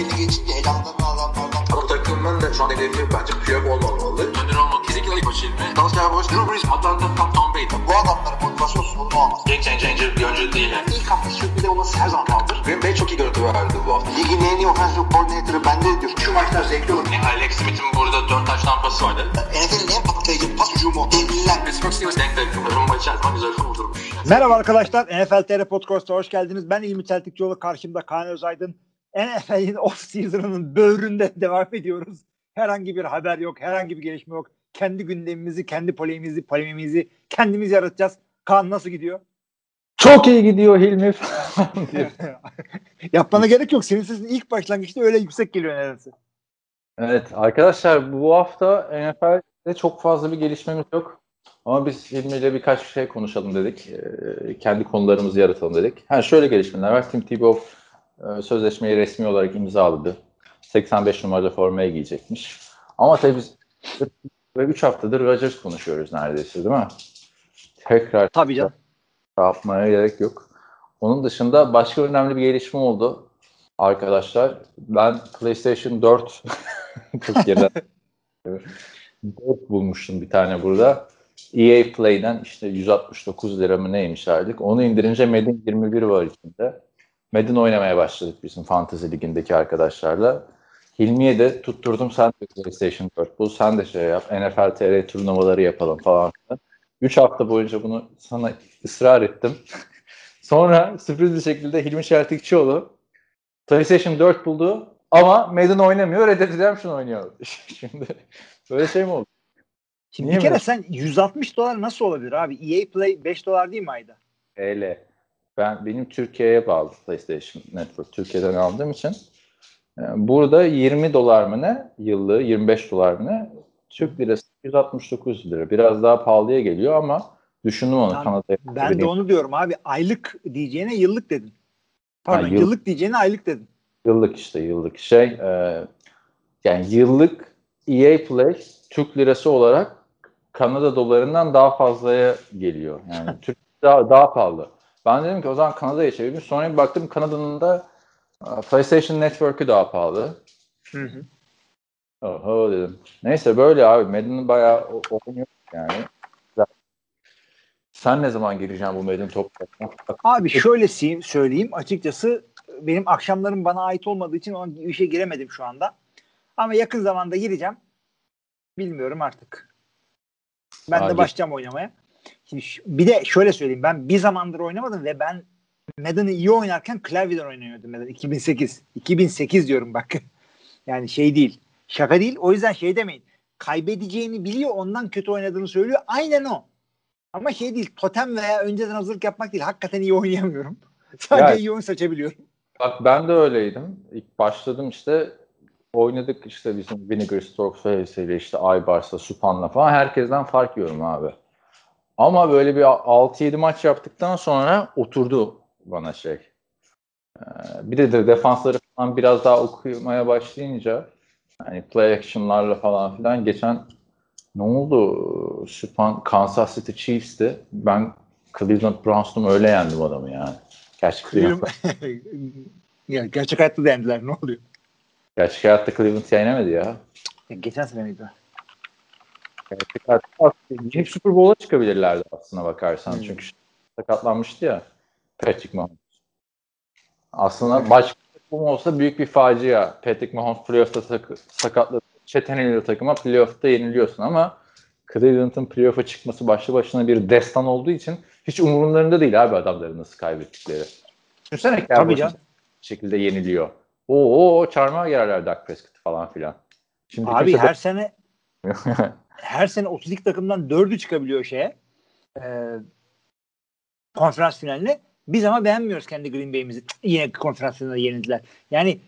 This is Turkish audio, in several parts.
belli geçince elanlarını alanlardan. Bu takımın da şu an hedefi bence Piyok olmamalı. Önder olmak kesinlikle ilk başı ilmi. Dallas Cowboys, Drew Brees, Atlanta, Tom, Tom Brady. Bu adamların motivasyon sorunu olmaz. Game changer bir oyuncu değil. Yani. İlk hafta sürpriz olması her zaman kaldır. Green Bay çok iyi görüntü verdi bu hafta. Ligin en iyi offensive coordinator'ı bende diyor. Şu maçlar zevkli olur. Yani Alex Smith'in burada 4 taş tampası vardı. NFL'in en patlayıcı pas hücumu. Devliler. Pittsburgh Steelers denk denk. Rumba içerisinde güzel kurdurmuş. Merhaba arkadaşlar. NFL TR Podcast'a hoş geldiniz. Ben İlmi Çeltikçioğlu. Karşımda Kaan Özaydın. NFL'in off-season'ının böğründe devam ediyoruz. Herhangi bir haber yok. Herhangi bir gelişme yok. Kendi gündemimizi, kendi polemiğimizi, polemimizi kendimiz yaratacağız. Kaan nasıl gidiyor? Çok iyi gidiyor Hilmi. Yapmana gerek yok. Senin sesin ilk başlangıçta öyle yüksek geliyor nedense. evet arkadaşlar bu hafta NFL'de çok fazla bir gelişmemiz yok. Ama biz Hilmi ile birkaç şey konuşalım dedik. Ee, kendi konularımızı yaratalım dedik. Ha şöyle gelişmeler var. Tim Tebow e, sözleşmeyi resmi olarak imzaladı. 85 numaralı formaya giyecekmiş. Ama tabii biz ve 3 haftadır Rodgers konuşuyoruz neredeyse değil mi? Tekrar Tabii canım. yapmaya gerek yok. Onun dışında başka önemli bir gelişme oldu. Arkadaşlar ben PlayStation 4 çok geriden 4 bulmuştum bir tane burada. EA Play'den işte 169 lira mı neymiş aylık. Onu indirince Madden 21 var içinde. Madden oynamaya başladık bizim Fantasy Ligi'ndeki arkadaşlarla. Hilmi'ye de tutturdum sen de PlayStation 4 bul sen de şey yap NFL TR turnuvaları yapalım falan filan. 3 hafta boyunca bunu sana ısrar ettim. Sonra sürpriz bir şekilde Hilmi Çeltikçioğlu PlayStation 4 buldu ama Madden oynamıyor. Red Dead Redemption oynuyor. Şimdi böyle şey mi oldu? Şimdi Niye bir kere mi? sen 160 dolar nasıl olabilir abi? EA Play 5 dolar değil mi ayda? Öyle. Ben benim Türkiye'ye bağlı PlayStation Network. Türkiye'den aldığım için e, burada 20 dolar mı ne yıllığı 25 dolar mı ne Türk lirası 169 lira. Biraz daha pahalıya geliyor ama düşündüm onu Yani Kanada'ya. Ben de onu diyorum abi. Aylık diyeceğine yıllık dedin. Pardon Ha, yıl- yıllık diyeceğine aylık dedin. Yıllık işte yıllık şey e, yani yıllık EA Play Türk lirası olarak Kanada dolarından daha fazlaya geliyor. Yani Türk daha, daha pahalı. Ben dedim ki o zaman Kanada'ya çevireyim. Sonra bir baktım Kanada'nın da e, PlayStation Network'ü daha pahalı. Hı hı. Oho dedim. Neyse böyle abi. Madden'ı bayağı oynuyor yani. Sen ne zaman gireceksin bu Madden toplarına? Abi şöyle söyleyeyim açıkçası benim akşamlarım bana ait olmadığı için ona işe giremedim şu anda. Ama yakın zamanda gireceğim. Bilmiyorum artık. Ben Hadi. de başlayacağım oynamaya. Şimdi bir de şöyle söyleyeyim ben bir zamandır oynamadım ve ben Madden'ı iyi oynarken klavyeden oynuyordum Madden 2008. 2008 diyorum bak. yani şey değil. Şaka değil. O yüzden şey demeyin. Kaybedeceğini biliyor ondan kötü oynadığını söylüyor. Aynen o. Ama şey değil. Totem veya önceden hazırlık yapmak değil. Hakikaten iyi oynayamıyorum. Sadece Yani- iyi oyun seçebiliyorum. Bak ben de öyleydim. İlk başladım işte oynadık işte bizim Vinegar Strokes vs. işte Aybars'la, Supan'la falan herkesten fark yiyorum abi. Ama böyle bir 6-7 maç yaptıktan sonra oturdu bana şey. Ee, bir de, de defansları falan biraz daha okumaya başlayınca hani play action'larla falan filan geçen ne oldu? Supan Kansas City Chiefs'ti. Ben Cleveland Browns'tum öyle yendim adamı yani. Cleveland ya, gerçek hayatta da yendiler. Ne oluyor? Gerçek hayatta Cleveland yenemedi ya. Ya, geçen sene miydi? Aslında hep Super Bowl'a çıkabilirlerdi aslına bakarsan. Hmm. Çünkü sakatlanmıştı ya Patrick Mahomes. Aslında başka bir takım olsa büyük bir facia. Patrick Mahomes playoff'ta sak- sakatladı. Çeteneli takıma playoff'ta yeniliyorsun ama Cleveland'ın playoff'a çıkması başlı başına bir destan olduğu için hiç umurlarında değil abi adamların nasıl kaybettikleri. Düşünsene bir şekilde yeniliyor. Oo, oo çarmıha girerler Dak Prescott falan filan. Şimdi Abi her sene her sene 32 takımdan 4'ü çıkabiliyor şeye. E, konferans finaline. Biz ama beğenmiyoruz kendi Green Bay'imizi. Yine konferans finaline yenildiler. Yani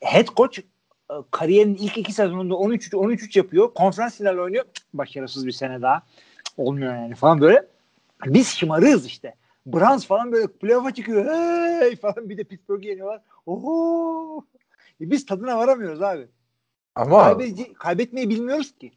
head coach e, kariyerin ilk iki sezonunda 13 13 yapıyor. Konferans finali oynuyor. Başarısız bir sene daha. Olmuyor yani falan böyle. Biz şımarığız işte. Browns falan böyle playoff'a çıkıyor. Hey falan bir de Pittsburgh'i yeniyorlar. Oho. E Biz tadına varamıyoruz abi. Ama Kaybedici, kaybetmeyi bilmiyoruz ki.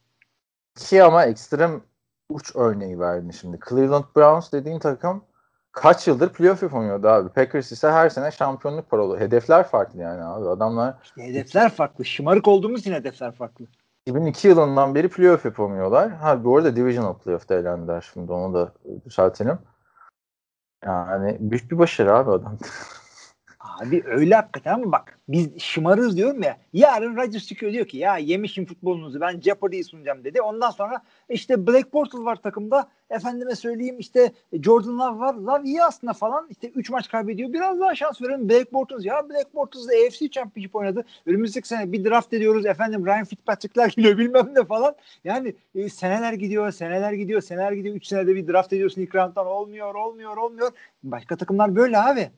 Ki ama ekstrem uç örneği verdin şimdi. Cleveland Browns dediğin takım kaç yıldır playoff yapamıyordu abi. Packers ise her sene şampiyonluk parolu. Hedefler farklı yani abi. Adamlar İşte hedefler farklı. Şımarık olduğumuz için hedefler farklı. 2002 yılından beri playoff yapamıyorlar. Ha bu arada divisional playoff'ta elendiler şimdi onu da düzeltelim. Yani büyük bir başarı abi adam. Abi öyle hakikaten ama bak biz şımarız diyorum ya. Yarın Rodgers çıkıyor diyor ki ya yemişim futbolunuzu ben Jeopardy'yi sunacağım dedi. Ondan sonra işte Black Bortles var takımda. Efendime söyleyeyim işte Jordan Love var. Love iyi aslında falan. İşte 3 maç kaybediyor. Biraz daha şans verelim Black Bortles. Ya Black Bortles da AFC Championship oynadı. Önümüzdeki sene bir draft ediyoruz. Efendim Ryan Fitzpatrick'ler geliyor bilmem ne falan. Yani e, seneler gidiyor, seneler gidiyor, seneler gidiyor. 3 senede bir draft ediyorsun ilk round'dan. Olmuyor, olmuyor, olmuyor. Başka takımlar böyle abi.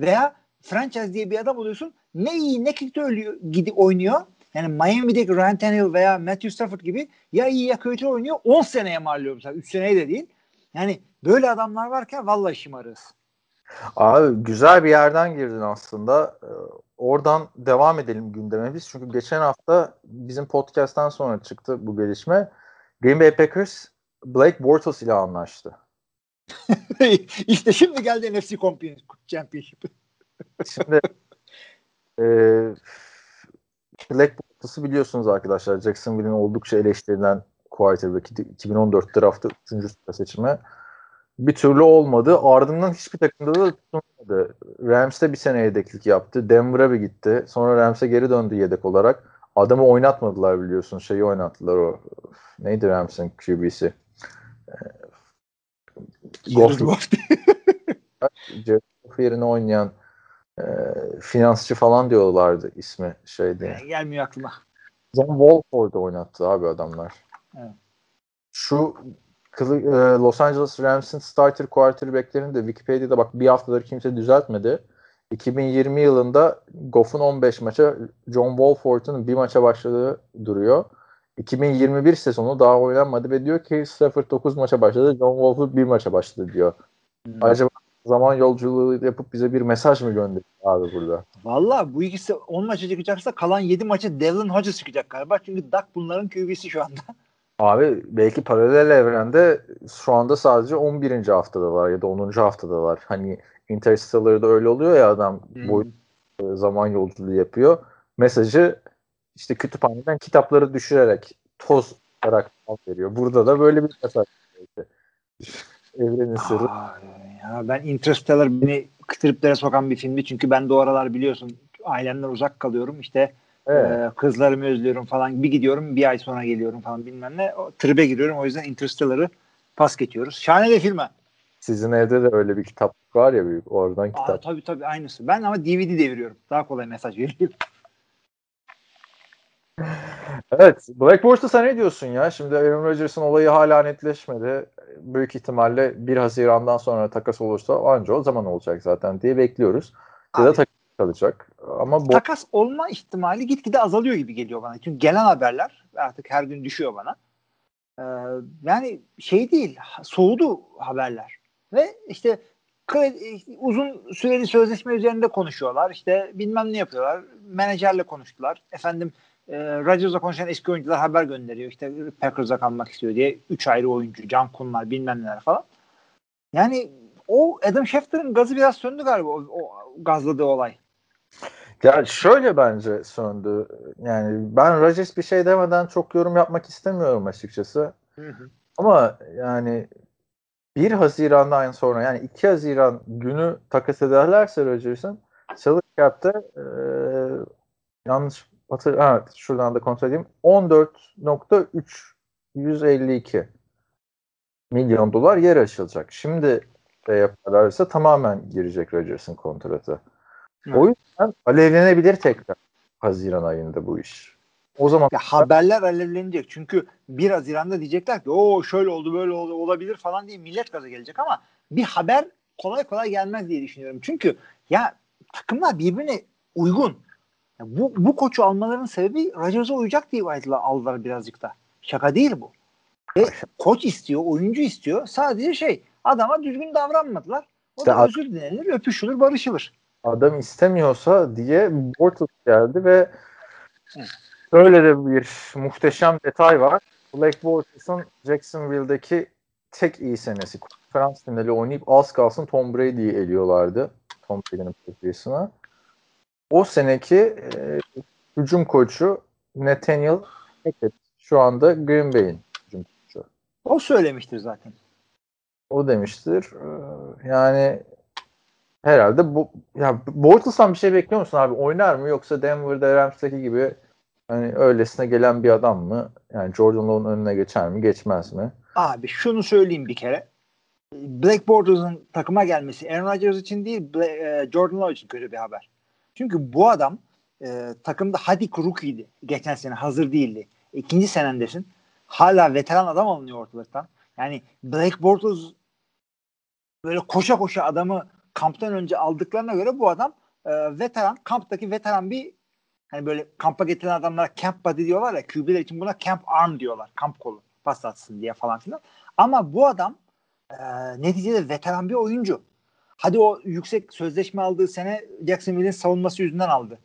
Veya franchise diye bir adam oluyorsun. Ne iyi ne kötü ölüyor, gidi oynuyor. Yani Miami'deki Ryan Tannehill veya Matthew Stafford gibi ya iyi ya kötü oynuyor. 10 seneye malıyor mesela. 3 seneye de değil. Yani böyle adamlar varken vallahi şımarız. Abi güzel bir yerden girdin aslında. Ee, oradan devam edelim gündeme biz. Çünkü geçen hafta bizim podcast'tan sonra çıktı bu gelişme. Green Bay Packers Blake Bortles ile anlaştı. işte şimdi geldi NFC Championship. Şimdi e, Black Bortles'ı biliyorsunuz arkadaşlar. Jacksonville'in oldukça eleştirilen quarterback 2014 draftı 3. sıra seçimi bir türlü olmadı. Ardından hiçbir takımda da tutunmadı. Rams'te bir sene yedeklik yaptı. Denver'a bir gitti. Sonra Rams'e geri döndü yedek olarak. Adamı oynatmadılar biliyorsun. Şeyi oynattılar o. Neydi Rams'in QB'si? Goff. Yerine oynayan e, finansçı falan diyorlardı ismi şeydi. Yani gelmiyor aklıma. John Wolford'u oynattı abi adamlar. Evet. Şu Los Angeles Rams'in starter quarterback'lerini de Wikipedia'da bak bir haftadır kimse düzeltmedi. 2020 yılında Goff'un 15 maça, John Wolford'un bir maça başladığı duruyor. 2021 sezonu daha oynanmadı ve diyor ki Stafford 9 maça başladı, John Wolford bir maça başladı diyor. Hmm. Acaba zaman yolculuğu yapıp bize bir mesaj mı gönderiyor abi burada? Valla bu ikisi 10 maça çıkacaksa kalan 7 maça Devlin Hodges çıkacak galiba. Çünkü Dak bunların QB'si şu anda. Abi belki paralel evrende şu anda sadece 11. haftada ya da 10. haftada var. Hani Interstellar'da öyle oluyor ya adam hmm. boy zaman yolculuğu yapıyor. Mesajı işte kütüphaneden kitapları düşürerek toz olarak veriyor. Burada da böyle bir mesaj. Evrenin sırrı. Ya ben Interstellar beni triplere sokan bir filmdi. Çünkü ben de o aralar biliyorsun ailemden uzak kalıyorum. İşte Evet. Ee, kızlarımı özlüyorum falan. Bir gidiyorum bir ay sonra geliyorum falan bilmem ne. O, tribe giriyorum. O yüzden Interstellar'ı pas geçiyoruz. Şahane de film Sizin evde de öyle bir kitap var ya büyük. Oradan kitap. Aa, tabii tabii aynısı. Ben ama DVD deviriyorum. Daha kolay mesaj veriyorum. Evet. Blackboard'da sen ne diyorsun ya? Şimdi Aaron Rodgers'ın olayı hala netleşmedi. Büyük ihtimalle 1 Haziran'dan sonra takas olursa anca o zaman olacak zaten diye bekliyoruz. Ya da takas kalacak. Ama bu... takas olma ihtimali gitgide azalıyor gibi geliyor bana. Çünkü gelen haberler artık her gün düşüyor bana. Ee, yani şey değil, soğudu haberler. Ve işte uzun süreli sözleşme üzerinde konuşuyorlar. İşte bilmem ne yapıyorlar. Menajerle konuştular. Efendim e, Rodgers'la konuşan eski oyuncular haber gönderiyor. İşte Packers'a kalmak istiyor diye. Üç ayrı oyuncu, Can Kunlar bilmem neler falan. Yani o Adam Schefter'ın gazı biraz söndü galiba o, o gazladığı olay. Ya şöyle bence söndü. Yani ben Rodgers bir şey demeden çok yorum yapmak istemiyorum açıkçası. Hı hı. Ama yani 1 Haziran'dan sonra yani 2 Haziran günü takas ederlerse Rodgers'ın salary cap'te e, yanlış hatır, evet, şuradan da kontrol edeyim 14.352 milyon dolar yer açılacak. Şimdi de yaparlarsa tamamen girecek Rodgers'ın kontratı. Evet. O yüzden alevlenebilir tekrar Haziran ayında bu iş. O zaman ya haberler alevlenecek. Çünkü 1 Haziran'da diyecekler ki o şöyle oldu böyle oldu olabilir falan diye millet gaza gelecek ama bir haber kolay kolay gelmez diye düşünüyorum. Çünkü ya takımlar birbirine uygun. Ya bu, bu koçu almaların sebebi Rodgers'a uyacak diye aldılar birazcık da. Şaka değil bu. Ve koç istiyor, oyuncu istiyor. Sadece şey adama düzgün davranmadılar. O işte da özür dilenir, öpüşülür, barışılır adam istemiyorsa diye Bortles geldi ve öyle de bir muhteşem detay var. Black Bortles'ın Jacksonville'deki tek iyi senesi. Konferans finali oynayıp az kalsın Tom Brady'yi eliyorlardı. Tom Brady'nin Patriots'ına. O seneki e, hücum koçu Nathaniel Hackett. Şu anda Green Bay'in hücum koçu. O söylemiştir zaten. O demiştir. Ee, Yani herhalde bu ya Bortles'tan bir şey bekliyor musun abi? Oynar mı yoksa Denver'da Rams'taki gibi hani öylesine gelen bir adam mı? Yani Jordan Love'un önüne geçer mi? Geçmez mi? Abi şunu söyleyeyim bir kere. Black Bortles'ın takıma gelmesi Aaron Rodgers için değil Bla- e, Jordan Love için kötü bir haber. Çünkü bu adam e, takımda hadi rookie'ydi. Geçen sene hazır değildi. İkinci senendesin. Hala veteran adam alınıyor ortalıktan. Yani Black Bortles böyle koşa koşa adamı kamptan önce aldıklarına göre bu adam e, veteran, kamptaki veteran bir hani böyle kampa getiren adamlara camp body diyorlar ya QB'ler için buna camp arm diyorlar. Kamp kolu pas atsın diye falan filan. Ama bu adam e, neticede veteran bir oyuncu. Hadi o yüksek sözleşme aldığı sene Jacksonville'in savunması yüzünden aldı.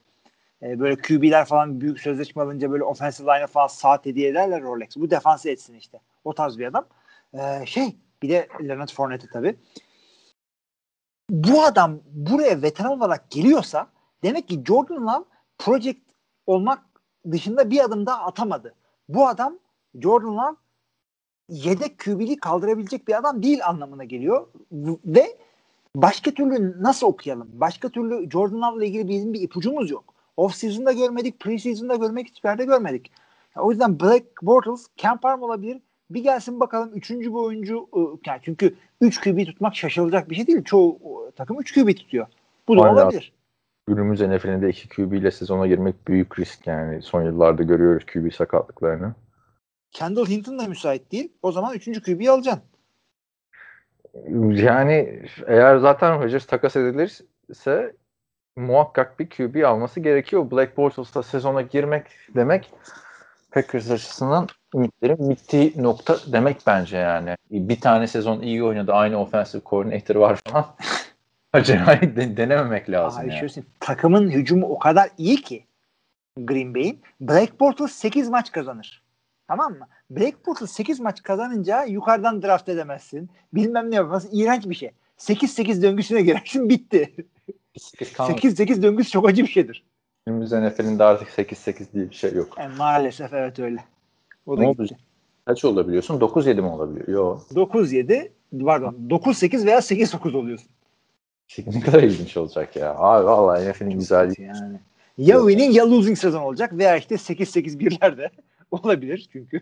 E, böyle QB'ler falan büyük sözleşme alınca böyle offensive line'a falan saat hediye ederler Rolex. Bu defansı etsin işte. O tarz bir adam. E, şey bir de Leonard Fournette tabii. Bu adam buraya veteran olarak geliyorsa demek ki Jordan Love project olmak dışında bir adım daha atamadı. Bu adam Jordan Love yedek QB'liği kaldırabilecek bir adam değil anlamına geliyor. Ve başka türlü nasıl okuyalım? Başka türlü Jordan Love'la ilgili bizim bir ipucumuz yok. Off season'da görmedik, pre season'da görmek hiçbir yerde görmedik. O yüzden Black Bortles Camp Arm olabilir. Bir gelsin bakalım üçüncü bir oyuncu ıı, yani çünkü 3 QB tutmak şaşılacak bir şey değil. Çoğu takım 3 QB tutuyor. Bu da Aynen. olabilir. Günümüz NFL'inde 2 QB ile sezona girmek büyük risk yani. Son yıllarda görüyoruz QB sakatlıklarını. Kendall Hinton da müsait değil. O zaman üçüncü QB'yi alacaksın. Yani eğer zaten Rodgers takas edilirse muhakkak bir QB alması gerekiyor. Black Bortles'ta sezona girmek demek Packers açısından ümitlerin bittiği nokta demek bence yani. Bir tane sezon iyi oynadı. Aynı offensive coordinator var falan. Acayip de- denememek lazım Abi yani. takımın hücumu o kadar iyi ki Green Bay'in Black Bortles 8 maç kazanır. Tamam mı? Black Bortles 8 maç kazanınca yukarıdan draft edemezsin. Bilmem ne yapamazsın. İğrenç bir şey. 8-8 döngüsüne girersin bitti. 8-8 döngüsü çok acı bir şeydir. Günümüz NFL'inde artık 8-8 diye bir şey yok. Yani maalesef evet öyle. O da Ne gitti. oldu? Kaç olabiliyorsun? 9-7 mi olabiliyor? Yok. 9-7 pardon 9-8 veya 8-9 oluyorsun. Ne kadar ilginç olacak ya. Abi vallahi NFL'in güzelliği. Yani. Ya winning ya losing sezon olacak veya işte 8-8 birler olabilir çünkü.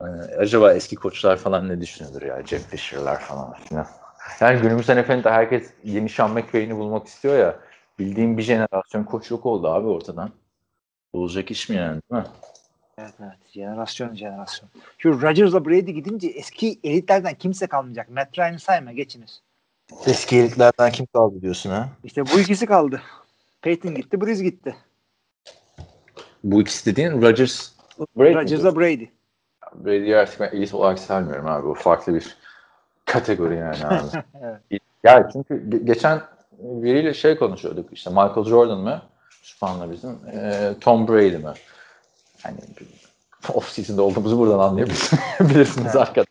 Aynen. Acaba eski koçlar falan ne düşünüyordur ya? Jeff Fisher'lar falan filan. Yani günümüz NFL'de herkes yeni Sean McVay'ini bulmak istiyor ya. Bildiğim bir jenerasyon koç yok oldu abi ortadan. Olacak iş mi yani değil mi? Evet evet. Jenerasyon jenerasyon. Şu Rodgers'la Brady gidince eski elitlerden kimse kalmayacak. Matt Ryan'ı sayma geçiniz. Eski elitlerden kim kaldı diyorsun ha? İşte bu ikisi kaldı. Peyton gitti, Breeze gitti. Bu ikisi dediğin Rodgers? Rodgers'la Brady. Brady'yi artık ben elit olarak saymıyorum abi. Bu farklı bir kategori yani abi. Evet. Ya çünkü ge- geçen biriyle şey konuşuyorduk işte Michael Jordan mı? Süspanla bizim. e, Tom Brady mi? Hani off season'da olduğumuzu buradan anlayabilirsiniz arkadaşlar.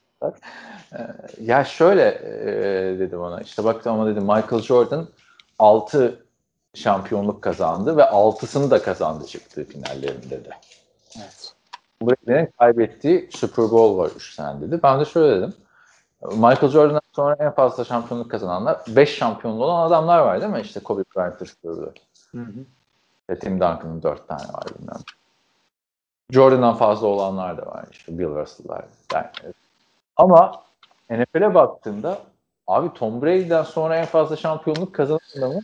E, ya şöyle e, dedi bana işte baktım ama dedi Michael Jordan 6 şampiyonluk kazandı ve 6'sını da kazandı çıktı finallerinde de. Evet. Brady'nin kaybettiği Super Bowl var 3 tane dedi. Ben de şöyle dedim. Michael Jordan'dan sonra en fazla şampiyonluk kazananlar 5 şampiyonlu olan adamlar var değil mi? İşte Kobe Bryant, Spur'da. Hı hı. İşte Tim Duncan'ın 4 tane var bilmem. Jordan'dan fazla olanlar da var. İşte Bill Russell'lar. Yani. Ama NFL'e baktığında abi Tom Brady'den sonra en fazla şampiyonluk kazanan adamın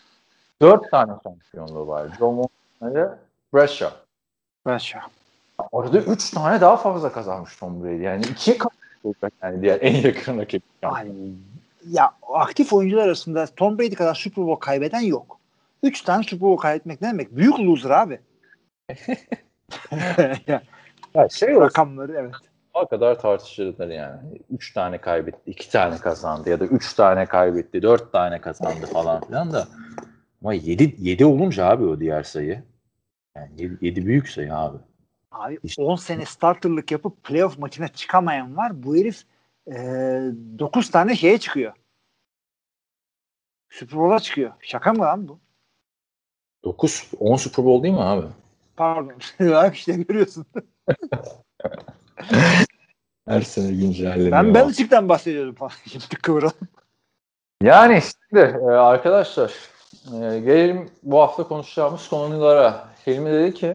4 tane şampiyonluğu var. Joe Montana Bradshaw. Bradshaw. Orada 3 tane daha fazla kazanmış Tom Brady. Yani ikiye katlayacak yani diğer en yakın rakip. Ay, ya aktif oyuncular arasında Tom Brady kadar Super Bowl kaybeden yok. Üç tane Super Bowl kaybetmek ne demek? Büyük loser abi. ya, Ya şey rakamları evet. o kadar tartışılır yani. 3 tane kaybetti, 2 tane kazandı ya da 3 tane kaybetti, 4 tane kazandı falan filan da ama 7 7 olunca abi o diğer sayı. Yani 7, 7 büyük sayı abi. Abi İşte- 10 sene starterlık yapıp playoff maçına çıkamayan var. Bu herif e, 9 tane şeye çıkıyor. Super Bowl'a çıkıyor. Şaka mı lan bu? 9 10 Super Bowl değil mi abi? Pardon. Bak işte görüyorsun. Her sene güncelleniyor. Ben Belichick'ten bahsediyordum falan. Şimdi kıvıralım. Yani şimdi e, arkadaşlar e, gelelim bu hafta konuşacağımız konulara. Hilmi dedi ki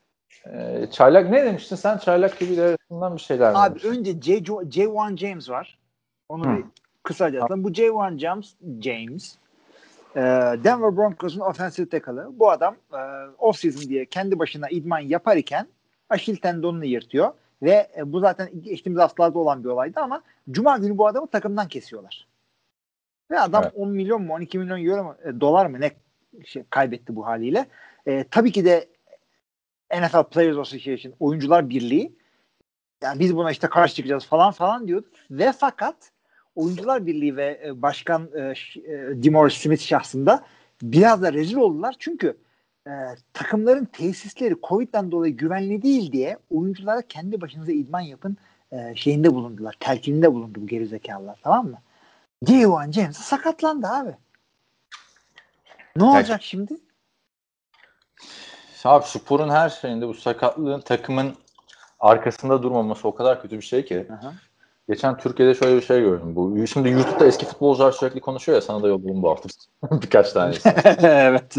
e, çaylak ne demiştin sen? Çaylak gibi arasından bir şeyler? Abi önce J. J1 James var. Onu Hı. bir kısaca atayım. Bu J1 James, James e, Denver Broncos'un offensive tackle'ı. Bu adam e, off-season diye kendi başına idman yapar iken Aşil tendonunu yırtıyor. Ve e, bu zaten geçtiğimiz haftalarda olan bir olaydı ama Cuma günü bu adamı takımdan kesiyorlar. Ve adam Evet. 10 milyon mu 12 milyon euro mu e, dolar mı ne şey, kaybetti bu haliyle. E, tabii ki de NFL Players Association Oyuncular Birliği yani biz buna işte karşı çıkacağız falan falan diyordu. Ve fakat Oyuncular Birliği ve e, Başkan e, e, Demore Smith şahsında biraz da rezil oldular. Çünkü e, takımların tesisleri Covid'den dolayı güvenli değil diye oyunculara kendi başınıza idman yapın e, şeyinde bulundular. Telkininde bulundu bu gerizekalılar tamam mı? J1 James sakatlandı abi. Ne olacak şimdi? Abi sporun her şeyinde bu sakatlığın takımın arkasında durmaması o kadar kötü bir şey ki. Aha. Geçen Türkiye'de şöyle bir şey gördüm. Bu şimdi YouTube'da eski futbolcular sürekli konuşuyor ya sana da yolladım bu hafta. Birkaç tanesi. evet.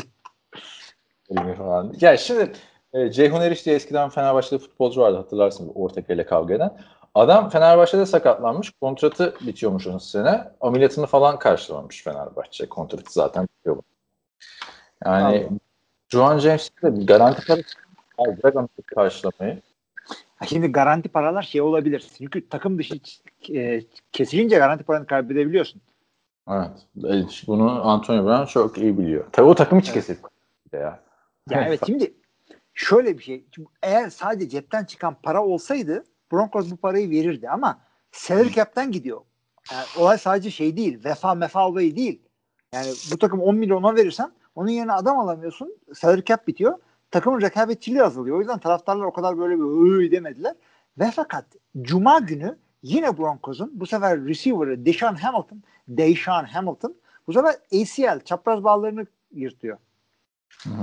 Ya şimdi e, Ceyhun Eriş diye eskiden Fenerbahçe'de futbolcu vardı hatırlarsın Ortega ile kavga eden. Adam Fenerbahçe'de sakatlanmış. Kontratı bitiyormuş onun sene. Ameliyatını falan karşılamamış Fenerbahçe. Kontratı zaten bitiyor. Yani Juan James de bir garanti parası. Ameliyatı karşılamayı. Şimdi garanti paralar şey olabilir. Çünkü takım dışı e, kesilince garanti paranı kaybedebiliyorsun. Evet. Bunu Antonio Brown çok iyi biliyor. Tabii o takım içi kesildi. Ya. Ya evet şimdi şöyle bir şey. Şimdi eğer sadece cepten çıkan para olsaydı Broncos bu parayı verirdi ama salary cap'ten gidiyor. Yani olay sadece şey değil. Vefa mefa olayı değil. Yani bu takım 10 milyona verirsen onun yerine adam alamıyorsun. Salary cap bitiyor. Takımın rekabetçiliği azalıyor. O yüzden taraftarlar o kadar böyle bir "Hıı" demediler. Ve fakat Cuma günü yine Broncos'un bu sefer receiver'ı Deshaun Hamilton, Deshaun Hamilton bu sefer ACL çapraz bağlarını yırtıyor.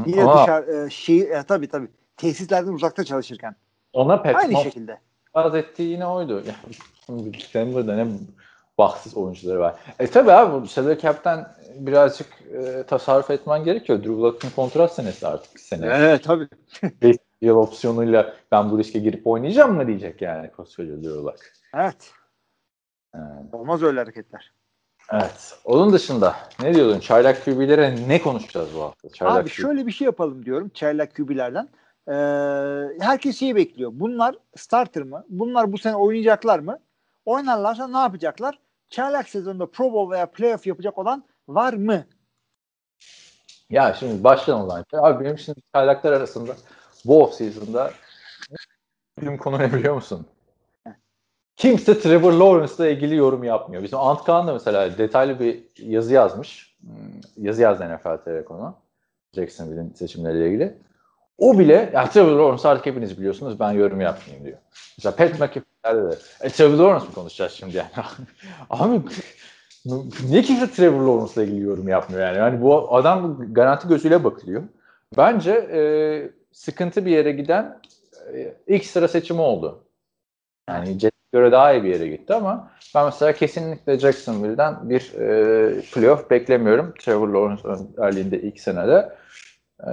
Yine Ama dışarı e, şey e, tabii tabii tesislerden uzakta çalışırken. ona pek Aynı şekilde. vaat ettiği yine oydu. Ya, şimdi Denver'da ne bahtsız oyuncuları var. E tabi abi bu salary cap'ten birazcık e, tasarruf etmen gerekiyor. Drew Luck'ın kontrat senesi artık sene. Evet tabii. 5 yıl opsiyonuyla ben bu riske girip oynayacağım mı diyecek yani koskoca Drew Luck. Evet. Yani, Olmaz öyle hareketler. evet. Onun dışında ne diyordun? Çaylak QB'lere ne konuşacağız bu hafta? Çaylak Abi şöyle bir şey yapalım diyorum çaylak QB'lerden. Ee, herkes şeyi bekliyor. Bunlar starter mı? Bunlar bu sene oynayacaklar mı? Oynarlarsa ne yapacaklar? Çaylak sezonunda Pro Bowl veya playoff yapacak olan var mı? Ya şimdi o zaman. Abi benim şimdi çaylaklar arasında bu off season'da bizim konu ne biliyor musun? Kimse Trevor Lawrence'la ilgili yorum yapmıyor. Bizim Ant Kaan da mesela detaylı bir yazı yazmış. Hmm, Yazı yazdı NFL Telekom'a. Jacksonville'in seçimleriyle ilgili. O bile ya Trevor Lawrence artık hepiniz biliyorsunuz ben yorum yapmayayım diyor. Mesela Pat McAfee'lerde de e, Trevor Lawrence mı konuşacağız şimdi yani? Abi niye kimse Trevor Lawrence'la ilgili yorum yapmıyor yani? Yani bu adam garanti gözüyle bakılıyor. Bence e, sıkıntı bir yere giden e, ilk sıra seçimi oldu. Yani Jets'e göre daha iyi bir yere gitti ama ben mesela kesinlikle Jacksonville'den bir e, playoff beklemiyorum. Trevor Lawrence önderliğinde ilk senede. E,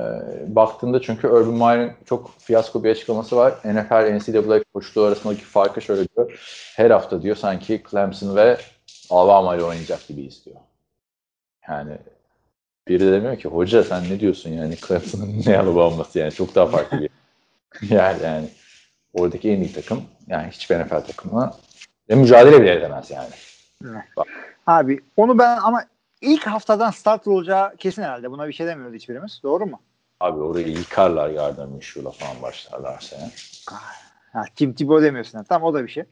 baktığında çünkü Urban Meyer'in çok fiyasko bir açıklaması var. NFL, NCAA koçluğu arasındaki farkı şöyle diyor. Her hafta diyor sanki Clemson ve Alabama ile oynayacak gibi istiyor. Yani biri de demiyor ki hoca sen ne diyorsun yani Clemson'ın ne Alabama'sı yani çok daha farklı bir yani yani oradaki en iyi takım yani hiçbir NFL takımına mücadele bile edemez yani. Abi onu ben ama ilk haftadan start olacağı kesin herhalde. Buna bir şey demiyoruz hiçbirimiz. Doğru mu? Abi orayı yıkarlar Gardner Minshew'la falan başlarlarsa yani. Ha, Tim Tebow demiyorsun. yani. Tamam o da bir şey.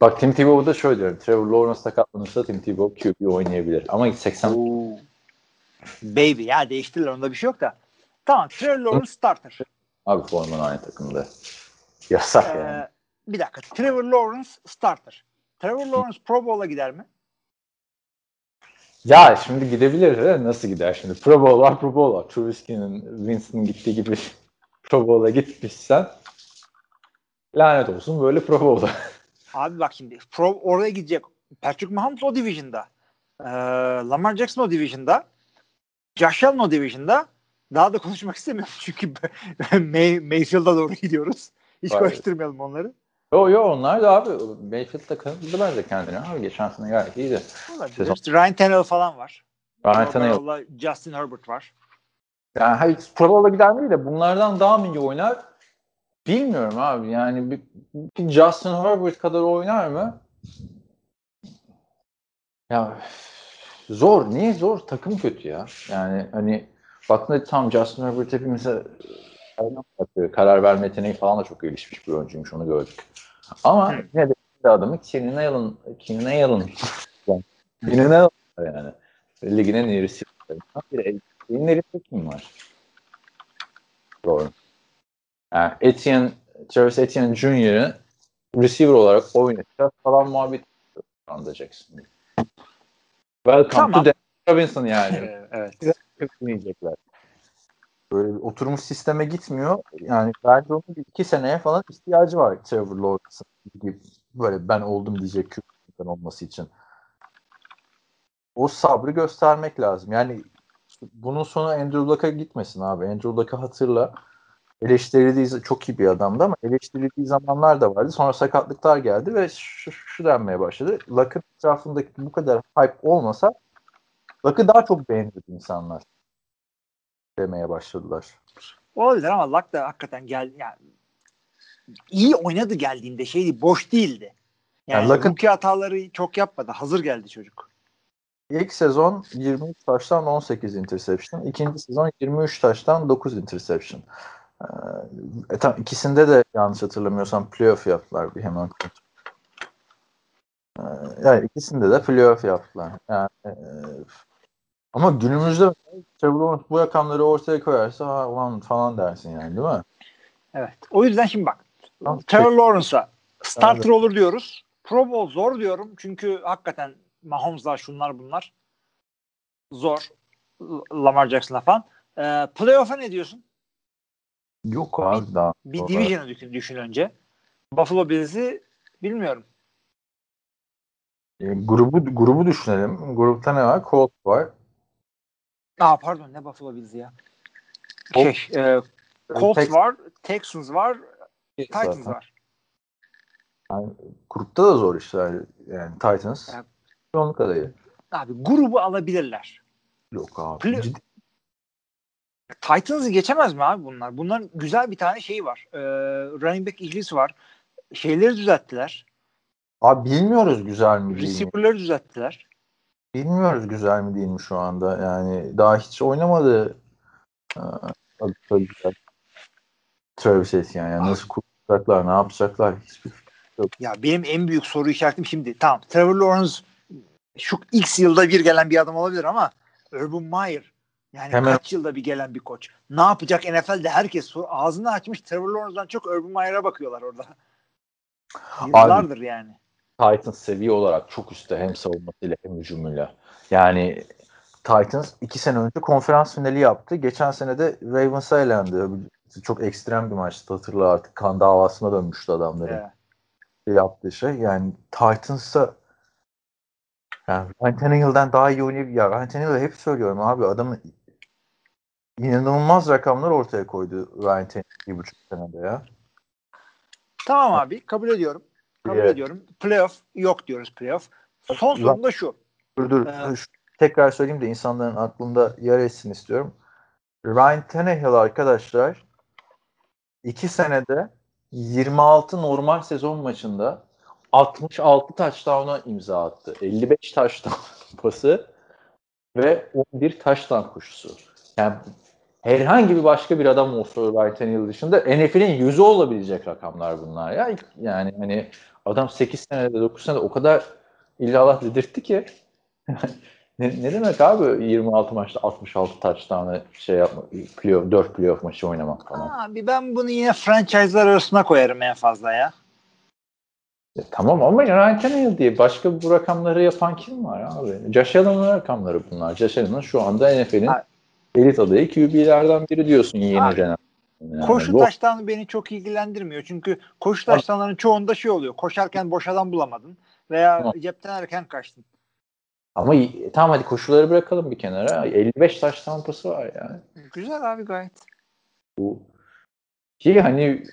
Bak Tim Tebow'da şöyle diyorum. Trevor Lawrence sakatlanırsa Tim Tebow QB oynayabilir. Ama 80 Oo. Baby ya değiştirirler onda bir şey yok da. Tamam Trevor Lawrence starter. abi Foreman aynı takımda. Yasak yani. Ee, bir dakika. Trevor Lawrence starter. Trevor Lawrence Pro Bowl'a gider mi? Ya şimdi gidebilir de nasıl gider şimdi? Pro Bowl var, Pro Bowl var. Trubisky'nin, Winston'ın gittiği gibi Pro Bowl'a gitmişsen lanet olsun böyle Pro Bowl'a. Abi bak şimdi Pro oraya gidecek. Patrick Mahomes o division'da. Ee, Lamar Jackson o division'da. Josh Allen o division'da. Daha da konuşmak istemiyorum çünkü May, Mayfield'a doğru gidiyoruz. Hiç Vay. karıştırmayalım onları. Yo yo onlar da abi Mayfield da kanıtladı bence kendini abi. Geçen sene gayet iyiydi. Sezon. İşte Ryan Tannehill falan var. Ryan Tannehill. Justin Herbert var. Yani hayır Pro Bowl'a gider mi de bunlardan daha mı iyi oynar? Bilmiyorum abi. Yani bir, bir Justin Herbert kadar oynar mı? Ya zor. Niye zor? Takım kötü ya. Yani hani baktığında tam Justin Herbert hepimize karar verme yeteneği falan da çok gelişmiş bir oyuncuymuş. Onu gördük. Ama Hı. yine de adamı Keenan Allen Keenan Allen Keenan Allen yani. Ligin en iyi receiver'larından biri. Senin elinde kim var? Doğru. Yani Etienne, Travis Etienne Jr.'ı receiver olarak oynatacağız falan muhabbet anda Jackson. Welcome Tamam. to Dan Robinson yani. Evet. Dinleyecekler. Böyle bir oturmuş sisteme gitmiyor. Yani bence onun iki seneye falan ihtiyacı var Trevor Lawrence'ın böyle ben oldum diyecek küçükten olması için. O sabrı göstermek lazım. Yani bunun sonu Andrew Luck'a gitmesin abi. Andrew Luck'ı hatırla. Eleştirildiği çok iyi bir adamdı ama eleştirildiği zamanlar da vardı. Sonra sakatlıklar geldi ve şu, şu denmeye başladı. Luck'ın etrafındaki bu kadar hype olmasa Luck'ı daha çok beğenirdi insanlar demeye başladılar. Olabilir ama Luck da hakikaten geldi. Yani, iyi oynadı geldiğinde şeydi boş değildi. Yani, Yani rookie hataları çok yapmadı. Hazır geldi çocuk. İlk sezon 23 taştan 18 interception. İkinci sezon 23 taştan 9 interception. Ee, e, tam ikisinde de yanlış hatırlamıyorsam playoff yaptılar bir hemen. Ee, yani ikisinde de playoff yaptılar. Yani, e, ama günümüzde Trevor Lawrence bu rakamları ortaya koyarsa ha ulan falan dersin yani değil mi? Evet. O yüzden şimdi bak. Tamam. Trevor Lawrence'a starter olur diyoruz. Pro Bowl zor diyorum. Çünkü hakikaten Mahomes'lar şunlar bunlar. Zor. Lamar Jackson'la falan. Ee, playoff'a ne diyorsun? Yok abi daha. Bir division'ı düşün, düşün önce. Buffalo Bills'i bilmiyorum. E, grubu grubu düşünelim. Grupta ne var? Colts var. Aa pardon ne Buffalo Bills'i ya. Colts- Şey, e, Colts Tex- var, Texans var, Titans Zaten. var. Grupta da zor işler. Yani Titans. Evet. Çoğunluk adayı. Abi grubu alabilirler. Yok abi. Play- Ciddi- Titans'ı geçemez mi abi bunlar? Bunların güzel bir tane şeyi var. Ee, running back ikilisi var. Şeyleri düzelttiler. Abi bilmiyoruz güzel mi değil mi? Receiver'ları düzelttiler. Bilmiyoruz güzel mi değil mi şu anda. Yani daha hiç oynamadı. Travis Etienne. Yani nasıl kurtaracaklar, ne yapacaklar hiçbir Ya benim en büyük soru işaretim şimdi. Tamam Trevor Lawrence şu X yılda bir gelen bir adam olabilir ama Urban Meyer yani Hemen- kaç yılda bir gelen bir koç. Ne yapacak NFL'de herkes sor- ağzını açmış Trevor Lawrence'dan çok Urban Meyer'a bakıyorlar orada. Yıllardır yani. Titans seviye olarak çok üstte hem savunmasıyla hem hücumuyla. Yani Titans iki sene önce konferans finali yaptı. Geçen sene de Ravens'a elendi. Çok ekstrem bir maçtı hatırla artık. Kan davasına dönmüştü adamların Evet. yaptığı şey. Yani Titans'a yani Ryan Tannehill'den daha iyi oynayıp ya Ryan Tannehill'e hep söylüyorum abi adamın inanılmaz rakamlar ortaya koydu Ryan Tannehill bir buçuk senede ya. Tamam abi kabul ediyorum. Kabul Evet. ediyorum. Playoff yok diyoruz playoff. Son Ulan- sorum da şu. Dur dur. Evet. Şu- Tekrar söyleyeyim de insanların aklında yer etsin istiyorum. Ryan Tannehill arkadaşlar iki senede 26 normal sezon maçında 66 touchdown'a imza attı. 55 touchdown pası ve 11 touchdown koşusu. Yani herhangi bir başka bir adam olsa Ryan Tannehill dışında NFL'in yüzü olabilecek rakamlar bunlar ya. Yani hani adam 8 senede 9 senede o kadar illallah dedirtti ki ne, ne demek abi 26 maçta 66 touchdown'ı şey yapma playoff, 4 playoff maçı oynamak falan. Abi ben bunu yine franchise'lar arasına koyarım en fazla ya. Ya, tamam ama Ryan Tannehill diye başka bu rakamları yapan kim var abi? Josh Allen'ın rakamları bunlar. Josh Allen'ın şu anda NFL'in elit adayı QB'lerden biri diyorsun yeni jenerasyon. Yani koşu bu- taştanı beni çok ilgilendirmiyor. Çünkü koşu taştanların çoğunda şey oluyor. Koşarken boş adam bulamadın veya Tamam. cepten erken kaçtın. Ama tamam hadi koşuları bırakalım bir kenara. 55 taş tampası var yani. Güzel abi gayet. Bu ki hani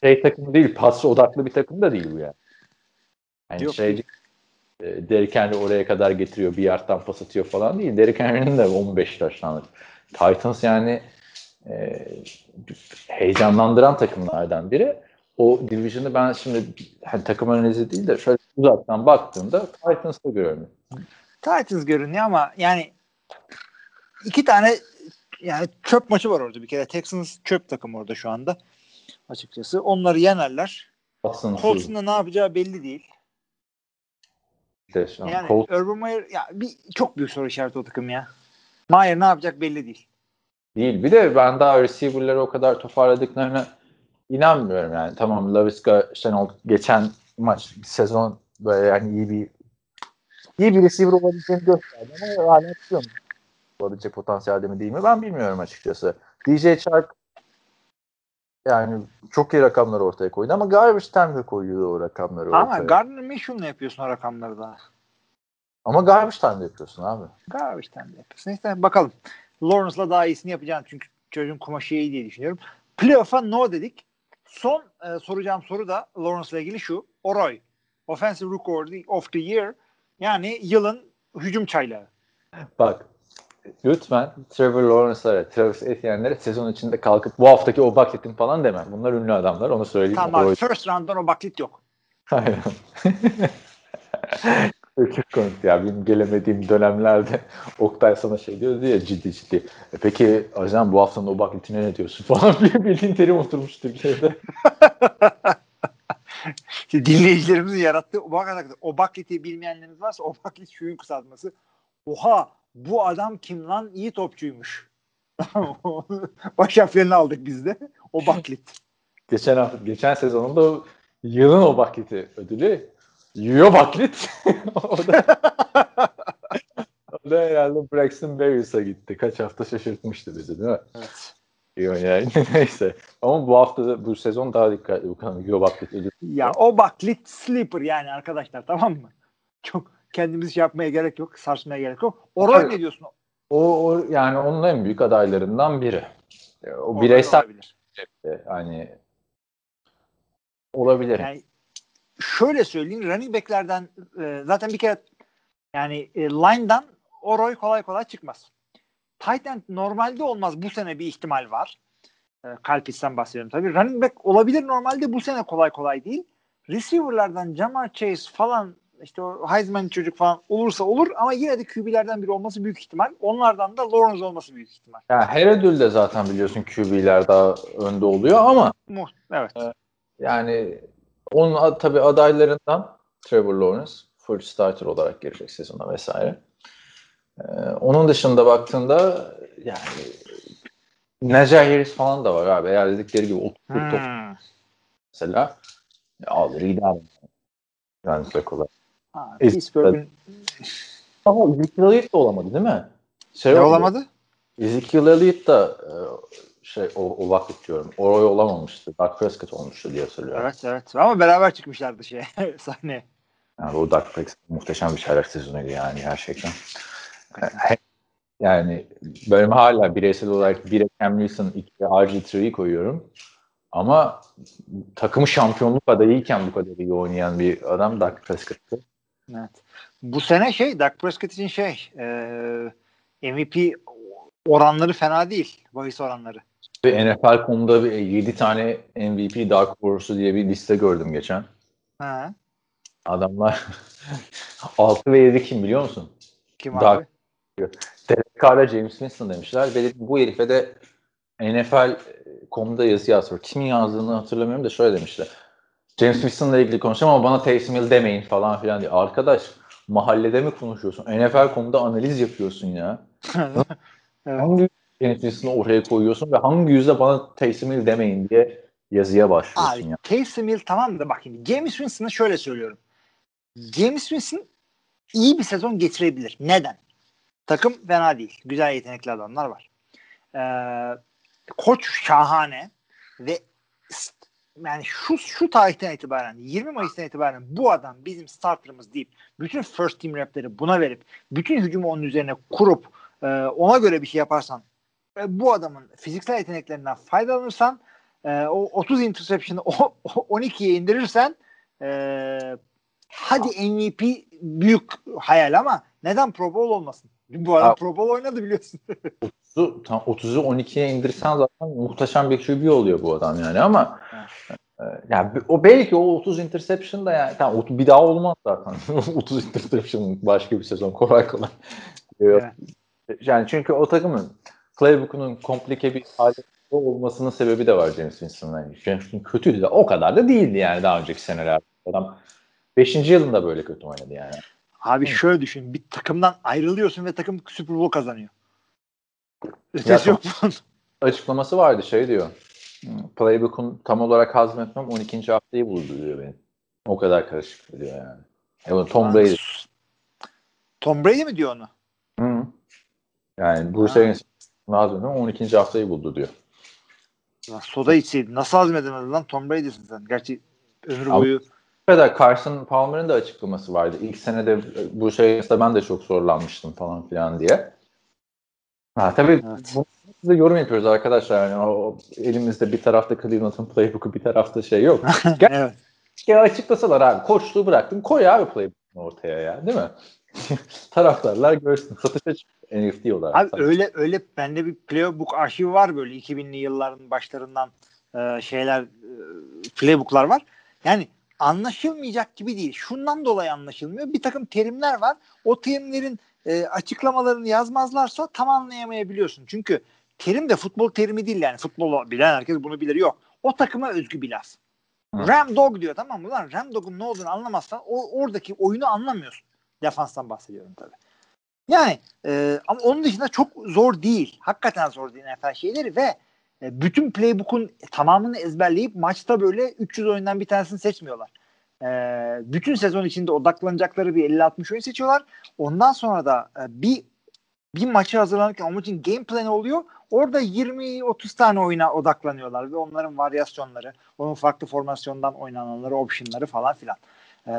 şey takımı değil, pas odaklı bir takım da değil bu yani. Yani Yok, şey e, Derrick Henry oraya kadar getiriyor, bir yardtan pas atıyor falan değil. Derrick Henry'nin de 15 taşlanır. Titans yani e, heyecanlandıran takımlardan biri. O division'ı ben şimdi hani takım analizi değil de şöyle uzaktan baktığımda Titans'ı görüyorum. Titans görünüyor ama yani iki tane yani çöp maçı var orada bir kere. Texans çöp takım orada şu anda açıkçası. Onları yenerler. Colts'un da ne yapacağı belli değil. Yani Colts Urban Meyer ya bir çok büyük soru işareti o takım ya. Meyer ne yapacak belli değil. Değil. Bir de ben daha receiver'ları o kadar toparladıklarına inanmıyorum yani. Tamam Laviska Şenol geçen maç sezon böyle yani iyi bir iyi bir receiver olabileceğini gösterdi ama hala tutuyor mu? Olabilecek potansiyelde mi değil mi? Ben bilmiyorum açıkçası. DJ Chark yani çok iyi rakamlar ortaya koydu ama garbage time koyuyor o rakamları ortaya. Ama Gardner Minshew'la yapıyorsun o rakamları da. ama garbage time yapıyorsun abi. Garbage time yapıyorsun. İşte bakalım. Lawrence'la daha iyisini yapacağım çünkü çocuğun kumaşı iyi diye düşünüyorum. Playoff'a no dedik. Son e, soracağım soru da Lawrence'la ilgili şu. Oroy. Offensive Rookie of the Year. Yani yılın hücum çaylağı. Bak lütfen Trevor Lawrence'lara, Travis Etienne'lere sezon içinde kalkıp bu haftaki o bakletin falan deme. Bunlar ünlü adamlar onu söyleyeyim. Tamam abi. First round'dan o baklit yok. Aynen. Çok komik ya. Benim gelemediğim dönemlerde Oktay sana şey diyordu ya ciddi ciddi. E peki ajan bu haftanın o baklitine ne diyorsun falan diye bildiğin terim oturmuş Türkiye'de. Dinleyicilerimizin yarattığı o baklit, o bakliti bilmeyenleriniz varsa o baklit şuyun kısaltması. Oha bu adam kim lan iyi topçuymuş. Baş harflerini aldık biz de. O baklit. geçen hafta, geçen sezonunda yılın o bakliti ödülü Yo baklit. o da o da herhalde Braxton Berrios'a gitti. Kaç hafta şaşırtmıştı bizi değil mi? Evet. Yo yani neyse. Ama bu hafta da bu sezon daha dikkatli bakalım. Yo baklit ödülü. Ya o baklit sleeper yani arkadaşlar tamam mı? Çok kendimizi şey yapmaya gerek yok. Sarsmaya gerek yok. Hayır. ne diyorsun? O, o yani onun en büyük adaylarından biri. O Oroy bireysel olabilir. hani olabilir. Yani şöyle söyleyeyim running back'lerden e, zaten bir kere yani e, line'dan Oroy kolay kolay çıkmaz. Tight end normalde olmaz. Bu sene bir ihtimal var. E, Kalpis'ten bahsediyorum tabii. Running back olabilir normalde bu sene kolay kolay değil. Receiver'lardan Jamar Chase falan işte o Heisman çocuk falan olursa olur ama yine de QB'lerden biri olması büyük ihtimal. Onlardan da Lawrence olması büyük ihtimal. Yani her ödülde zaten biliyorsun QB'ler daha önde oluyor ama Mu evet. yani onun tabii adaylarından Trevor Lawrence full starter olarak girecek sezona vesaire. Ee, onun dışında baktığında yani Najee Harris falan da var abi. Eğer dedikleri gibi 30 top Hmm. mesela ya alır gider. Yani back olarak. Ha, Pittsburgh'ün Ama Ezekiel Elliott da olamadı değil mi? Şey ne oldu. olamadı? Ezekiel Elliott da e, şey o, o vakit diyorum. Oroy olamamıştı. Dak Prescott olmuştu diye hatırlıyorum. Evet evet. Ama beraber çıkmışlardı şey sahneye. Yani o Dak Prescott muhteşem bir çaylak sezonuydu yani gerçekten. Yani benim hala bireysel olarak 1'e Cam Newton, 2'ye RG3'yi koyuyorum. Ama takımı şampiyonluk adayıyken bu kadar iyi oynayan bir adam Dak Prescott'tı. Evet. Bu sene şey Dak Prescott için şey e, MVP oranları fena değil. Bahis oranları. Ve NFL.com'da 7 tane MVP Dark Horse'u diye bir liste gördüm geçen. Ha. Adamlar 6 ve 7 kim biliyor musun? Kim Dak- abi? Derek Carr'la James Winston demişler. Ve dedim, bu herife de NFL.com'da yazı yazıyor. Kimin yazdığını hatırlamıyorum da şöyle demişler. James Winston'la ilgili konuşacağım ama bana Taysom Hill demeyin falan filan diye. Arkadaş mahallede mi konuşuyorsun? NFL.com'da analiz yapıyorsun ya. Evet. Winston'ı oraya koyuyorsun ve hangi yüzde bana Taysom Hill demeyin diye yazıya başlıyorsun Abi ya. Taysom Hill tamam da bak şimdi James Winston'a şöyle söylüyorum. James Winston iyi bir sezon geçirebilir. Neden? Takım fena değil. Güzel yetenekli adamlar var. Ee, koç şahane ve yani şu şu tarihten itibaren 20 Mayıs'tan itibaren bu adam bizim starterımız deyip bütün first team repleri buna verip bütün hücumu onun üzerine kurup e, ona göre bir şey yaparsan bu adamın fiziksel yeteneklerinden faydalanırsan e, o 30 interception'ı o- o 12'ye indirirsen e, hadi MVP büyük hayal ama neden Pro Bowl olmasın? Bu adam Abi- Pro Bowl oynadı biliyorsun. 30'u, tam 30'u 12'ye indirsen zaten muhteşem bir QB oluyor bu adam yani ama e, yani o belki o 30 interception da yani ot- bir daha olmaz zaten. 30 interception başka bir sezon kolay kolay. Evet. Yani çünkü o takımın playbook'unun komplike bir halde olmasının sebebi de var James Winston'ın. Yani James Winston kötüydü de o kadar da değildi yani daha önceki senelerde. Adam 5. yılında böyle kötü oynadı yani. Abi Evet. şöyle düşün. Bir takımdan ayrılıyorsun ve takım Super Bowl kazanıyor. Ötesi yok bunun. Açıklaması vardı şey diyor. "Hmm, Playbook'un tam olarak hazmetmem 12. haftayı buldu diyor benim. O kadar karışık diyor yani. Evet, Tom Brady. Tom Brady mi diyor onu? Hı. Yani Bruce. Arians hazmetmem 12. haftayı buldu diyor. Lan soda içseydin. Nasıl hazmedemedin lan? Tom Brady'sin sen. Gerçi ömür boyu kadar Carson Palmer'ın da açıklaması vardı. İlk senede bu şeyde ben de çok zorlanmıştım falan filan diye. Ha tabii Evet. bunu yorum yapıyoruz arkadaşlar. Yani o, elimizde bir tarafta Cleveland'ın playbook'u bir tarafta şey yok. evet. Ya açıklasalar abi koçluğu bıraktım koy abi playbook'unu ortaya ya değil mi? Taraftarlar görsün. Satışa çık NFT olarak. Abi öyle öyle bende bir playbook arşivi var böyle 2000'li yılların başlarından e, şeyler e, playbooklar var. Yani anlaşılmayacak gibi değil. Şundan dolayı anlaşılmıyor. Bir takım terimler var. O terimlerin e, açıklamalarını yazmazlarsa tam anlayamayabiliyorsun. Çünkü terim de futbol terimi değil yani. Futbolu bilen herkes bunu bilir. Yok. O takıma özgü bir laf. Hı. Ram dog diyor tamam mı? Lan Ram dog'un ne olduğunu anlamazsan o, oradaki oyunu anlamıyorsun. Defanstan bahsediyorum tabii. Yani e, ama onun dışında çok zor değil. Hakikaten zor değil NFL şeyleri ve e, bütün playbook'un tamamını ezberleyip maçta böyle 300 oyundan bir tanesini seçmiyorlar. E, bütün sezon içinde odaklanacakları bir 50-60 oyun seçiyorlar. Ondan sonra da e, bir bir maçı hazırlanırken o maçın game planı oluyor. Orada 20-30 tane oyuna odaklanıyorlar ve onların varyasyonları, onun farklı formasyondan oynananları, optionları falan filan. E,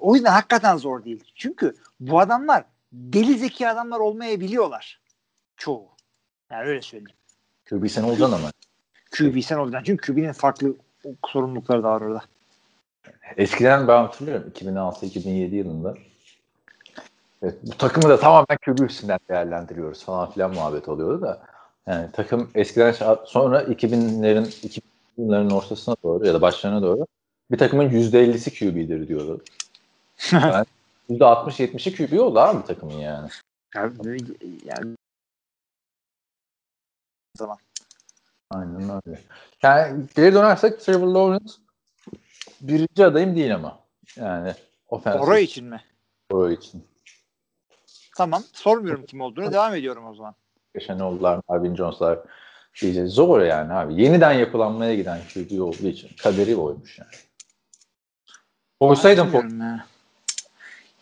o yüzden hakikaten zor değil. Çünkü bu adamlar deli zeki adamlar olmayabiliyorlar. Çoğu. Yani öyle söyleyeyim. QB sen olacaksın ama. QB sen olacaksın. Çünkü QB'nin farklı sorumlulukları da var orada. Eskiden ben hatırlıyorum 2006-2007 yılında. Evet, bu takımı da tamamen QB üstünden değerlendiriyoruz falan filan muhabbet oluyordu da. Yani takım eskiden sonra 2000'lerin 2000'lerin ortasına doğru ya da başlarına doğru bir takımın %50'si QB'dir diyordu. Yani %60-70'i QB oldu abi takımın yani. Yani, yani zaman. Aynen öyle. Yani geri dönersek Trevor Lawrence birinci adayım değil ama. Yani ofensif Oraya için mi? Oraya için. Tamam. Sormuyorum kim olduğunu. Devam ediyorum o zaman. Şenol'lar, Marvin Jones'lar diyeceğiz. Zor yani abi. Yeniden yapılanmaya giden QB olduğu için kaderi oymuş yani. Bilmiyorum ya.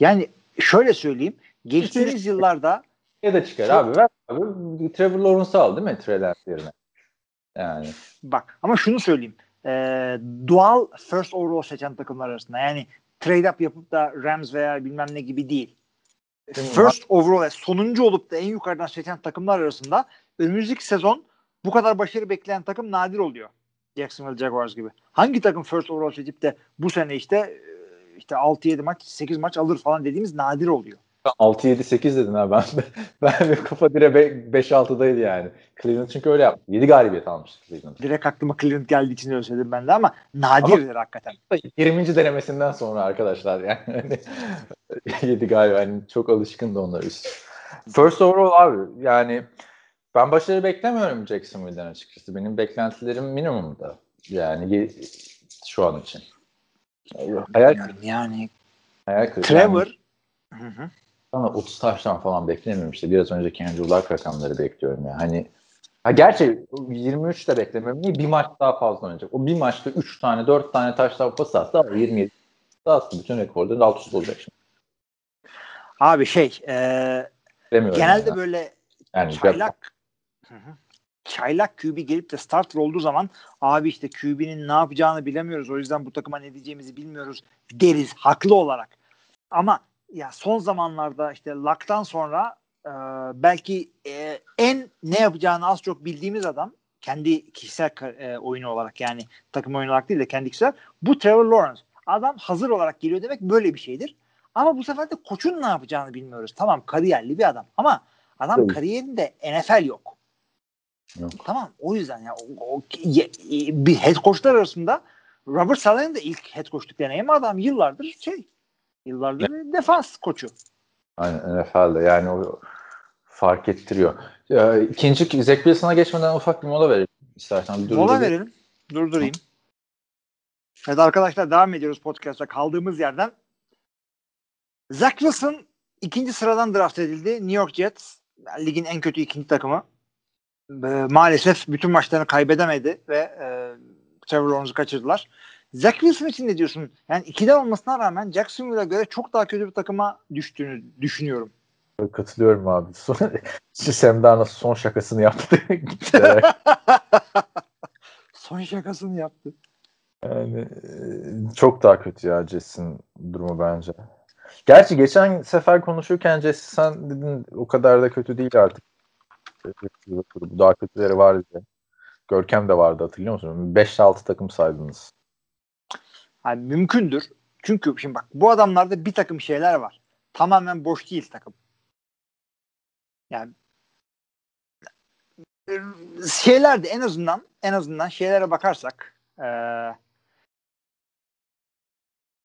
Yani şöyle söyleyeyim. Geçtiğimiz yıllarda Fort'ya da çıkar abi. Ver abi. Trevor Lawrence'ı al değil mi? Trey yerine. Yani. bak ama şunu söyleyeyim. Ee, doğal first overall seçen takımlar arasında yani trade up yapıp da Rams veya bilmem ne gibi değil. First overall sonuncu olup da en yukarıdan seçen takımlar arasında önümüzdeki sezon bu kadar başarı bekleyen takım nadir oluyor. Jacksonville Jaguars gibi. Hangi takım first overall seçip de bu sene işte e, işte 6-7 maç 8 maç alır falan dediğimiz nadir oluyor. 6-7-8 dedin ha ben. ben bir kafa dire 5-6'daydı yani. Cleveland çünkü öyle yaptı. 7 galibiyet almıştı Cleveland. Direkt aklıma Cleveland geldiği için öyle söyledim ben de ama nadirdir hakikaten. 20. denemesinden sonra arkadaşlar yani. 7 galiba yani çok alışkındı onlar üst. First overall abi yani ben başarı beklemiyorum Jacksonville'den açıkçası. Benim beklentilerim minimumda. Yani şu an için. Hayal, Bilmiyorum yani hayal kırıklığı. Trevor Hı hı. Sana 30 taştan falan beklemiyorum işte. Biraz önceki Andrew Luck rakamları bekliyorum ya. Hani Ha, gerçi 23 de beklemiyorum. Niye? Bir maç daha fazla oynayacak. O bir maçta 3 tane 4 tane taştan pas atsa ama 27 aslında bütün rekorların alt üst olacak şimdi. Abi şey e, genelde yani. böyle Yani çaylak Hı hı. Çaylak QB gelip de starter olduğu zaman abi işte QB'nin ne yapacağını bilemiyoruz. O yüzden bu takıma ne diyeceğimizi bilmiyoruz deriz haklı olarak. Ama ya son zamanlarda işte Luck'tan sonra e, belki e, en ne yapacağını az çok bildiğimiz adam kendi kişisel e, oyunu olarak yani takım oyunu olarak değil de kendi kişisel bu Trevor Lawrence. Adam hazır olarak geliyor demek böyle bir şeydir. Ama bu sefer de koçun ne yapacağını bilmiyoruz. Tamam kariyerli bir adam ama adam kariyerinde NFL yok. Yok. Tamam o yüzden ya o, o- ye- bir head coachlar arasında Robert Saleh'in de ilk head coachluk deneyimi adam yıllardır şey yıllardır defans koçu. Aynen NFL'de yani o fark ettiriyor. Ya, ikinci Zach Wilson'a geçmeden ufak bir mola verelim istersen. Bir Mola verelim. Durdurayım. Evet arkadaşlar devam ediyoruz podcast'a kaldığımız yerden. Zach Wilson ikinci sıradan draft edildi. New York Jets ligin en kötü ikinci takımı. Ee, maalesef bütün maçlarını kaybedemedi ve e, Trevor Lawrence'ı kaçırdılar. Zach Wilson için ne diyorsun? Yani ikiden olmasına rağmen Jacksonville'a göre çok daha kötü bir takıma düştüğünü düşünüyorum. Katılıyorum abi. Son, Sam Darnold son şakasını yaptı. Son şakasını yaptı. yani, e, çok daha kötü ya Jets'in durumu bence. Gerçi geçen sefer konuşurken Jets sen dedin o kadar da kötü değil artık. Daha kötüleri var diye. Görkem de vardı hatırlıyor musun? 5-6 takım saydınız. Yani mümkündür. Çünkü şimdi bak bu adamlarda bir takım şeyler var. Tamamen boş değil takım. Yani e, şeyler de en azından en azından şeylere bakarsak eee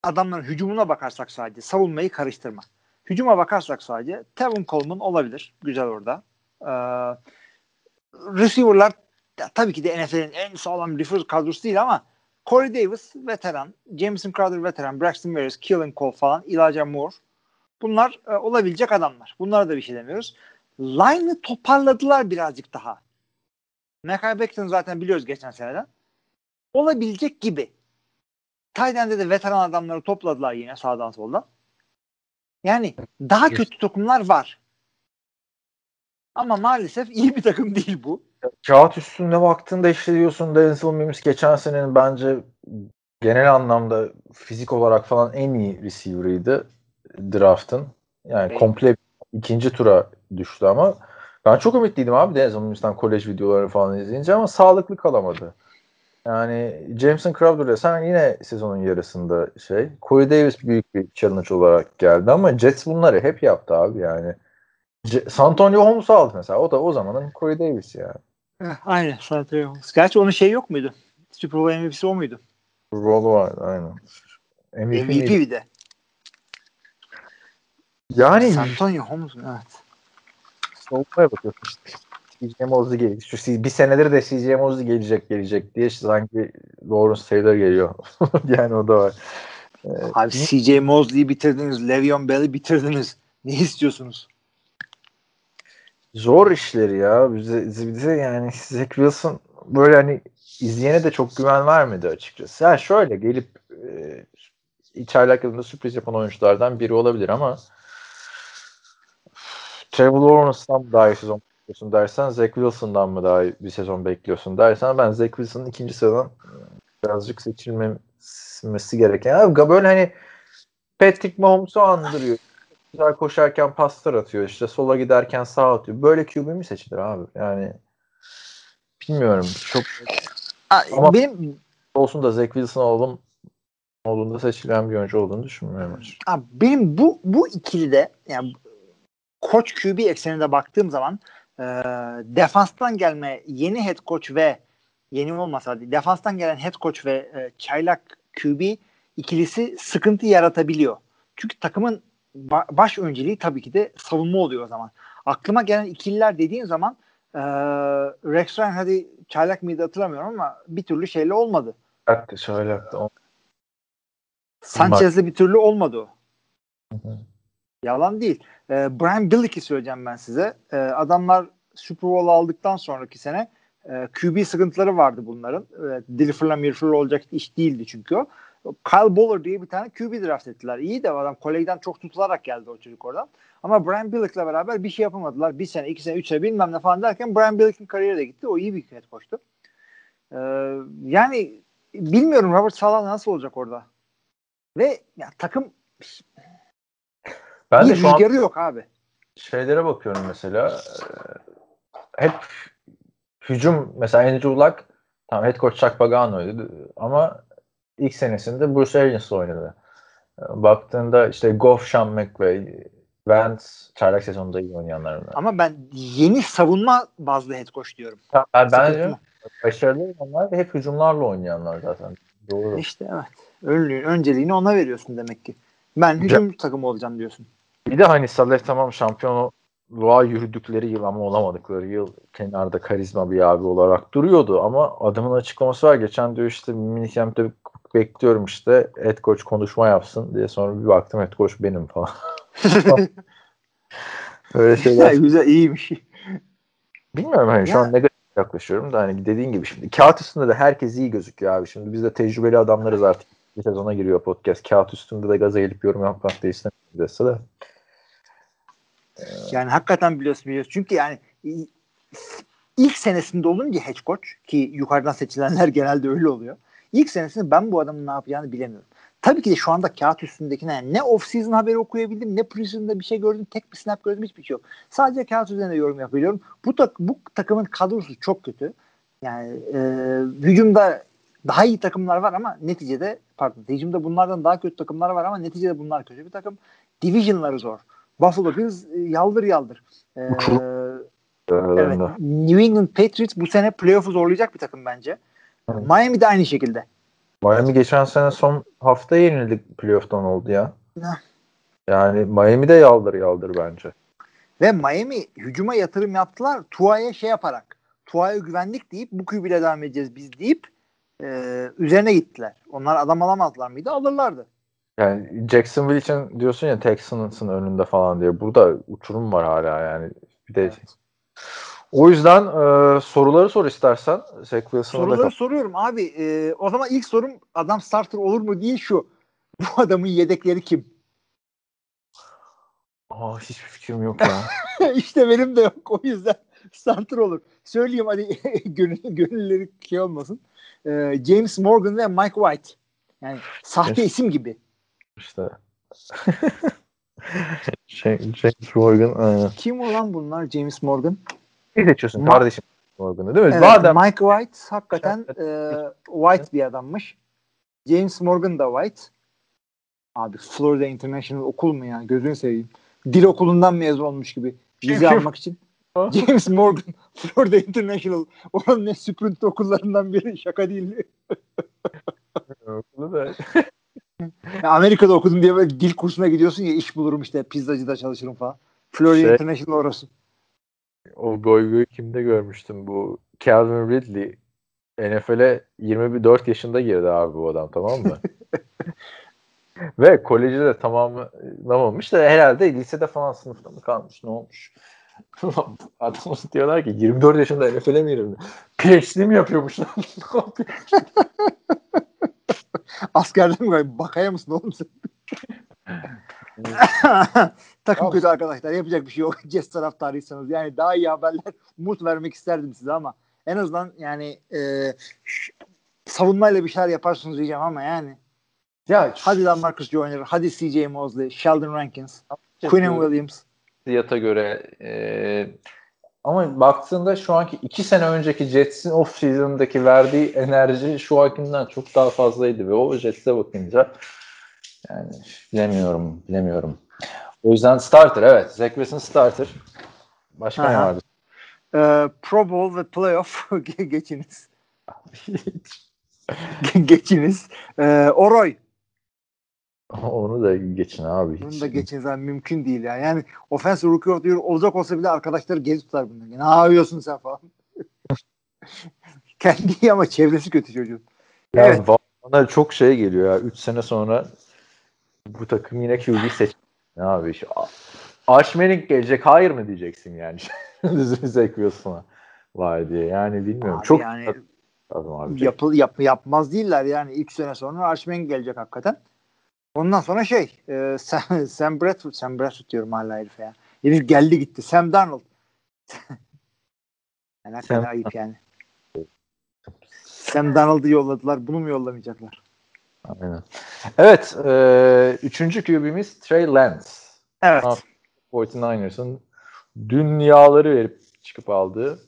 adamların hücumuna bakarsak sadece savunmayı karıştırma. Hücuma bakarsak sadece Tevin Coleman olabilir. Güzel orada. Eee receiver'lar tabii ki de NFL'in en sağlam receiver kadrosu değil ama Corey Davis veteran, Jameson Crowder veteran, Braxton Berrios, Keelan Cole falan, Elijah Moore. Bunlar e, olabilecek adamlar. Bunlara da bir şey demiyoruz. Line'ı toparladılar birazcık daha. Mekhi Becton'u zaten biliyoruz geçen seneden. Olabilecek gibi. Tayden'de de veteran adamları topladılar yine sağdan soldan. Yani daha kötü takımlar var. Ama maalesef iyi bir takım değil bu. Kağıt üstünde baktığında işte diyorsun Denzel Mims geçen senenin bence genel anlamda fizik olarak falan en iyi receiver'ıydı draft'ın. Yani Evet. komple ikinci tura düştü ama ben çok ümitliydim abi Denzel Mims'ten kolej videolarını falan izleyince ama sağlıklı kalamadı. Yani Jameson Crowder'la sen yine sezonun yarısında şey. Corey Davis büyük bir challenge olarak geldi ama Jets bunları hep yaptı abi yani. C- Santonio Holmes aldı mesela. O da o zamanın Corey Davis ya. Aynen. Sanatorio Holmes. Gerçi onun şey yok muydu? Super Bowl MVP'si o muydu? Rolu vardı aynen. MVP, MVP bir de. Yani Santonio Holmes? Evet. savunmaya bakıyorsun işte. CJ Mosley gelecek. Şu C- bir senedir de CJ Mosley gelecek gelecek diye sanki Lawrence Taylor geliyor. yani o da var. Abi CJ Mosley'i bitirdiniz. Le'Veon Bell'i bitirdiniz. Ne istiyorsunuz? Zor işleri ya. Bize, bize yani Zach Wilson böyle hani izleyene de çok güven vermedi açıkçası. Yani şöyle gelip e, içeride yılında sürpriz yapan oyunculardan biri olabilir ama Trevor Lawrence'dan daha iyi sezon bekliyorsun dersen Zach Wilson'dan mı daha iyi bir sezon bekliyorsun dersen ben Zach Wilson'ın ikinci sıradan birazcık seçilmesi gereken. Abi böyle hani Patrick Mahomes'u andırıyor. Güzel koşarken paslar atıyor. işte sola giderken sağ atıyor. Böyle QB mi seçilir abi? Yani bilmiyorum. Çok Ha, Ama- benim olsun da Zach Wilson oğlum olduğunda seçilen bir oyuncu olduğunu düşünmüyorum. açıkçası. Abi benim bu bu ikilide yani koç QB ekseninde baktığım zaman e, defanstan gelme yeni head coach ve yeni olmasa defanstan gelen head coach ve e, çaylak QB ikilisi sıkıntı yaratabiliyor. Çünkü takımın baş önceliği tabii ki de savunma oluyor o zaman. Aklıma gelen ikililer dediğin zaman e, Rex Ryan hadi çaylak mıydı hatırlamıyorum ama bir türlü şeyle olmadı. Yaptı. O- Sanchez'le bir türlü olmadı o. Hı hı. Yalan değil. Ee, Brian Billick'i söyleyeceğim ben size. Ee, adamlar Super Bowl aldıktan sonraki sene e, QB sıkıntıları vardı bunların. E, Dilfer'la Mirfer olacak iş değildi çünkü o. Kyle Boller diye bir tane QB draft ettiler. İyi de adam kolejden çok tutularak geldi o çocuk oradan. Ama Brian Billick'le beraber bir şey yapamadılar. Bir sene, iki sene, üç sene bilmem ne falan derken Brian Billick'in kariyeri de gitti. O iyi bir head coach'tu. Ee, yani bilmiyorum Robert Sala nasıl olacak orada. Ve ya, takım Ben bir de şu an yok abi. şeylere bakıyorum mesela. Ee, Hep hücum mesela Andrew Luck tamam head coach Chuck Pagano'ydu ama ilk senesinde Bruce Arians'la oynadı. Ee, Baktığında işte Goff, Sean McVay, Vance çaylak sezonunda iyi oynayanlarından. Ama ben yeni savunma bazlı head coach diyorum. Ben, ben Sıkıntı diyorum, başarılı olanlar ve hep hücumlarla oynayanlar zaten. Doğru. İşte evet. Önlüğün, önceliğini ona veriyorsun demek ki. Ben hücum takımı olacağım diyorsun. Bir de hani Saleh tamam şampiyonluğa yürüdükleri yıl ama olamadıkları yıl kenarda karizma bir abi olarak duruyordu ama adamın açıklaması var. Geçen diyor işte minicamp'te bekliyorum işte head coach konuşma yapsın diye sonra bir baktım head coach benim falan. Öyle Ya, şeyler. güzel iyiymiş. Bilmiyorum hani şu Ya- an negatif yaklaşıyorum da hani dediğin gibi şimdi kağıt üstünde de herkes iyi gözüküyor abi. Şimdi biz de tecrübeli adamlarız artık. Bir sezona giriyor podcast. Kağıt üstünde de gaza gelip yorum yapmak da istemiyoruz da. Yani hakikaten biliyorsun biliyorsun. Çünkü yani ilk senesinde olunca head coach ki yukarıdan seçilenler genelde öyle oluyor. İlk senesinde ben bu adamın ne yapacağını bilemiyorum. Tabii ki de şu anda kağıt üstündekine yani ne off-season haberi okuyabildim ne preseason'da bir şey gördüm tek bir snap gördüm hiçbir şey yok. Sadece kağıt üzerinde yorum yapabiliyorum. Bu, tak, bu takımın kadrosu çok kötü. Yani e, hücumda daha iyi takımlar var ama neticede pardon hücumda bunlardan daha kötü takımlar var ama neticede bunlar kötü bir takım. Division'ları zor. Buffalo Bills e, yaldır yaldır. E, Evet. New England Patriots bu sene playoff'u zorlayacak bir takım bence. Evet. Miami de aynı şekilde. Miami geçen sene son hafta yenildik playoff'tan oldu ya. Ya. Yani Miami de yaldır yaldır bence. Ve Miami hücuma yatırım yaptılar. Tua'ya şey yaparak. Tua'ya güvendik deyip bu QB'yle devam edeceğiz biz deyip e, üzerine gittiler. Onlar adam alamazlar mıydı? Alırlardı. Yani Jacksonville için diyorsun ya Texans'ın önünde falan diye. Burada uçurum var hala yani. Bir de o yüzden e, soruları sor istersen. Zach Wilson'a da Soruları soruyorum abi. E, o zaman ilk sorum adam starter olur mu değil şu. Bu adamın yedekleri kim? Aa, hiçbir fikrim yok ya. işte benim de yok. O yüzden starter olur. Söyleyeyim hadi gönül, gönülleri şey olmasın. Ee, James Morgan ve Mike White. Yani sahte isim gibi. işte. James, James Morgan. Aynen. Kim olan bunlar James Morgan? Ne seçiyorsun Ma- kardeşim Morgan'ı değil mi? Evet, Madem Mike White hakikaten e, White bir adammış. James Morgan da White. Abi Florida International okul mu ya? Gözünü seveyim. Dil okulundan mezun olmuş gibi. Vize almak için. James Morgan, Florida International. Onun ne sprint okullarından biri. Şaka değil. Okulu da- Amerika'da okudum diye böyle dil kursuna gidiyorsun ya iş bulurum işte pizzacıda çalışırım falan. Florida Şey- International orası. O goy goy kimde görmüştüm bu Calvin Ridley NFL'e 24 yaşında girdi abi bu adam tamam mı? Ve koleji de tamamlamamış da herhalde lisede falan sınıfta mı kalmış ne olmuş? Adam diyorlar ki 24 yaşında NFL'e mi girdi? PhD mi yapıyormuş lan? Ne yapıyor? Askerden mi? Bakaya mısın oğlum sen? Takım Tamam. kötü arkadaşlar. Yapacak bir şey yok. Jets taraftarıysanız. Yani daha iyi haberler umut vermek isterdim size ama en azından yani e, savunmayla bir şeyler yaparsınız diyeceğim ama yani ya hadi lan Marcus Joyner, hadi CJ Mosley, Sheldon Rankins, Quinnen Williams. fiyata göre e, ama baktığında şu anki iki sene önceki Jets'in off season'daki verdiği enerji şu ankinden çok daha fazlaydı ve o Jets'e bakınca yani bilemiyorum bilemiyorum. O yüzden starter evet. Zach Wilson starter. Başka ne vardı? E, Pro Bowl ve Playoff geçiniz. geçiniz. E, Oroy. Onu da geçin abi. Hiç. da geçiniz abi mümkün değil ya. Yani offensive rookie of the year olacak olsa bile arkadaşları geri tutar bunları. Ne yapıyorsun sen falan. Kendi ama çevresi kötü çocuğun. Ya Evet. Bana çok şey geliyor ya. 3 sene sonra bu takım yine QB seç. Ne abi? Şu, Archmanning gelecek hayır mı diyeceksin yani. Zach Wilson'a var diye. Yani bilmiyorum. Abi Çok yani lazım abi. yapı, yap, yapmaz değiller yani 3 sene sonra Archman gelecek hakikaten. Ondan sonra şey e, Sam, Sam Bradford Sam Bradford diyorum hala herife ya. Herif geldi gitti. Sam Darnold. yani hakikaten Sam- ayıp yani. Sam Darnold'u yolladılar. Bunu mu yollamayacaklar? Aynen. Evet. E, üçüncü QB'miz Trey Lance. Evet. Ha. 49ers'ın dünyaları verip çıkıp aldığı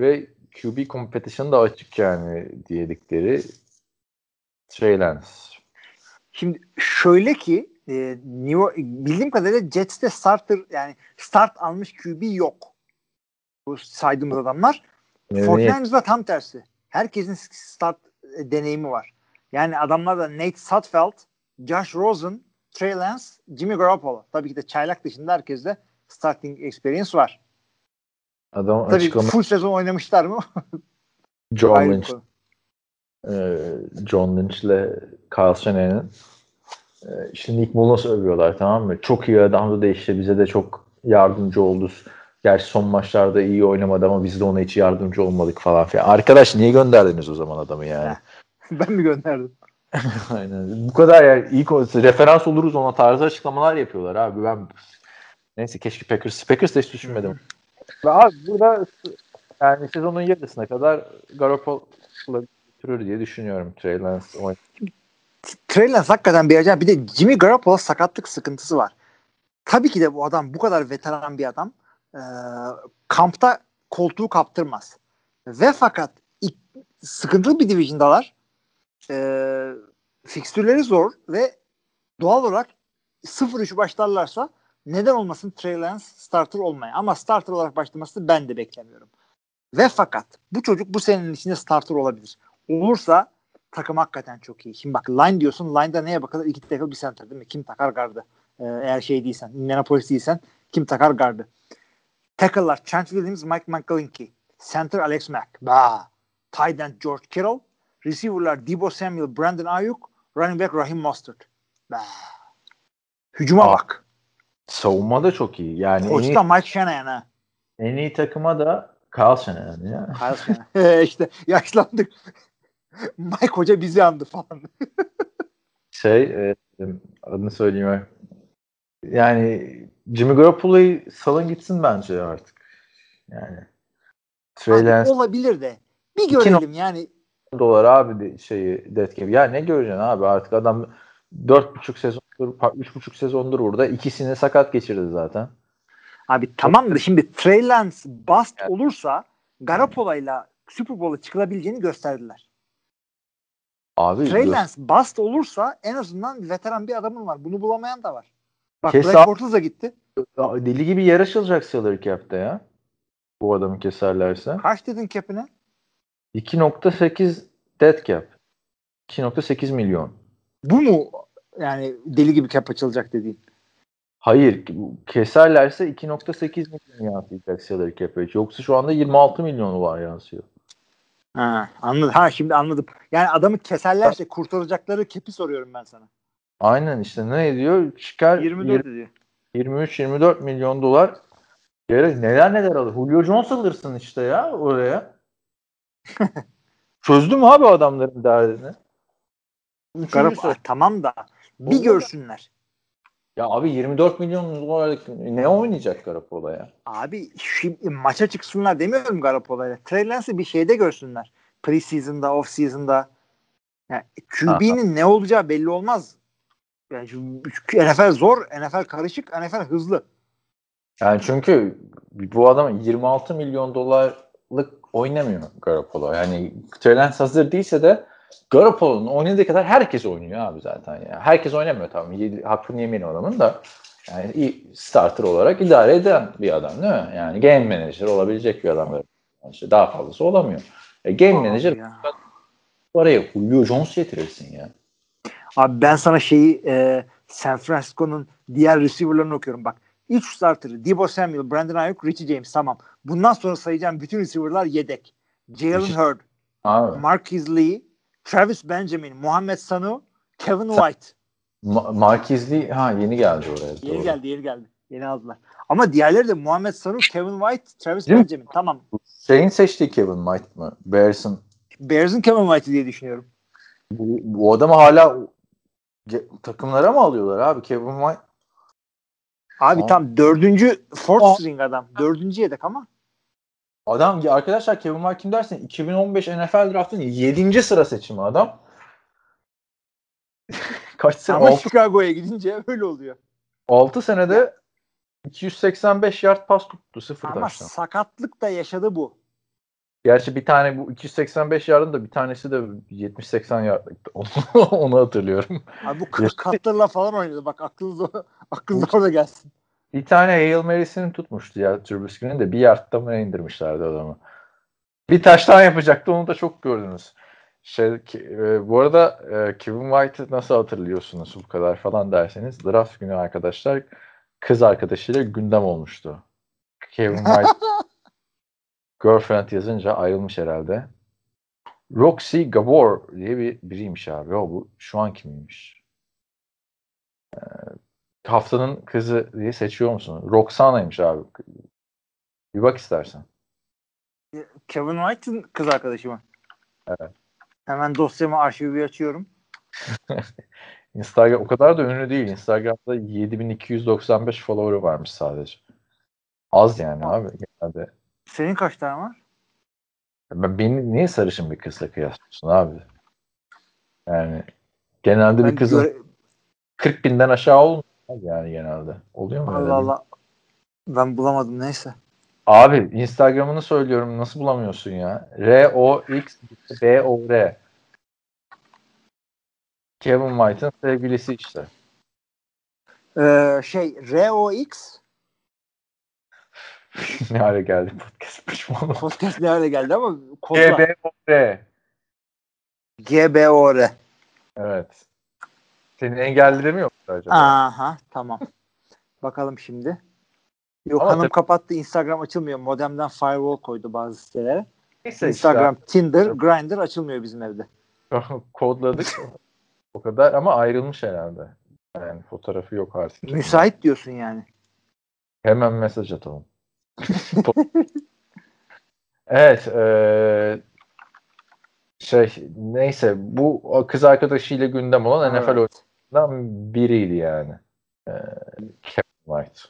ve QB competition da açık yani diyedikleri Trey Lance. Şimdi şöyle ki e, New, bildiğim kadarıyla Jets'te starter yani start almış QB yok. Bu saydığımız adamlar. Evet. 49ers'da tam tersi. Herkesin start deneyimi var. Yani adamlar da Nate Sudfeld, Josh Rosen, Trey Lance, Jimmy Garoppolo. Tabii ki de çaylak dışında herkeste starting experience var. Adam Tabii açıklama full sezon oynamışlar mı? John Lynch, konu. e, John Lynch ile Kyle Shanahan'ın e, şimdi Nick Mullins övüyorlar tamam mı? Çok iyi adamdı da işte bize de çok yardımcı oldu. Gerçi son maçlarda iyi oynamadı ama biz de ona hiç yardımcı olmadık falan filan. Arkadaş niye gönderdiniz o zaman adamı yani? ben mi gönderdim? Aynen. Bu kadar yani iyi konu- referans oluruz ona tarzı açıklamalar yapıyorlar abi. Ben neyse keşke Packers Packers de hiç düşünmedim. Ve abi burada yani sezonun yarısına kadar Garoppolo götürür diye düşünüyorum Trey Lance Trey Lance hakikaten bir acayip. Bir de Jimmy Garoppolo sakatlık sıkıntısı var. Tabii ki de bu adam bu kadar veteran bir adam e, kampta koltuğu kaptırmaz. Ve fakat ilk- sıkıntılı bir division'dalar. E, fikstürleri zor ve doğal olarak 0-3 başlarlarsa neden olmasın Trey Lance starter olmaya. Ama starter olarak başlamasını ben de beklemiyorum. Ve fakat bu çocuk bu senenin içinde starter olabilir. Olursa takım hakikaten çok iyi. Şimdi bak line diyorsun. Line'da neye bakılır? İki tackle bir center değil mi? Kim takar gardı? Ee, eğer şey değilsen, Indianapolis değilsen kim takar gardı? Tackle'lar Trent Williams, Mike McGlinchey. Center Alex Mack. Bah. Tight end George Kittle. Receiver'lar Debo Samuel, Brandon Ayuk. Running back Raheem Mostert. Bah. Hücuma Aa, bak. savunma da çok iyi. Yani iyi, Koçta Mike Shanahan ha. en iyi takıma da Kyle Shanahan ya. Kyle Shanahan. işte yaşlandık. Mike Hoca bizi andı falan. Şey e, adını söyleyeyim. Yani Jimmy Garoppolo'yu salın gitsin bence artık. Yani Trey Lance olabilir de. Bir görelim yani. Dolar abi de şeyi dead cap. Ya ne göreceksin abi artık adam dört buçuk sezondur, üç buçuk sezondur burada. ikisini sakat geçirdi zaten. Abi tamam da şimdi Trey Lance bust olursa Garoppolo'yla Super Bowl'a çıkılabileceğini gösterdiler. Abi Trey gö- Lance bust olursa en azından veteran bir adamın var. Bunu bulamayan da var. Bak Kes Black. Bortles da gitti. deli gibi yer açılacak salary cap'te ya. Bu adamı keserlerse. Kaç dedin cap'ine? 2.8 dead cap. 2.8 milyon. Bu mu yani deli gibi cap açılacak dediğin? Hayır. Keserlerse 2.8 milyon yansıyacak salary cap'e. Yoksa şu anda 26 milyonu var yansıyor. Ha, anladım. Ha şimdi anladım. Yani adamı keserlerse kurtaracakları cap'i soruyorum ben sana. Aynen işte ne ediyor? Çıkar 24 ediyor. 23-24 milyon dolar. Yere neler neler alır. Julio Jones alırsın işte ya oraya. Çözdüm abi adamların derdini. Üçüncü Garip, soru. tamam da bir Olur görsünler. Ya abi 24 milyon dolarlık ne oynayacak Garoppolo ya? Abi şimdi maça çıksınlar demiyorum Garoppolo'yla. Trey Lance'ı bir şeyde görsünler. Preseason'da, off season'da. Yani QB'nin ne olacağı belli olmaz. Yani şu, NFL zor, NFL karışık, NFL hızlı. Yani çünkü bu adam 26 milyon dolarlık oynamıyor Garoppolo. Yani Trey hazır değilse de Garoppolo'nun oynadığı kadar herkes oynuyor abi zaten ya. Herkes oynamıyor tamam. Yedi- Hakkını yemeyin adamın da. Yani iyi starter olarak idare eden bir adam değil mi? Yani game manager olabilecek bir adam. Yani işte daha fazlası olamıyor. E, game Abi manager ya. parayı Julio Jones getirirsin ya. Abi ben sana şeyi e, San Francisco'nun diğer receiver'larını okuyorum. Bak 3 starter'ı Debo Samuel, Brandon Ayuk, Richie James tamam. Bundan sonra sayacağım bütün receiver'lar yedek. Jalen Hurd, Abi. Marquise Lee, Travis Benjamin, Muhammed Sanu, Kevin White. Ma- Marquez Lee ha yeni geldi oraya. Yeni doğru. geldi, yeni geldi. Yeni aldılar. Ama diğerleri de Muhammed Sanu, Kevin White, Travis Değil mi? Benjamin. Tamam. Şeyin seçtiği Kevin White mı? Bears'ın. Bears'ın Kevin White'ı diye düşünüyorum. Bu, bu adamı hala takımlara mı alıyorlar abi? Kevin White. Abi Aa. tam dördüncü fourth Aa. string adam. Dördüncü yedek ama. Adam arkadaşlar Kevin White kim dersin? 2015 NFL draftının 7. sıra seçimi adam. Kaç sene? Ama 6, Chicago'ya gidince öyle oluyor. 6 senede 285 yard pas tuttu. Sıfır Ama taştan. sakatlık da yaşadı bu. Gerçi bir tane bu 285 yardın da bir tanesi de 70-80 yardlıktı. Onu, hatırlıyorum. Abi bu Cutler'la falan oynadı. Bak aklınızda, aklınızda orada gelsin. Bir tane Hail Mary'sini tutmuştu ya Trubisky'nin de bir yardta mı indirmişlerdi adamı. Bir taştan yapacaktı onu da çok gördünüz. Şey, e, bu arada e, Kevin White'ı nasıl hatırlıyorsunuz bu kadar falan derseniz draft günü arkadaşlar kız arkadaşıyla gündem olmuştu. Kevin White girlfriend yazınca ayrılmış herhalde. Roxy Gabor diye bir biriymiş abi. O bu şu an kimmiş? Ee, haftanın kızı diye seçiyor musun? Roxana'ymış abi. Bir bak istersen. Kevin White'ın kız arkadaşı mı? Evet. Hemen dosyamı arşivi açıyorum. Instagram o kadar da ünlü değil. Instagram'da 7295 follower varmış sadece. Az yani abi genelde. Senin kaç tane var? Ben, beni niye sarışın bir kızla kıyaslıyorsun abi? Yani genelde Ben bir kızın göre- 40 binden aşağı olmuyor yani genelde. Oluyor mu? öyle Allah değil? Allah. Ben bulamadım neyse. Abi Instagram'ını söylüyorum nasıl bulamıyorsun ya? R O X B O R. Kevin White'ın sevgilisi işte. Ee, şey ROX ne hale geldi podcast pişmanım. podcast ne hale geldi ama kodla. B O R. GBOR. Evet. Senin engelleri mi yoktu acaba? Aha tamam. Bakalım şimdi. Yok Ama hanım tabii- kapattı. Instagram açılmıyor. Modemden firewall koydu bazı sitelere. Neyse Instagram, Tinder, Çok- Grindr açılmıyor bizim evde. işte. Kodladık. o kadar ama ayrılmış herhalde. Yani fotoğrafı yok artık. Müsait diyorsun yani. Hemen mesaj atalım. Evet. eee, şey neyse bu kız arkadaşıyla gündem olan NFL Evet. oyuncularından biriydi yani. Eee Kevin White.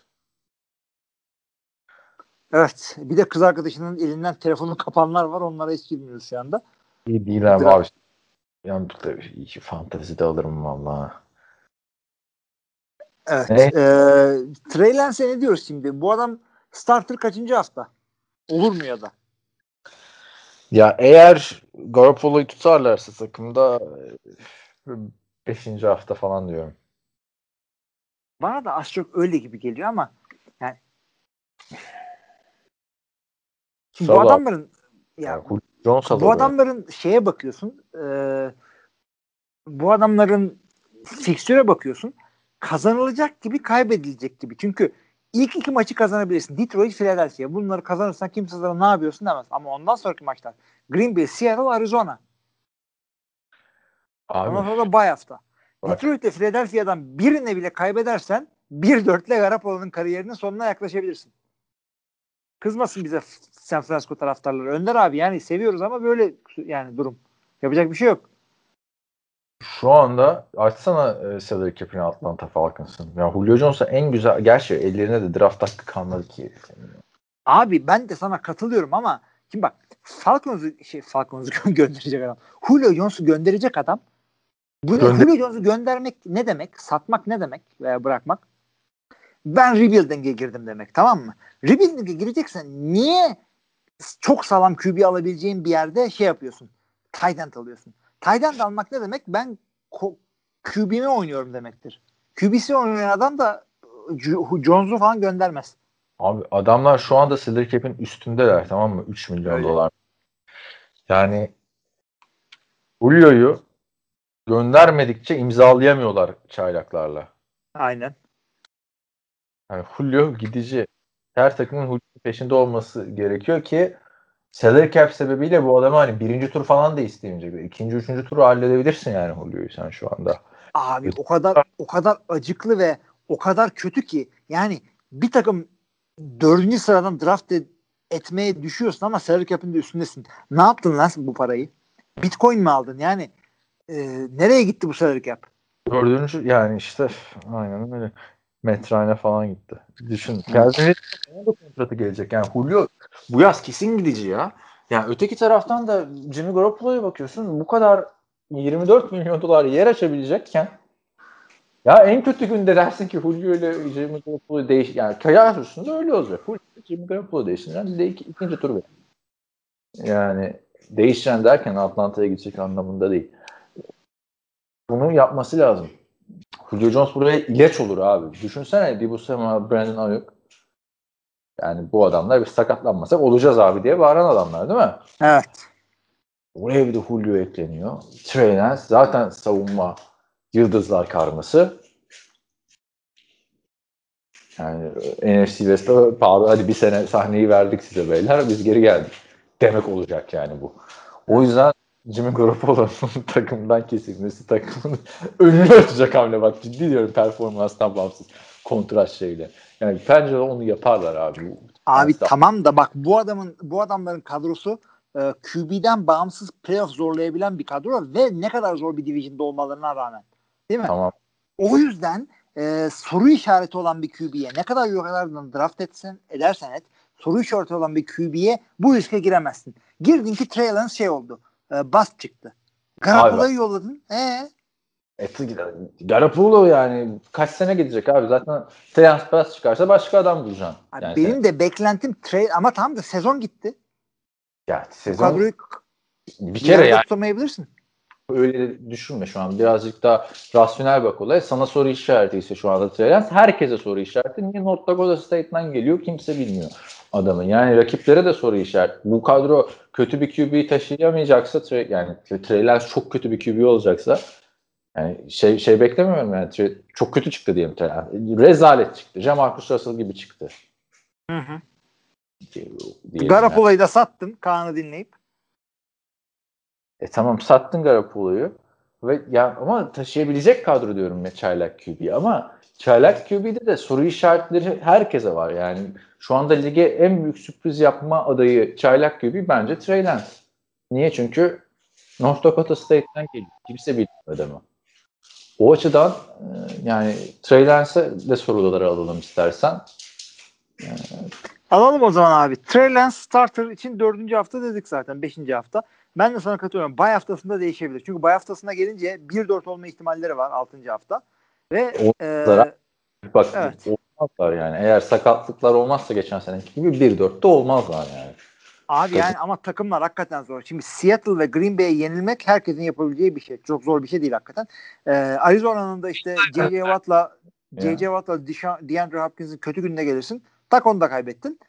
Evet. Bir de kız arkadaşının elinden telefonu kapanlar var. Onlara hiç girmiyoruz şu anda. İyi değil abi. Abi. Yani iki fantezi de alırım valla. Evet. Ne? Ee, Trey Lance'e ne diyoruz şimdi? Bu adam starter kaçıncı hafta? Olur mu ya da? Ya eğer Garoppolo'yu tutarlarsa takımda 5. hafta falan diyorum. Bana da az çok öyle gibi geliyor ama yani şimdi bu adamların ya Yani Jones bu adamların şeye bakıyorsun e, bu adamların fikstüre bakıyorsun kazanılacak gibi kaybedilecek gibi. Çünkü ilk iki maçı kazanabilirsin. Detroit, Philadelphia. Bunları kazanırsan kimse sana ne yapıyorsun demez. Ama ondan sonraki maçlar Green Bay, Seattle, Arizona. Ondan Abi, sonra da bay hafta. Bak. Detroit ile Philadelphia'dan birine bile kaybedersen 1-4 ile Garoppolo'nun kariyerinin sonuna yaklaşabilirsin. Kızmasın bize San Francisco taraftarları. Önder abi yani seviyoruz ama böyle yani durum. Yapacak bir şey yok. Şu anda açsana e, salary cap'ini Atlanta Falcons'ın. Ya Julio Jones'a en güzel gerçi ellerine de draft hakkı kalmadı ki. Abi ben de sana katılıyorum ama şimdi bak Falcons'u şey Falcons'u gö- gönderecek adam. Julio Jones'u gönderecek adam. Bu Gönder- Julio Jones'u göndermek ne demek? Satmak ne demek? Veya bırakmak. Ben rebuilding'e girdim demek tamam mı? Rebuilding'e gireceksen niye çok sağlam QB alabileceğin bir yerde şey yapıyorsun? Tight end alıyorsun. End almak ne demek? Ben QB'mi oynuyorum demektir. QB'si oynayan adam da Jones'u falan göndermez. Abi adamlar şu anda salary cap'in üstündeler tamam mı? 3 milyon Öyle. dolar. Yani Julio'yu göndermedikçe imzalayamıyorlar çaylaklarla. Aynen. Yani Julio gidici. Her takımın Julio'nun peşinde olması gerekiyor ki salary cap sebebiyle bu adamı hani birinci tur falan da isteyemeyecek. İkinci, üçüncü turu halledebilirsin yani Julio'yu sen şu anda. Abi o kadar o kadar acıklı ve o kadar kötü ki yani bir takım dördüncü sıradan draft etmeye düşüyorsun ama salary cap'in de üstündesin. Ne yaptın lan bu parayı? Bitcoin mi aldın? Yani e, nereye gitti bu salary cap? Dördüncü yani işte aynen öyle. Metrane falan gitti. Düşün. Da kontratı gelecek. Yani Julio bu yaz kesin gidici ya. Yani öteki taraftan da Jimmy Garoppolo'ya bakıyorsun. Bu kadar 24 milyon dolar yer açabilecekken ya en kötü günde dersin ki Julio ile Jimmy Garoppolo değiş yani kaya üstünde öyle olacak. Julio ile Jimmy Garoppolo değiştireceksin. Bir de iki, ikinci tur ver. Yani değişeceksin derken Atlanta'ya gidecek anlamında değil. Bunu yapması lazım. Julio Jones buraya ilaç olur abi. Düşünsene Dibu Samuel, Brandon Ayuk. Yani bu adamlar bir sakatlanmasak olacağız abi diye bağıran adamlar değil mi? Evet. Oraya bir de Julio ekleniyor. Trey zaten savunma yıldızlar karması. Yani e, NFC West'te pahalı hadi bir sene sahneyi verdik size beyler biz geri geldik. Demek olacak yani bu. O yüzden Jimmy Garoppolo'nun takımdan kesilmesi takımın önünü açacak hamle bak ciddi diyorum performanstan bağımsız kontrast şeyle. Yani bence onu yaparlar abi. Abi Asla. tamam da bak bu adamın bu adamların kadrosu e, QB'den bağımsız playoff zorlayabilen bir kadro ve ne kadar zor bir division'da olmalarına rağmen. Değil mi? Tamam. O yüzden e, soru işareti olan bir QB'ye ne kadar yukarıdan draft etsin edersen et soru işareti olan bir QB'ye bu riske giremezsin. Girdin ki Trey şey oldu. E, bast çıktı. Garoppolo'yu yolladın. Ee, Garoppolo yani kaç sene gidecek abi zaten Pass çıkarsa başka adam bulacaksın. abi Yani benim sen- de beklentim Trey ama tam da sezon gitti. ya Bu sezon kadroyu bir kere yani tutamayabilirsin. öyle düşünme şu an birazcık daha rasyonel bak olaya. Sana soru işareti ise şu anda Treyans herkese soru işareti. Niye North Dakota State'den geliyor kimse bilmiyor adamı. Yani rakiplere de soru işareti. Bu kadro kötü bir QB'yi taşıyamayacaksa Trey, yani Trey çok kötü bir QB olacaksa yani şey şey beklemiyorum yani çok kötü çıktı diyelim Lance. Rezalet çıktı. Jamarcus Russell gibi çıktı. Hı hı. diyelim yani. Garoppolo'yu da sattın Kaan'ı dinleyip. E tamam sattın Garoppolo'yu. Ve ya ama taşıyabilecek kadro diyorum ya çaylak QB ama çaylak QB'de de soru işaretleri herkese var. Yani şu anda lige en büyük sürpriz yapma adayı çaylak QB bence Trey Lance. Niye? Çünkü North Dakota State'den geliyor. Kimse bilmiyor adamı. O açıdan e, yani Trey Lance'e de soruları alalım istersen. Alalım o zaman abi. Trey Lance starter için dördüncü hafta dedik zaten. Beşinci hafta. Ben de sana katılıyorum. Bay haftasında değişebilir. Çünkü bay haftasına gelince 1-4 olma ihtimalleri var altıncı hafta. Ve Olmazlar e, Bak Evet. olmazlar yani. Eğer sakatlıklar olmazsa geçen seneki gibi 1-4'te olmazlar yani. Abi yani ama takımlar hakikaten zor. Şimdi Seattle ve Green Bay'e yenilmek herkesin yapabileceği bir şey. Çok zor bir şey değil hakikaten. E, Arizona'nın da işte J.J. Watt'la J.J. Watt'la DeAndre Hopkins'in kötü gününe gelirsin. Tak onu da kaybettin.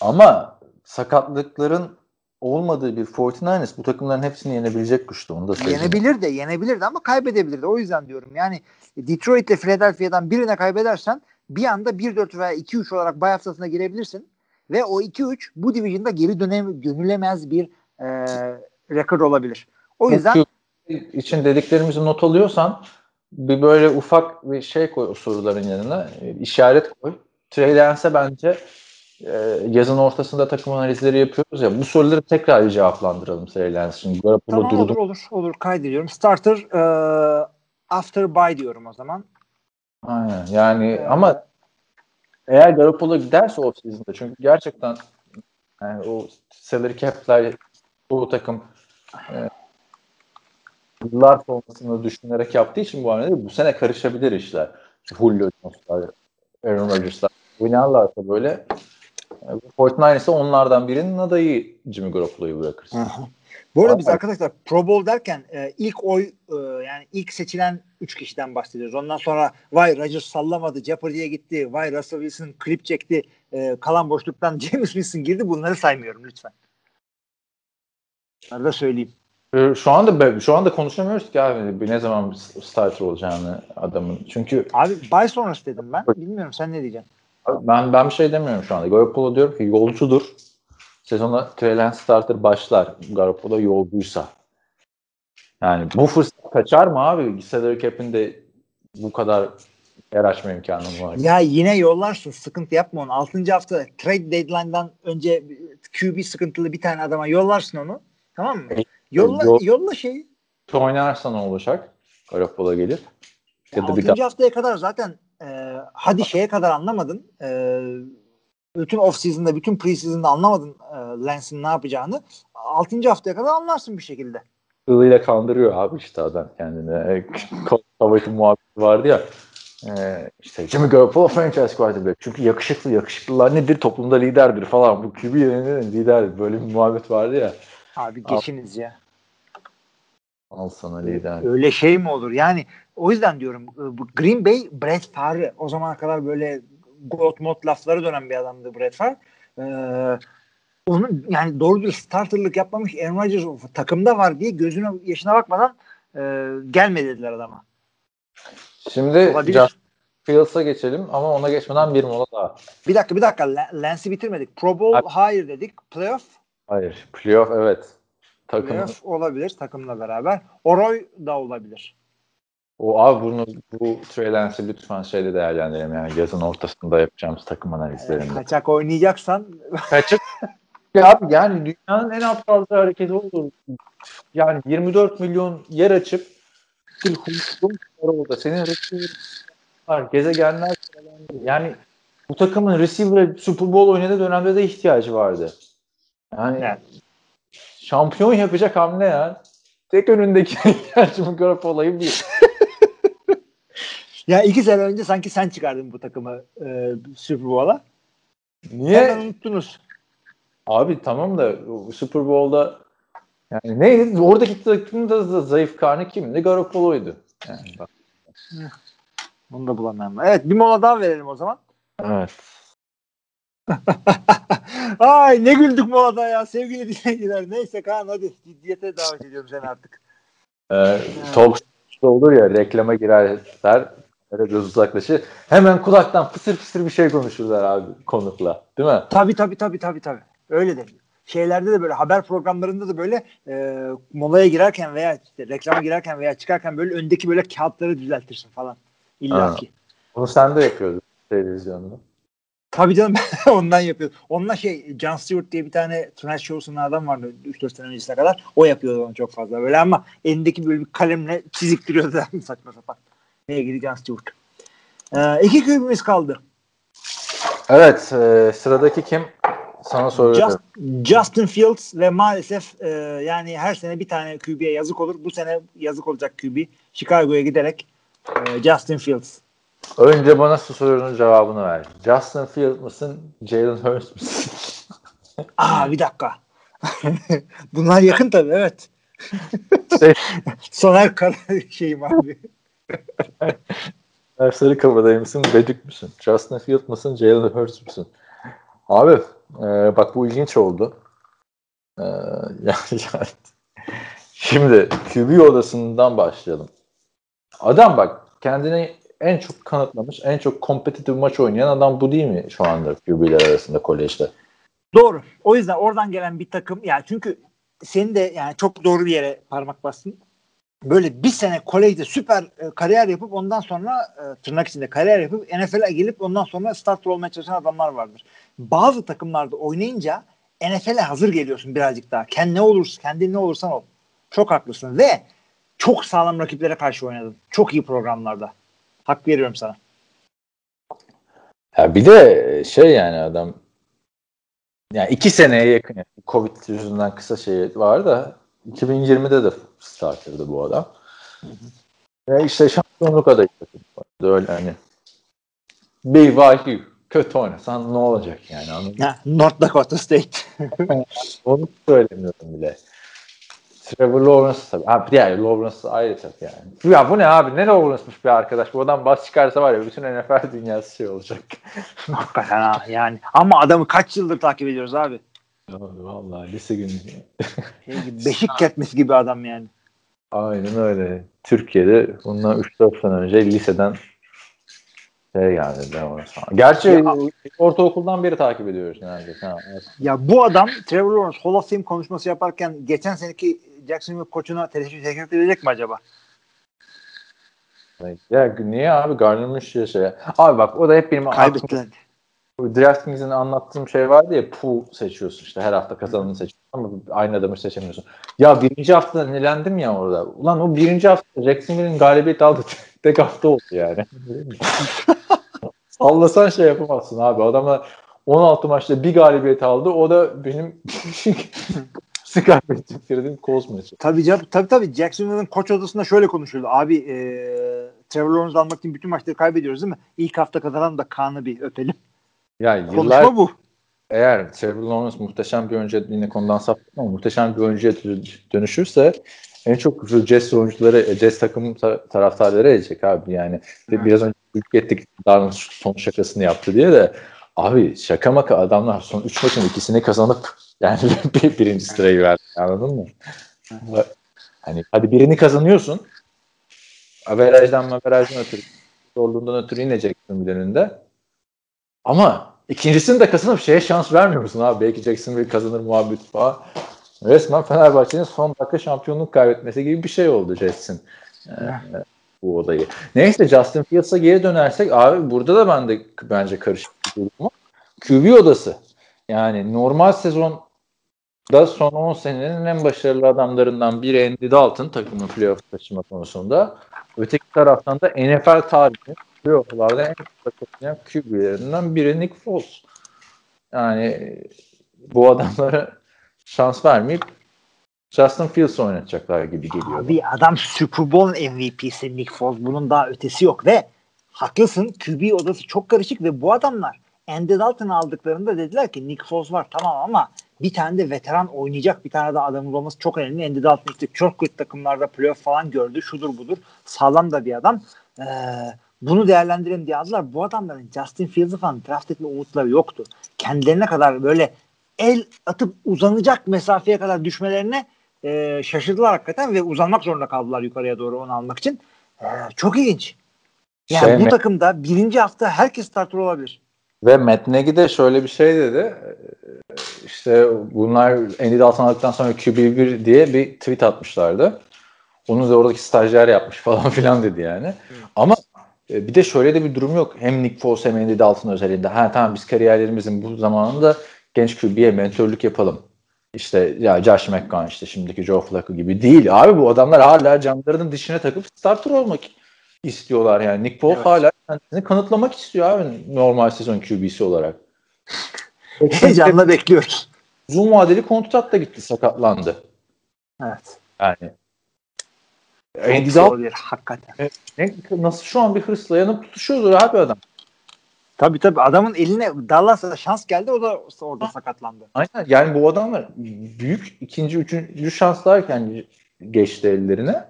Ama sakatlıkların olmadığı bir 49ers bu takımların hepsini yenebilecek güçte. Onu da söyleyeyim. Yenebilir de yenebilir de ama kaybedebilir de. O yüzden diyorum yani Detroit ile Philadelphia'dan birine kaybedersen bir anda 1-4 veya 2-3 olarak bay haftasına girebilirsin. Ve o 2-3 bu division'da geri dönem dönülemez bir e, rekor olabilir. O yüzden için dediklerimizi not alıyorsan bir böyle ufak bir şey koy o soruların yanına. e, işaret koy. Trey Lance'e bence e, yazın ortasında takım analizleri yapıyoruz ya. Bu soruları tekrar bir cevaplandıralım Trey Lance için. Tamam durdu. olur olur olur kaydediyorum. Starter e, after bye diyorum o zaman. Aynen. Yani Ee, ama eğer Garoppolo giderse off season'da çünkü gerçekten yani o salary cap'ler bu takım e, yıllar sonrasında düşünerek yaptığı için bu arada bu sene karışabilir işler. Julio Jones'lar, Aaron Rodgers'lar oynarlarsa böyle e, 49ers'e onlardan birinin adayı Jimmy Garoppolo'yu bırakırsın. Bu arada biz arkadaşlar Pro Bowl derken e, ilk oy e, yani ilk seçilen 3 kişiden bahsediyoruz. Ondan sonra vay Rodgers sallamadı, Jeopardy'ye gitti, vay Russell Wilson klip çekti, e, kalan boşluktan James Wilson girdi. Bunları saymıyorum lütfen. Bunları da söyleyeyim. E, Şu anda şu anda konuşamıyoruz ki abi ne zaman starter olacağını adamın. Çünkü Abi bay sonrası dedim ben. Bilmiyorum sen ne diyeceksin? Ben ben bir şey demiyorum şu anda. Garoppolo diyorum ki yolcudur. Sezona Trey Lance starter başlar. Garoppolo yolcuysa. Yani bu fırsat kaçar mı abi? Salary cap'in de bu kadar yer açma imkanım var. Ya yine yollarsın. Sıkıntı yapma onu. 6. hafta trade deadline'dan önce QB sıkıntılı bir tane adama yollarsın onu. Tamam mı? Yolla, Yol- yolla şeyi. Oynarsa ne olacak? Garoppolo gelir. Ya bir 6. haftaya kadar zaten e, hadi şeye kadar anlamadın. E, bütün off season'da, bütün preseason'da anlamadın e, Lance'in ne yapacağını. 6. haftaya kadar anlarsın bir şekilde. hılıyla kandırıyor abi işte adam kendini. Kavaytı muhabbeti vardı ya. Ee, işte Jimmy Garoppolo franchise quarterback. Çünkü yakışıklı. Yakışıklılar nedir? Toplumda liderdir falan. Bu QB yerine liderdir. Böyle bir muhabbet vardı ya. Abi geçiniz ya. Al sana lider. Öyle şey mi olur? Yani o yüzden diyorum e, Green Bay Brett Favre o zamana kadar böyle got mod lafları dönen bir adamdı Brett Favre. Ee, onun yani doğru bir starterlık yapmamış Aaron Rodgers takımda var diye gözüne yaşına bakmadan e, gelme dediler adama. Şimdi Fields'a geçelim ama ona geçmeden bir mola daha. Bir dakika bir dakika Lance'i bitirmedik. Pro Bowl Abi- hayır dedik. Playoff Hayır. Playoff evet. Takım. playoff olabilir takımla beraber. Oroy da olabilir. O abi bunu bu Trey Lance'i lütfen şeyde değerlendirelim yani yazın ortasında yapacağımız takım analizlerinde. Kaçak oynayacaksan Kaçık. Ya abi yani dünyanın en aptalca hareketi olur. Yani 24 milyon yer açıp bir var orada. Senin receiver. Gezegenler. Yani bu takımın receiver'e Super Bowl oynadığı dönemde de ihtiyacı vardı. Yani Evet. şampiyon yapacak hamle ya. Tek önündeki ihtiyacımı görüp olayı bir. Ya iki sene önce sanki sen çıkardın bu takımı e, Super Bowl'a. Niye? Hemen unuttunuz. Abi tamam da Super Bowl'da yani neydi? Oradaki takımın da zayıf karnı kimdi? Garoppolo'ydu. Yani bak. Bunu da bulamam. Evet bir mola daha verelim o zaman. Evet. Ay ne güldük molada ya sevgili dinleyiciler. Neyse Kaan hadi ciddiyete davet ediyorum seni artık. Ee, talk olur ya reklama girerler böyle biraz uzaklaşır. Hemen kulaktan fısır fısır bir şey konuşurlar abi konukla. Değil mi? Tabii tabii tabii tabii tabii. Öyle de. Şeylerde de böyle haber programlarında da böyle e, molaya girerken veya işte reklama girerken veya çıkarken böyle öndeki böyle kağıtları düzeltirsin falan. İlla ki. Bunu sen de yapıyordun televizyonda. Tabii canım ondan yapıyor. Onunla şey John Stewart diye bir tane Tonight Show'sun adam vardı 3-4 sene öncesine kadar. O yapıyordu onu çok fazla böyle ama elindeki böyle bir kalemle çiziktiriyordu saçma sapan. Gidi John Stewart. Ee, iki kübümüz kaldı. Evet e, sıradaki kim? Sana soruyorum. Just, Justin Fields ve maalesef e, yani her sene bir tane QB'ye yazık olur. Bu sene yazık olacak QB. Chicago'ya giderek e, Justin Fields. Önce bana şu sorunun cevabını ver. Justin Field mısın? Jalen Hurts mısın? Aa bir dakika. Bunlar yakın tabii evet. Şey- Soner Kara şeyim abi. Sarı kabadayı mısın? Bedük müsün? Justin Field mısın? Jalen Hurts müsün? Abi e, bak bu ilginç oldu. E, yani, yani, şimdi QB odasından başlayalım. Adam bak kendini en çok kanıtlamış, en çok kompetitif maç oynayan adam bu değil mi şu anda QB'ler arasında kolejde? Doğru. O yüzden oradan gelen bir takım yani çünkü senin de yani çok doğru bir yere parmak bastın. Böyle bir sene kolejde süper e, kariyer yapıp ondan sonra e, tırnak içinde kariyer yapıp NFL'e gelip ondan sonra starter olmaya çalışan adamlar vardır. Bazı takımlarda oynayınca NFL'e hazır geliyorsun birazcık daha. Kendi ne olursa, kendin ne olursan ol. Çok haklısın ve çok sağlam rakiplere karşı oynadın. Çok iyi programlarda. Hak veriyorum sana. Ya bir de şey yani adam yani iki seneye yakın Covid yüzünden kısa şey var da 2020'de de starterdı bu adam. Ya işte şampiyonluk adayı. Öyle hani bir value kötü oynasan ne olacak yani anladın mı? North Dakota State. Onu söylemiyorum bile. Trevor Lawrence tabii. Ha, yani Lawrence ayrı tabii yani. Ya bu ne abi? Ne Lawrence'mış bir arkadaş? Bu adam bas çıkarsa var ya bütün NFL dünyası şey olacak. Hakikaten ha yani. Ama adamı kaç yıldır takip ediyoruz abi. Vallahi lise günü. Şey gibi, beşik ketmesi gibi adam yani. Aynen öyle. Türkiye'de bundan 3-4 sene önce liseden şey geldi. Gerçi Ya- ortaokuldan beri takip ediyoruz neredeyse. Ha, evet. Ya bu adam Trevor Lawrence Hall of Fame konuşması yaparken geçen seneki Jacksonville koçuna teşekkür, edecek mi acaba? Ya niye abi Gardner Minshew şey. Abi bak o da hep benim Kaybettiler. DraftKings'in anlattığım şey vardı ya pool seçiyorsun işte her hafta kazananı seçiyorsun ama aynı adamı seçemiyorsun. Ya birinci hafta nelendim ya orada. Ulan o birinci hafta Jacksonville'in galibiyet aldı tek hafta oldu yani. Sallasan şey yapamazsın abi. Adamlar 16 maçta bir galibiyet aldı. O da benim kaybettiklerim Colts maçı. Tabii canım, tabii tabii Jacksonville'ın koç odasında şöyle konuşuldu. Abi e, Trevor Lawrence almak için bütün maçları kaybediyoruz değil mi? İlk hafta kazanan da Kaan'ı bir öpelim. Ya yıllar Konuşma bu. eğer Trevor Lawrence muhteşem bir oyuncu yine konudan saptık ama muhteşem bir oyuncuya dönüşürse en çok Jets oyuncuları, Jets takım taraftarları edecek abi yani. Evet. Biraz önce büyük ettik Darnold son şakasını yaptı diye de abi şaka maka adamlar son 3 maçın ikisini kazanıp yani bir, birinci sırayı verdi anladın mı? Hani hadi birini kazanıyorsun averajdan averajdan ötürü zorluğundan ötürü ineceksin bir önünde ama ikincisini de kazanıp şeye şans vermiyor musun abi? Belki Jacksonville kazanır muhabbet falan. Resmen Fenerbahçe'nin son dakika şampiyonluk kaybetmesi gibi bir şey oldu Jets'in. Ee, bu olayı. Neyse Justin Fields'a geri dönersek abi burada da ben de bence karışık bir durum QB odası. Yani normal sezon da son 10 senenin en başarılı adamlarından biri Andy Dalton takımın playoff taşıma konusunda. Öteki taraftan da NFL tarihinin playoff'larda en çok toplayan QB'lerinden biri Nick Foles. Yani bu adamlara şans vermeyip Justin Fields oynatacaklar gibi geliyor. Bir adam Super Bowl MVP'si Nick Foles. Bunun daha ötesi yok ve haklısın QB odası çok karışık ve bu adamlar Andy Dalton'ı aldıklarında dediler ki Nick Foles var tamam ama bir tane de veteran oynayacak bir tane de adamın olması çok önemli. Andy Dalton işte çok kötü takımlarda playoff falan gördü. Şudur budur. Sağlam da bir adam. Ee, bunu değerlendirelim diye aldılar. Bu adamların Justin Fields'ı falan draft etme umutları yoktu. Kendilerine kadar böyle el atıp uzanacak mesafeye kadar düşmelerine e, şaşırdılar hakikaten ve uzanmak zorunda kaldılar yukarıya doğru onu almak için. E, çok ilginç. Yani şey bu takımda birinci hafta herkes starter olabilir. Ve Matt Nagy de şöyle bir şey dedi. İşte bunlar Andy Dalton aldıktan sonra QB1 diye bir tweet atmışlardı. Onu da oradaki stajyer yapmış falan filan dedi yani. Hı. Ama e, bir de şöyle de bir durum yok. Hem Nick Foles hem Andy Dalton özelinde. Ha tamam biz kariyerlerimizin bu zamanında genç QB'ye mentörlük yapalım. İşte ya Josh McCown işte şimdiki Joe Flacco gibi değil. Abi bu adamlar hala camlarının dişine takıp starter olmak istiyorlar yani. Nick Foles evet. hala kendisini kanıtlamak istiyor abi normal sezon QB'si olarak. Heyecanla bekliyoruz. Uzun vadeli kontrat da gitti sakatlandı. Evet. Yani Andy Dalton hakikaten. E, nasıl şu an bir hırsla yanıp tutuşuyordur abi adam. Tabii tabii adamın eline Dallas'a şans geldi o da orada sakatlandı. Aynen yani bu adamlar büyük ikinci, üçüncü şanslarken geçti ellerine.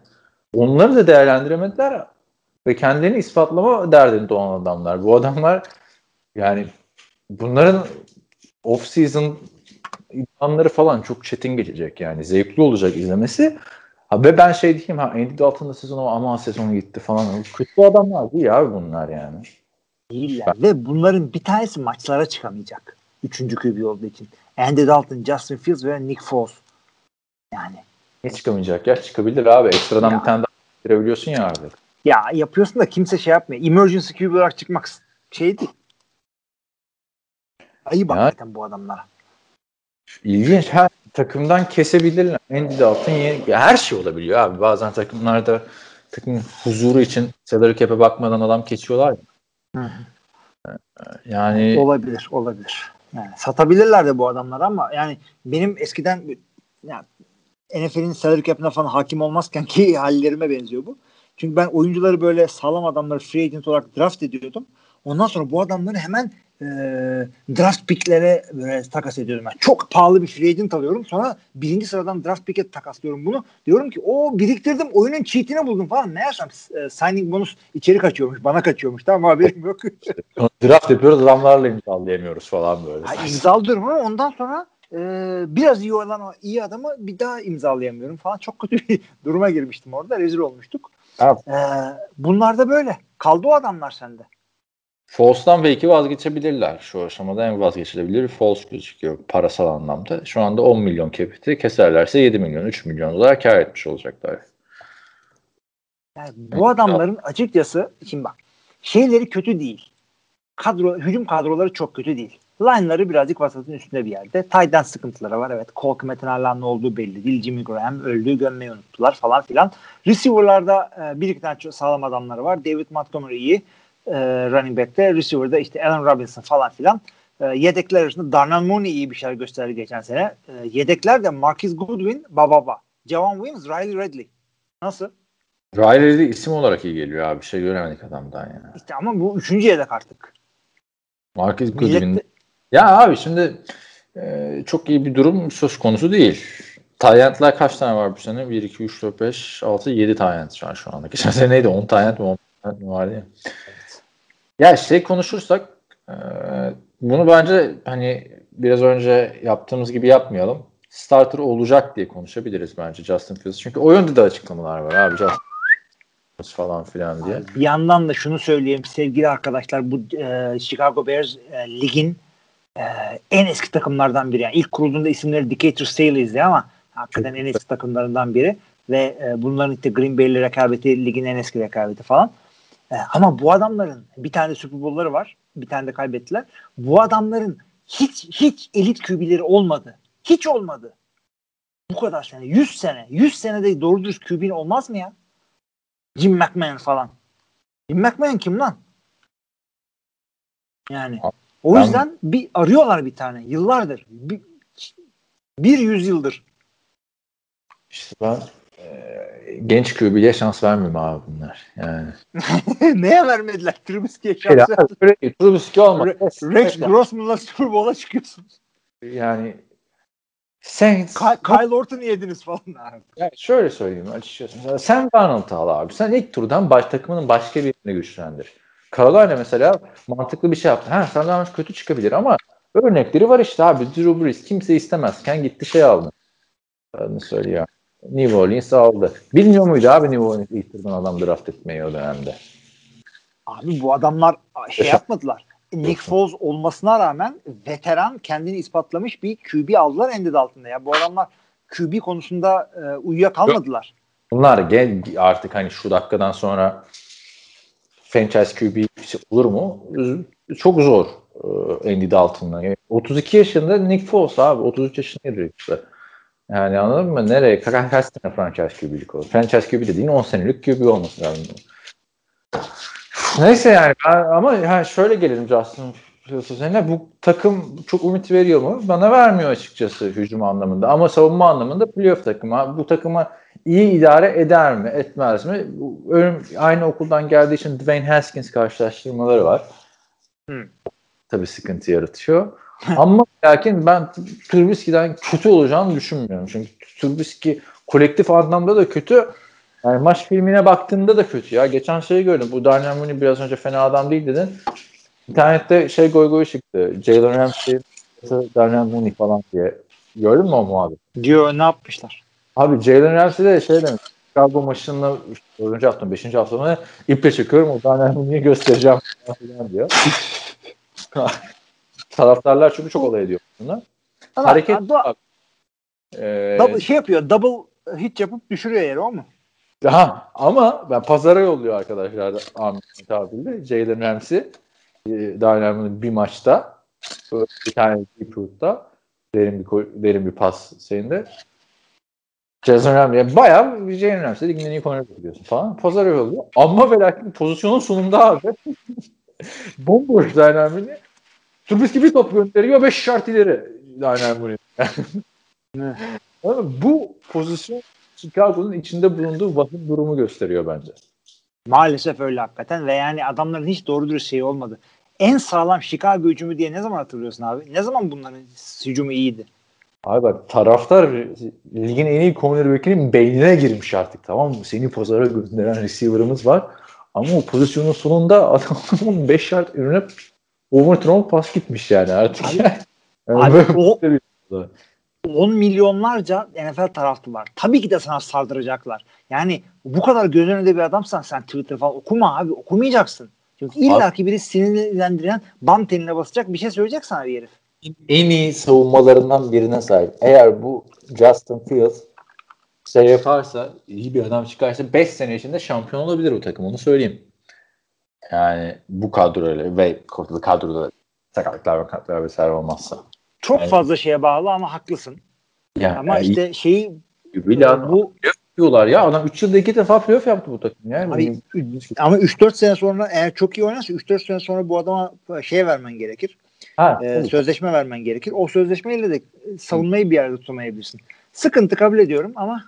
Onları da değerlendiremediler ve kendilerini ispatlama derdinde olan adamlar. Bu adamlar yani bunların off season idmanları falan çok çetin geçecek yani. Zevkli olacak izlemesi. Ha, ve ben şey diyeyim ha Andy Dalton'da sezonu ama sezonu gitti falan. Kötü adamlar değil abi bunlar yani. Değiller. Ben... Ve bunların bir tanesi maçlara çıkamayacak. Üçüncü QB olduğu için. Andy Dalton, Justin Fields ve Nick Foles. Yani. Ne çıkamayacak ya? Çıkabilir abi. Ekstradan ya. bir tane daha girebiliyorsun ya artık. Ya yapıyorsun da kimse şey yapmıyor. Emergency QB olarak çıkmak şey değil. Ayıp yani, hakikaten bu adamlara. İlginç. Her takımdan kesebilirler. Andy Dalton yeni, her şey olabiliyor abi. Bazen takımlarda takım huzuru için salary cap'e bakmadan adam geçiyorlar ya. Hı Yani olabilir, olabilir. Yani satabilirler de bu adamlar ama yani benim eskiden yani NFL'in salary cap'ine falan hakim olmazken ki hallerime benziyor bu. Çünkü ben oyuncuları böyle sağlam adamları free agent olarak draft ediyordum. Ondan sonra bu adamları hemen e, draft picklere böyle takas ediyorum. Yani çok pahalı bir free agent alıyorum. Sonra birinci sıradan draft pick'e takaslıyorum bunu. Diyorum ki o biriktirdim oyunun cheat'ini buldum falan. Meğersem e, signing bonus içeri kaçıyormuş. Bana kaçıyormuş. Tamam haberim yok. draft yapıyoruz adamlarla imzalayamıyoruz falan böyle. Ha, imzalıyorum ama ondan sonra e, biraz iyi olan o iyi adamı bir daha imzalayamıyorum falan. Çok kötü bir duruma girmiştim orada. Rezil olmuştuk. Evet. E, bunlar da böyle. Kaldı o adamlar sende. False'dan belki vazgeçebilirler. Şu aşamada en vazgeçilebilir false gözüküyor parasal anlamda. Şu anda 10 milyon capit'i keserlerse 7 milyon, 3 milyon dolar kar etmiş olacaklar. Yani bu adamların açıkçası şimdi bak şeyleri kötü değil. Kadro, hücum kadroları çok kötü değil. Line'ları birazcık vasatın üstünde bir yerde. Tight sıkıntıları var. Evet. Cole Kmet'in hala ne olduğu belli değil. Jimmy Graham öldüğü gömmeyi unuttular falan filan. Receiver'larda e, bir iki tane sağlam adamları var. David Montgomery iyi. E, running back'te. Receiver'da işte Allen Robinson falan filan. E, yedekler arasında Darnell Mooney iyi bir şeyler gösterdi geçen sene. E, yedekler de Marquis Goodwin, Bababa. Javon Williams, Riley Ridley. Nasıl? Riley de isim olarak iyi geliyor abi. Bir şey göremedik adamdan yani. İşte ama bu üçüncü yedek artık. Marcus Millet Goodwin. de- Ya abi şimdi e, çok iyi bir durum söz konusu değil. Tayyentler kaç tane var bu sene? 1, 2, 3, 4, 5, 6, 7 tayyent şu an şu anda. Geçen sene neydi? 10 tayyent mi? 10 tayyent mi vardı ya? Ya şey konuşursak e, bunu bence hani biraz önce yaptığımız gibi yapmayalım. Starter olacak diye konuşabiliriz bence Justin Fields. Çünkü o yönde de açıklamalar var abi. Justin Fields falan filan diye. Bir yandan da şunu söyleyeyim sevgili arkadaşlar bu e, Chicago Bears e, ligin e, en eski takımlardan biri. Yani ilk kurulduğunda isimleri Decatur Staley'di ama hakikaten en eski takımlarından biri ve e, bunların işte Green Bay'li rekabeti ligin en eski rekabeti falan. E, ama bu adamların bir tane Super Bowl'ları var. Bir tane de kaybettiler. Bu adamların hiç hiç elit QB'leri olmadı. Hiç olmadı. Bu kadar sene. 100 sene. 100 senede doğru dürüst QB'nin olmaz mı ya? Jim McMahon falan. Jim McMahon kim lan? Yani o Ben- yüzden bir arıyorlar bir tane. Yıllardır. Bir, bir yüzyıldır. İşte ben genç QB'ye şans vermiyorum abi bunlar. Yani. Neye vermediler? Trubisky'ye Şey, şans abi, verdiler. Trubisky olmaz. Re- Rex Grossman'la Super Bowl'a çıkıyorsun. Yani Saints Ky- Kyle Orton'u yediniz falan. abi. yani şöyle söyleyeyim açıkçası. Mesela Sam Darnold'u al abi. Sen ilk turdan baş takımının başka birini güçlendir. Carolina mesela mantıklı bir şey yaptı. Ha Sam Darnold kötü çıkabilir ama örnekleri var işte abi. Drew Brees kimse istemezken gitti şey aldı. Adını söylüyor. New Orleans aldı. Bilmiyor muydu abi New Orleans ilk turdan adam draft etmeyi o dönemde? Abi bu adamlar şey yapmadılar. Nick Foles olmasına rağmen veteran kendini ispatlamış bir QB aldılar Andy Dalton'da ya. Bu adamlar QB konusunda e, uyuyakalmadılar. Bunlar gel artık hani şu dakikadan sonra franchise QB olur mu? Çok zor Andy Dalton'la. Yani 32 yaşında Nick Foles abi 33 yaşındaydı işte. Yani anladın mı? Nereye? Kaç, kaç sene franchise QB'lik olur? Franchise QB dediğin 10 senelik QB olması lazım. Neyse yani ben, ama yani şöyle gelelim Justin Fields'a. Seninle bu takım çok ümit veriyor mu? Bana vermiyor açıkçası hücum anlamında. Ama savunma anlamında playoff takımı. Bu takıma iyi idare eder mi, etmez mi? Bu Önüm, aynı okuldan geldiği için Dwayne Haskins karşılaştırmaları var. Hı. Tabii sıkıntı yaratıyor. Ama lakin ben Trubisky'den kötü olacağını düşünmüyorum. Çünkü Trubisky kolektif anlamda da kötü. Yani maç filmine baktığımda da kötü ya. Geçen şeyi gördüm. Bu Darnell Mooney biraz önce fena adam değil dedin. İnternette şey goy goy çıktı. Jalen Ramsey, Darnell Mooney falan diye. Gördün mü o muhabbet? Diyor ne yapmışlar? Abi Jalen Ramsey de şey demiş. Chicago maçında 4. hafta mı 5. hafta iple çıkıyorum o Darnell Mooney'i göstereceğim falan diyor. Taraftarlar çünkü çok olay ediyor bunu. Ama Hareket do- Ee, double, şey yapıyor. Double hit yapıp düşürüyor yere o mu? Ha, ama ben pazara yolluyor arkadaşlar da Ahmet tabirle. Jalen Ramsey e, Dynamic'in bir maçta bir tane deep root'ta derin bir derin bir pas şeyinde Jason Ramsey bayağı Jalen Ramsey ligin en iyi biliyorsun falan. Pazara yolluyor. Ama ve lakin pozisyonun sonunda abi bomboş Dynamic'i Trubisky bir top gönderiyor 5 şart ileri. Ne? Ama bu pozisyon Chicago'nun içinde bulunduğu vahim durumu gösteriyor bence. Maalesef öyle hakikaten ve yani adamların hiç doğru dürüst şey olmadı. En sağlam Chicago hücumu diye ne zaman hatırlıyorsun abi? Ne zaman bunların hücumu iyiydi? Abi bak taraftar ligin en iyi cornerback'inin beynine girmiş artık tamam mı? Seni pazara gönderen receiver'ımız var. Ama o pozisyonun sonunda adamın 5 yard önüne overthrown pas gitmiş yani artık. Abi- yani Abi o bir- 10 milyonlarca NFL taraflı var. Tabii ki de sana saldıracaklar. Yani bu kadar göz önünde bir adamsan sen Twitter falan okuma abi okumayacaksın. Çünkü illaki biri sinirlendiren bam teline basacak bir şey söyleyecek sana bir herif. en iyi savunmalarından birine sahip. Eğer bu Justin Fields şey yaparsa, iyi bir adam çıkarsa 5 sene içinde şampiyon olabilir bu takım. Onu söyleyeyim. Yani bu kadroyla ve kadroda sakatlıklar ve katlar vesaire olmazsa. Çok Yani- fazla şeye bağlı ama haklısın. Yani, Ama işte şeyi Bilal bu yapıyorlar ya. Adam 3 yılda 2 defa playoff yaptı bu takım. Yani Abi, ama 3-4 sene sonra eğer çok iyi oynarsa 3-4 sene sonra bu adama şey vermen gerekir. ha, e, tabii. sözleşme vermen gerekir. O sözleşmeyle de savunmayı bir yerde tutamayabilirsin. Sıkıntı kabul ediyorum ama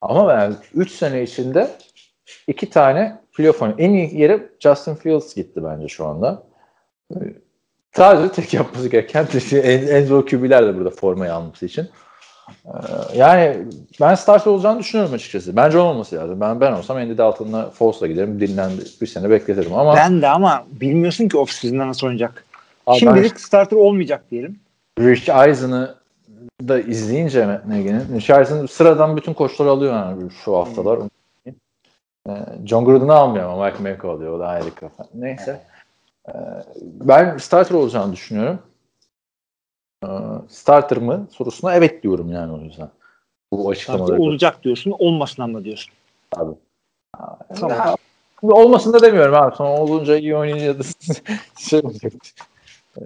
Ama ben 3 sene içinde iki tane oynadı. En iyi yere Justin Fields gitti bence şu anda. Sadece tek yapması gereken şey en, en zor QB'ler de burada formayı alması için. Ee, yani ben starter olacağını düşünüyorum açıkçası. Bence olmaması lazım. Ben ben olsam Andy Dalton'la Fos'la giderim. Dinlen bir sene bekletirim ama ben de ama bilmiyorsun ki off-season'da nasıl oynayacak. Abi Şimdilik starter olmayacak diyelim. Rich Eisen'ı da izleyince Nagy'nin Rich Eisen sıradan bütün koçları alıyor yani şu haftalar. Ee, John Gruden'ı almıyor ama Mike Mayock alıyor. O da ayrı kafa. Neyse. Ee, ben starter olacağını düşünüyorum. Ee, starter mı sorusuna evet diyorum yani o yüzden. Bu açıklamaları. olacak diyorsun. Olmasın ama diyorsun. Abi. Tamam. Ya, olmasın da demiyorum abi. Sonra olunca iyi oynayınca da şey olacak. Ee,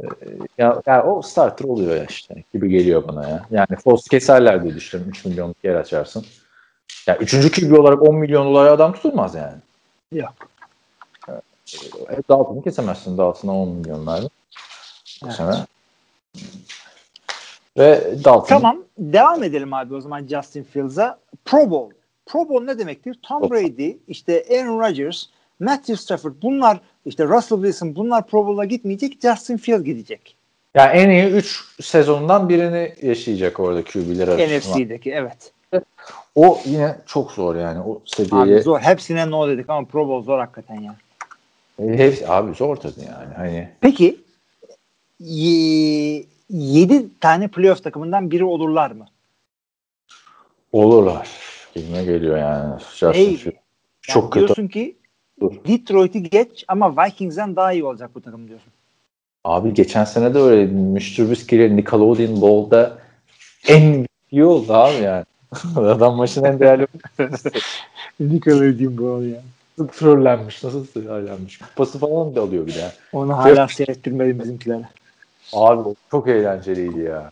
ya, ya o starter oluyor ya işte gibi geliyor bana ya. Yani Foss keserler diye düşünüyorum. 3 milyonluk yer açarsın. Yani üçüncü QB olarak 10 milyon dolar adam tutulmaz yani. Yok. E, Dalton'u kesemezsin. Dalton'a 10 milyon verdin. Bu Evet. sene. Ve Dalton Tamam. Devam edelim abi o zaman Justin Fields'a. Pro Bowl. Pro Bowl ne demektir? Tom Brady, işte Aaron Rodgers, Matthew Stafford bunlar işte Russell Wilson bunlar Pro Bowl'a gitmeyecek. Justin Fields gidecek. yani en iyi 3 sezondan birini yaşayacak orada QB'ler arasında. NFC'deki evet. O yine çok zor yani. O seviyeye Abi zor. Hepsine no dedik ama Pro Bowl zor hakikaten ya. E, Hepsi, abi zor tabii yani. Hani Peki 7 tane playoff takımından biri olurlar mı? olurlar. Gibime geliyor yani. Justin Ey, Fields. Yani Çok kötü. diyorsun ki Dur. Detroit'i geç ama Vikings'den daha iyi olacak bu takım diyorsun. Abi geçen sene de öyle. Whiskey'le Nickelodeon Bowl'da en iyi oldu abi yani. Adam maçın en değerli Nickelodeon bu ya. nasıl trollenmiş, nasıl trollenmiş. Kupası falan da alıyor bir de. Onu hala seyrettirmedim bizimkilere. Abi çok eğlenceliydi ya.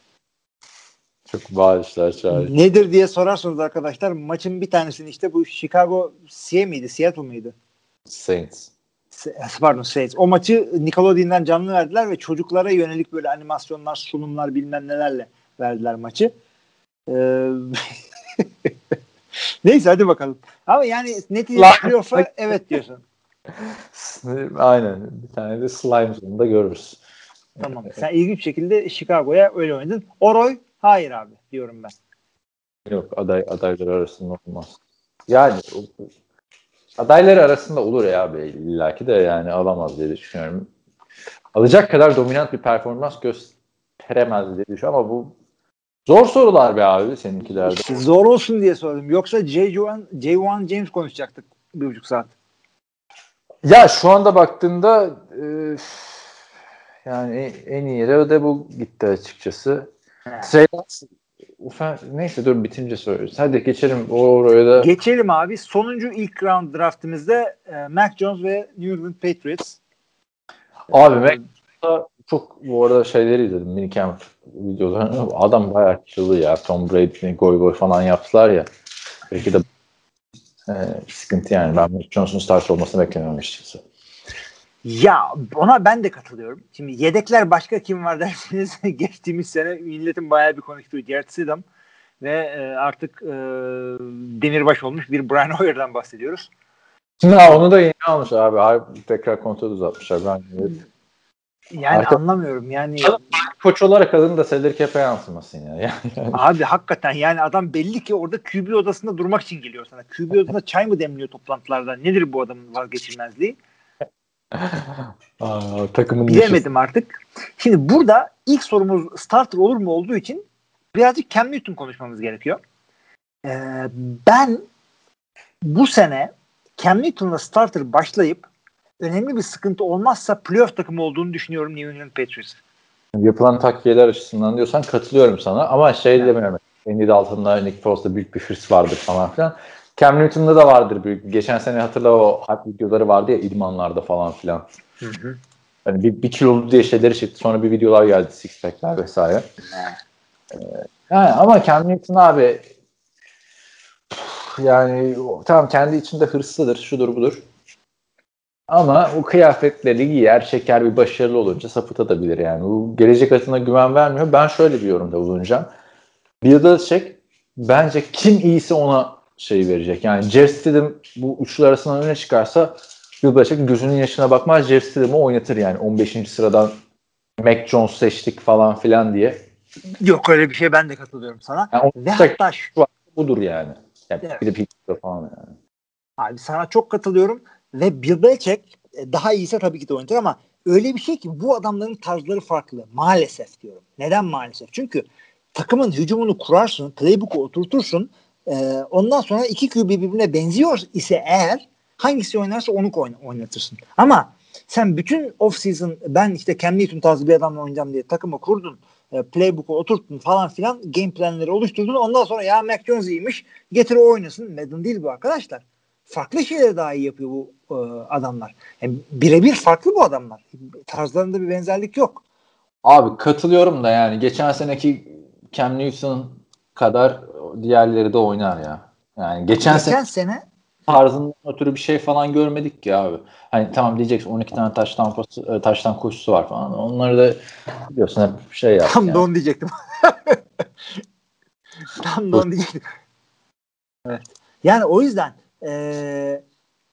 Çok bağışlar çağrı. Nedir diye sorarsanız arkadaşlar maçın bir tanesini işte bu Chicago CA miydi? Seattle mıydı? Saints. Pardon Saints. O maçı Nickelodeon'dan canlı verdiler ve çocuklara yönelik böyle animasyonlar, sunumlar bilmem nelerle verdiler maçı. Ee, Neyse hadi bakalım. Ama yani neticede Lan- playoff'a evet diyorsun. Aynen. Bir tane de slime zonunda görürüz. Tamam. Sen ilginç şekilde Chicago'ya öyle oynadın. Oroy hayır abi diyorum ben. Yok aday adaylar arasında olmaz. Yani adaylar arasında olur ya abi illaki de yani alamaz diye düşünüyorum. Alacak kadar dominant bir performans gösteremez diye düşünüyorum ama bu zor sorular be abi seninkilerde. İşte zor olsun diye sordum. Yoksa J1, J1 James konuşacaktık bir buçuk saat. Ya şu anda baktığında e, yani en iyi yere de bu gitti açıkçası. Trey Ufen, neyse dur bitince söylüyoruz. Hadi geçelim oraya da. Geçelim abi. Sonuncu ilk round draftimizde e, Mac Jones ve New England Patriots. Abi Mac da çok bu arada şeyleri izledim minicamp videolarını. Adam bayağı çıldı ya. Tom Brady'ni goy goy falan yaptılar ya. Belki de e, sıkıntı yani. Ben Mac Jones'un start olmasını beklemiyorum açıkçası. Ya ona ben de katılıyorum. Şimdi yedekler başka kim var derseniz geçtiğimiz sene milletin bayağı bir konuştuğu Jared Stidham ve e, artık e, demirbaş olmuş bir Brian Hoyer'dan bahsediyoruz. Ha, onu da yeni almış abi. Harbi tekrar kontrol uzatmışlar. Ben Yani Arka- anlamıyorum. Yani koç olarak adını da Cedric Cap'e yansımasın ya. Yani, abi hakikaten yani adam belli ki orada QB odasında durmak için geliyor sana. QB odasında çay mı demliyor toplantılarda? Nedir bu adamın vazgeçilmezliği? Aa, takımın Bilemedim artık. Şimdi burada ilk sorumuz starter olur mu olduğu için birazcık Cam Newton konuşmamız gerekiyor. Ee, ben bu sene Cam Newton'la starter başlayıp önemli bir sıkıntı olmazsa playoff takımı olduğunu düşünüyorum New England Patriots. yapılan takviyeler açısından diyorsan katılıyorum sana ama şey demiyorum. Andy Dalton'da Nick Foles'ta büyük bir hırs vardır falan filan. Cam Newton'da da vardır büyük. Geçen sene hatırla o hype videoları vardı ya idmanlarda falan filan. Hı hı. Hani bir, bir kilolu diye şeyleri çıktı. Sonra bir videolar geldi six pack'ler vesaire. Ee, yani ama Cam Newton abi yani tamam kendi içinde hırslıdır, şudur budur. Ama o kıyafetleri giyer, şeker bir başarılı olunca sapıtabilir yani. Bu gelecek adına güven vermiyor. Ben şöyle bir yorumda bulunacağım. Bill Belichick bence kim iyisi ona şey verecek. Yani Jeff Stidham bu üçlü arasından öne çıkarsa Bill Belichick gözünün yaşına bakmaz Jeff Stidham'ı oynatır yani 15. sıradan Mac Jones seçtik falan filan diye. Yok öyle bir şey ben de katılıyorum sana. Yani Ve hatta şu budur yani. yani evet. Bir de Pittsburgh falan yani. Abi sana çok katılıyorum ve Bill Belichick e, daha iyiyse tabii ki de oynatır ama öyle bir şey ki bu adamların tarzları farklı. Maalesef diyorum. Neden maalesef? Çünkü takımın hücumunu kurarsın, playbook'u oturtursun. E, ondan sonra iki QB birbirine benziyor ise eğer hangisi oynarsa onu oynatırsın. Ama sen bütün off season ben işte Cam Newton tarzı bir adamla oynayacağım diye takımı kurdun. E, playbook'u oturttun falan filan game planları oluşturdun. Ondan sonra ya Mac Jones iyiymiş getir o oynasın. Madden değil bu arkadaşlar. Farklı şeyleri daha iyi yapıyor bu e, adamlar. Yani birebir farklı bu adamlar. Tarzlarında bir benzerlik yok. Abi katılıyorum da yani geçen seneki Cam Newton kadar diğerleri de oynar ya. Yani geçen, geçen sene, sene tarzından ötürü bir şey falan görmedik ki abi. Hani tamam diyeceksin 12 tane taştan pası, taştan koşusu var falan. Onları da biliyorsun hep şey yap. Tam yani. da onu diyecektim. Tam da onu diyecektim. Evet. Yani o yüzden ee,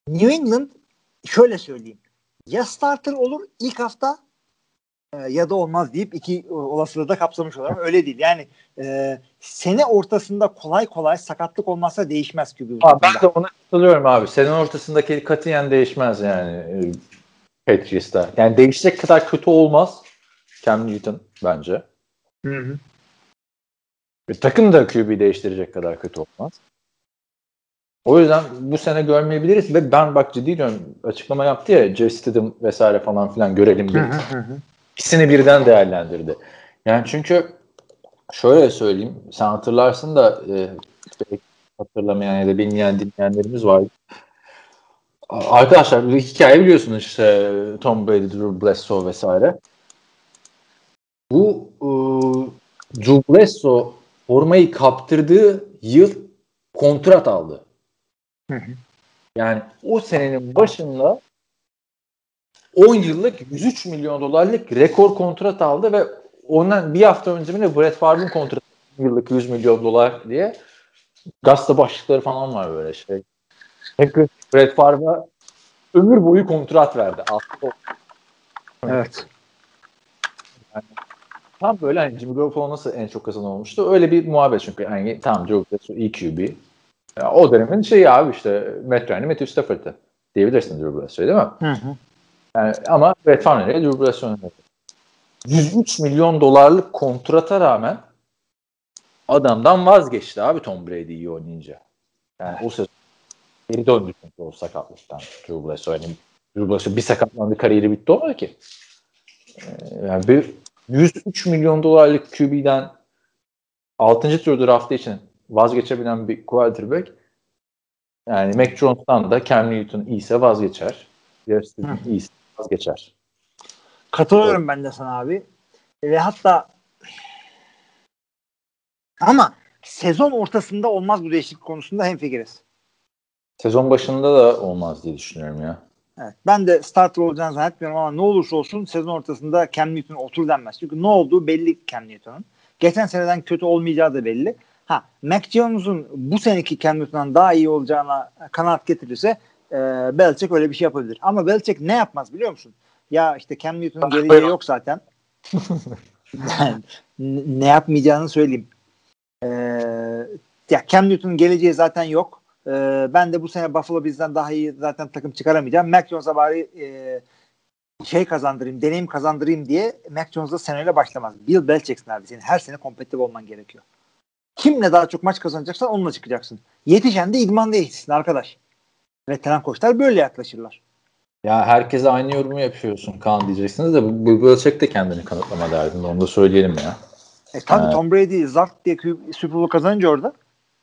New England şöyle söyleyeyim. Ya starter olur ilk hafta e, ya da olmaz deyip iki olasılığı da kapsamış olarak öyle değil. Yani e, sene ortasında kolay kolay sakatlık olmazsa değişmez gibi. Abi, ben de ona katılıyorum abi. Sene ortasındaki katiyen değişmez yani e, Patriots'ta. Yani değişecek kadar kötü olmaz Cam Newton bence. Hı hı. Bir takım da QB değiştirecek kadar kötü olmaz. O yüzden bu sene görmeyebiliriz ve ben bak ciddi diyorum açıklama yaptı ya Jeff Stidham vesaire falan filan görelim diye. İkisini birden değerlendirdi. Yani çünkü şöyle söyleyeyim sen hatırlarsın da e, hatırlamayan ya da bilmeyen dinleyenlerimiz var. Arkadaşlar hikaye biliyorsunuz işte Tom Brady, Drew Bledsoe vesaire. Bu e, Drew Bledsoe formayı kaptırdığı yıl kontrat aldı. Hı hı. Yani o senenin başında 10 yıllık 103 milyon dolarlık rekor kontrat aldı ve ondan bir hafta önce mi Brett Favre'ın kontratı yıllık 100 milyon dolar diye gazete başlıkları falan var böyle şey. Çünkü Brett Favre'a ömür boyu kontrat verdi. Evet. Yani, tam böyle hani Jimmy Garoppolo nasıl en çok kazanan olmuştu? Öyle bir muhabbet çünkü. Yani tam Joe Bledsoe iyi QB. Ya, o dönemin şeyi abi işte Matt Ryan, Matthew Stafford'ı diyebilirsin Drew Bledsoe değil mi? Hı hı. Yani, ama Brett Favre'ye Drew Bledsoe oynadı. 103 milyon dolarlık kontrata rağmen adamdan vazgeçti abi Tom Brady iyi oynayınca. Yani o sezon geri döndü çünkü o sakatlıktan Drew Bledsoe. Yani Drew Bledsoe bir sakatlandı kariyeri bitti olmadı ki. Yani bir 103 milyon dolarlık QB'den 6. tur draftı için vazgeçebilen bir quarterback yani Mac Jones'tan da Cam Newton iyiyse vazgeçer. Justin iyiyse vazgeçer. Katılıyorum evet. ben de sana abi. Ve hatta ama sezon ortasında olmaz bu değişiklik konusunda hemfikiriz. Sezon başında da olmaz diye düşünüyorum ya. Evet, ben de starter olacağını zannetmiyorum ama ne olursa olsun sezon ortasında Cam Newton otur denmez. Çünkü ne olduğu belli Cam Newton'un. Geçen seneden kötü olmayacağı da belli. Ha, Mac Jones'un bu seneki Cam daha iyi olacağına kanaat getirirse e, Belichick öyle bir şey yapabilir. Ama Belichick ne yapmaz biliyor musun? Ya işte Cam Newton'un geleceği yok zaten. ne yapmayacağını söyleyeyim. Ee, ya Cam Newton'un geleceği zaten yok. Ee, ben de bu sene Buffalo bizden daha iyi zaten takım çıkaramayacağım. Mac Jones'a bari e, şey kazandırayım, deneyim kazandırayım diye Mac Jones'da seneyle başlamaz. Bill Belichick'sin abi. Senin her sene kompetitif olman gerekiyor. Kimle daha çok maç kazanacaksan onunla çıkacaksın. Yetişen de idmanda yetişsin arkadaş. Veteran koçlar böyle yaklaşırlar. Ya herkese aynı yorumu yapıyorsun Kaan diyeceksiniz de bu Belichick de kendini kanıtlama derdinde onu da söyleyelim ya. E tabii Evet. Tom Brady zart diye Super Bowl kazanınca orada.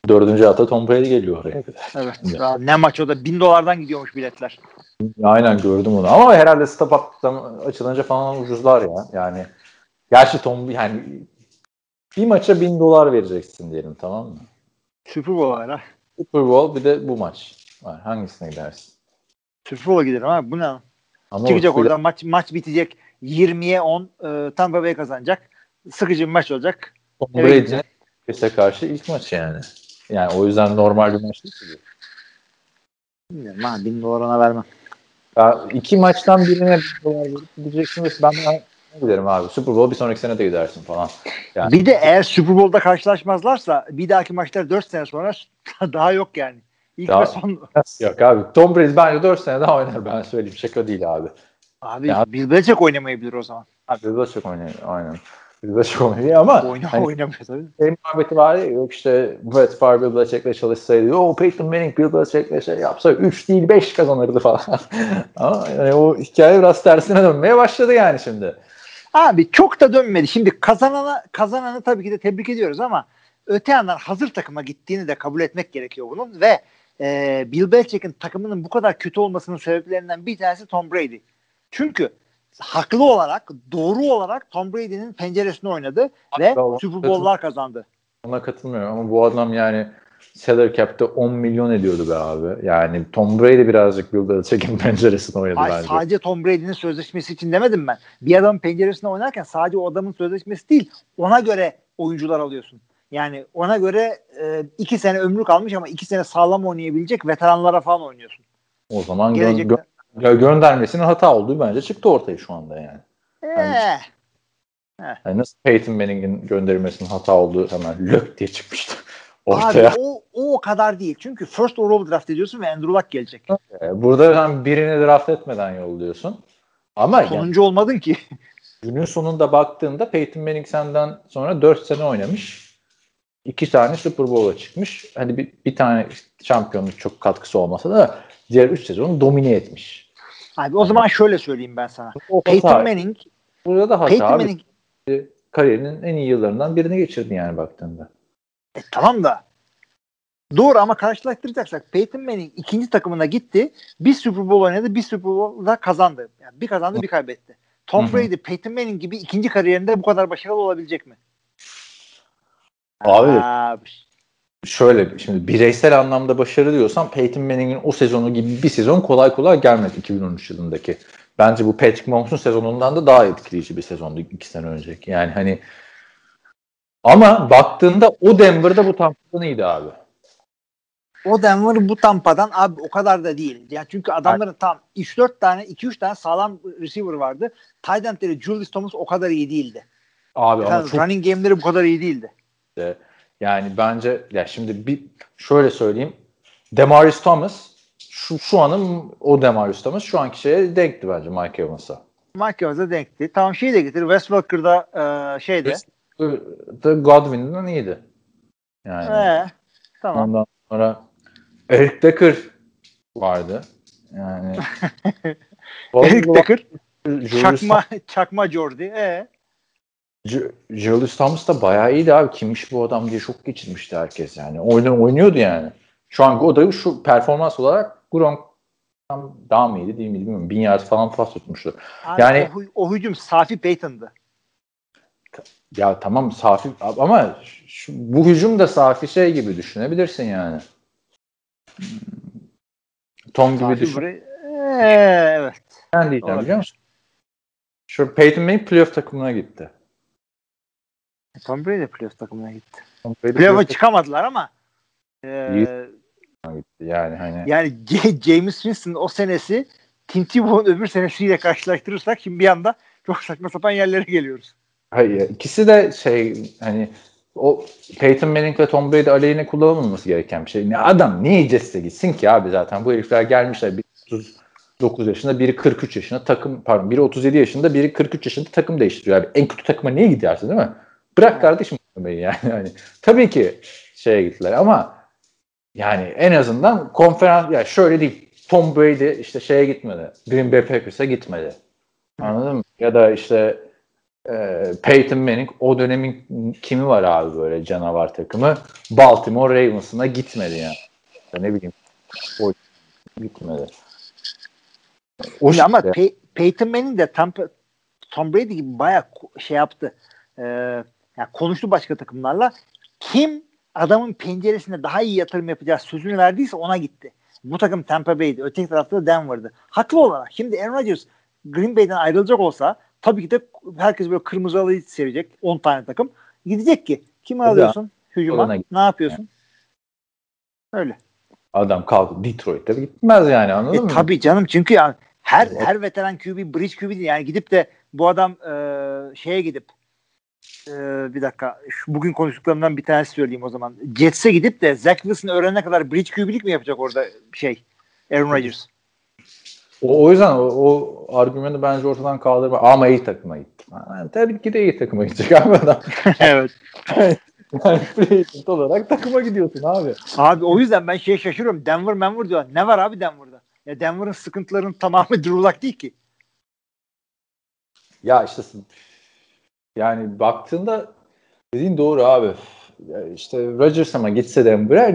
Dördüncü hafta Tom Brady geliyor oraya. Evet. Ya ne maç o da bin dolardan gidiyormuş biletler. Aynen gördüm onu. Ama herhalde stop açılınca falan ucuzlar ya. Yani gerçi Tom yani bir maça bin dolar vereceksin diyelim tamam mı? Super Bowl'a ha. Super Bowl bir de bu maç var. Hangisine gidersin? Super Bowl'a giderim ha bu ne? Ama Çıkacak oradan maç maç bitecek 20'ye 10 e, Tampa Bay kazanacak. Sıkıcı bir maç olacak. Tom Brady'nin. Patriots'e karşı ilk maç yani. Yani o yüzden normal bir maç değil ki. Bilmiyorum ha bin dolar ona vermem. Ya iki maçtan birine bir dolar verip gideceksiniz. Ben de giderim abi. Super Bowl bir sonraki sene de gidersin falan. Yani. Bir de eğer Super Bowl'da karşılaşmazlarsa bir dahaki maçlar 4 sene sonra daha yok yani. İlk Daha- ve son. Yok abi. Tom Brady bence 4 sene daha oynar ben söyleyeyim. Şaka değil abi. Abi Ya- Bill Belichick oynamayabilir o zaman. Abi Bill Belichick oynuyor. Aynen. Bill Belichick oynuyor ama Oyna, hani oynamıyor tabii. şey muhabbeti var ya yok işte Brett Favre Bill Belichick'le çalışsaydı o Peyton Manning Bill Belichick'le şey yapsa 3 değil 5 kazanırdı falan. ama yani o hikaye biraz tersine dönmeye başladı yani şimdi. Abi çok da dönmedi. Şimdi kazanana kazananı tabii ki de tebrik ediyoruz ama öte yandan hazır takıma gittiğini de kabul etmek gerekiyor bunun ve e, Bill Belichick'in takımının bu kadar kötü olmasının sebeplerinden bir tanesi Tom Brady. Çünkü haklı olarak, doğru olarak Tom Brady'nin penceresine oynadı ve Bravo. Super Bowl'lar kazandı. Ona katılmıyorum ama bu adam yani salary cap'te 10 milyon ediyordu be abi. Yani Tom Brady birazcık Bill Belichick'in penceresine oynadı Ay, bence. sadece Tom Brady'nin sözleşmesi için demedim ben. Bir adamın penceresine oynarken sadece o adamın sözleşmesi değil, ona göre oyuncular alıyorsun. Yani ona göre e, iki sene ömrü kalmış ama iki sene sağlam oynayabilecek veteranlara falan oynuyorsun. O zaman gö- gö- gö- göndermesinin hata olduğu bence çıktı ortaya şu anda yani. Eh, Yani nasıl Peyton Manning'in gönderilmesinin hata olduğu hemen lök diye çıkmıştı ortaya. Abi o, o o kadar değil. Çünkü first overall draft ediyorsun ve Andrew Luck gelecek. Ee, Burada sen birini draft etmeden yolluyorsun. Ama yani Sonuncu olmadın ki. günün sonunda baktığında Peyton Manning senden sonra 4 sene oynamış. 2 tane Super Bowl'a çıkmış. Hani bir, bir tane şampiyonluk çok katkısı olmasa da diğer 3 sezonu domine etmiş. Abi o zaman şöyle söyleyeyim ben sana. O Peyton hata. Manning, Burada da hata Peyton abi. Manning Kariyerinin en iyi yıllarından birini geçirdi yani baktığında. E, tamam da doğru ama karşılaştıracaksak Peyton Manning ikinci takımına gitti. Bir Super Bowl oynadı. Bir Super Bowl'da kazandı. Yani bir kazandı bir kaybetti. Tom Hı hı. Brady, Peyton Manning gibi ikinci kariyerinde bu kadar başarılı olabilecek mi? Abi. Abi. Şöyle şimdi bireysel anlamda başarı diyorsan Peyton Manning'in o sezonu gibi bir sezon kolay kolay gelmedi 2013 yılındaki. Bence bu Patrick Mahomes'un sezonundan da daha etkileyici bir sezondu iki sene önceki. Yani hani ama baktığında o Denver'da bu Tampa'dan iyiydi abi. O Denver bu Tampa'dan abi o kadar da değil. Yani çünkü adamların tam 3-4 tane 2-3 tane sağlam receiver vardı. Tight Julius Thomas o kadar iyi değildi. Abi ama Yani çok running game'leri bu kadar iyi değildi. de, yani bence ya şimdi bir şöyle söyleyeyim. Demarius Thomas şu, şu anın o Demarius Thomas şu anki şeye denkti bence Mike Evans'a. Mike Evans'a denkti. Tamam şey de getir. Wes Welker'da e, şeyde. The Godwin'den iyiydi. Yani Ee, tamam. ondan sonra Eric Decker vardı. Yani Eric Decker, çakma, çakma Jordi. Ee, Ju- Julius Thomas da bayağı iyiydi abi. Kimmiş bu adam diye çok geçirmişti herkes yani. Oyna, oynuyordu yani. Şu an o da şu performans olarak Gronk daha mı iyiydi değil miydi bilmiyorum. Bin yard falan pas tutmuştu. abi Yani- o, o hücum Safi Payton'dı. Ya tamam safi ama şu, bu hücum da safi şey gibi düşünebilirsin yani. Tom gibi Safi düşün. burayı- Ee, evet. Ben diyeceğim Olabilir. biliyor musun? Şu Peyton Manning playoff takımına gitti. Tom Brady de playoff takımına gitti. Playoff'a playoff çıkamadılar ama e, gitti. Yani hani yani James Winston o senesi Tim Tebow'un öbür senesiyle karşılaştırırsak şimdi bir anda çok saçma sapan yerlere geliyoruz. Hayır, ikisi de şey hani o Peyton Manning ve Tom Brady aleyhine kullanılmaması gereken bir şey. Ne adam niye Jets'e gitsin ki abi zaten bu herifler gelmişler bir 39 yaşında biri 43 yaşında takım pardon biri 37 yaşında biri 43 yaşında takım değiştiriyor abi. En kötü takıma niye gidersin değil mi? Bırak kardeşim yani. yani. Tabii ki şeye gittiler ama yani en azından konferans ya şöyle değil. Tom Brady işte şeye gitmedi. Green Bay Packers'a gitmedi. Anladın mı? Ya da işte e, Peyton Manning o dönemin kimi var abi böyle canavar takımı? Baltimore Ravens'ına gitmedi yani. Ya ne bileyim. O gitmedi. O ama şekilde. Pey- Peyton Manning de Tampa, Tom Brady gibi bayağı ko- şey yaptı. Ee, yani konuştu başka takımlarla. Kim adamın penceresinde daha iyi yatırım yapacağı sözünü verdiyse ona gitti. Bu takım Tampa Bay'di. Öteki tarafta da Denver'dı. Haklı olarak. Şimdi Aaron Rodgers Green Bay'den ayrılacak olsa tabii ki de herkes böyle kırmızı halıyı sevecek. 10 tane takım. Gidecek ki. Kimi alıyorsun? Hücuma. Ne yapıyorsun? Öyle. Adam kalktı Detroit'te gitmez yani anladın E, mı? tabii canım çünkü yani her Evet. her veteran QB bridge QB değil. Yani gidip de bu adam e, şeye gidip e, bir dakika şu bugün konuştuklarımdan bir tanesi söyleyeyim o zaman. Jets'e gidip de Zach Wilson öğrenene kadar bridge QB'lik mi yapacak orada şey Aaron Rodgers? O, o yüzden o, o argümanı bence ortadan kaldırma. Ama iyi takıma gitti. Ha, tabii ki de iyi takıma gidecek abi adam. evet. yani free olarak takıma gidiyorsun abi. Abi o yüzden ben şey şaşırıyorum. Denver Denver diyor. Ne var abi Denver'da? Ya Denver'ın sıkıntılarının tamamı Drew Luck değil ki. Ya işte yani baktığında dediğin doğru abi. Ya işte Rodgers ama gitse Denver'a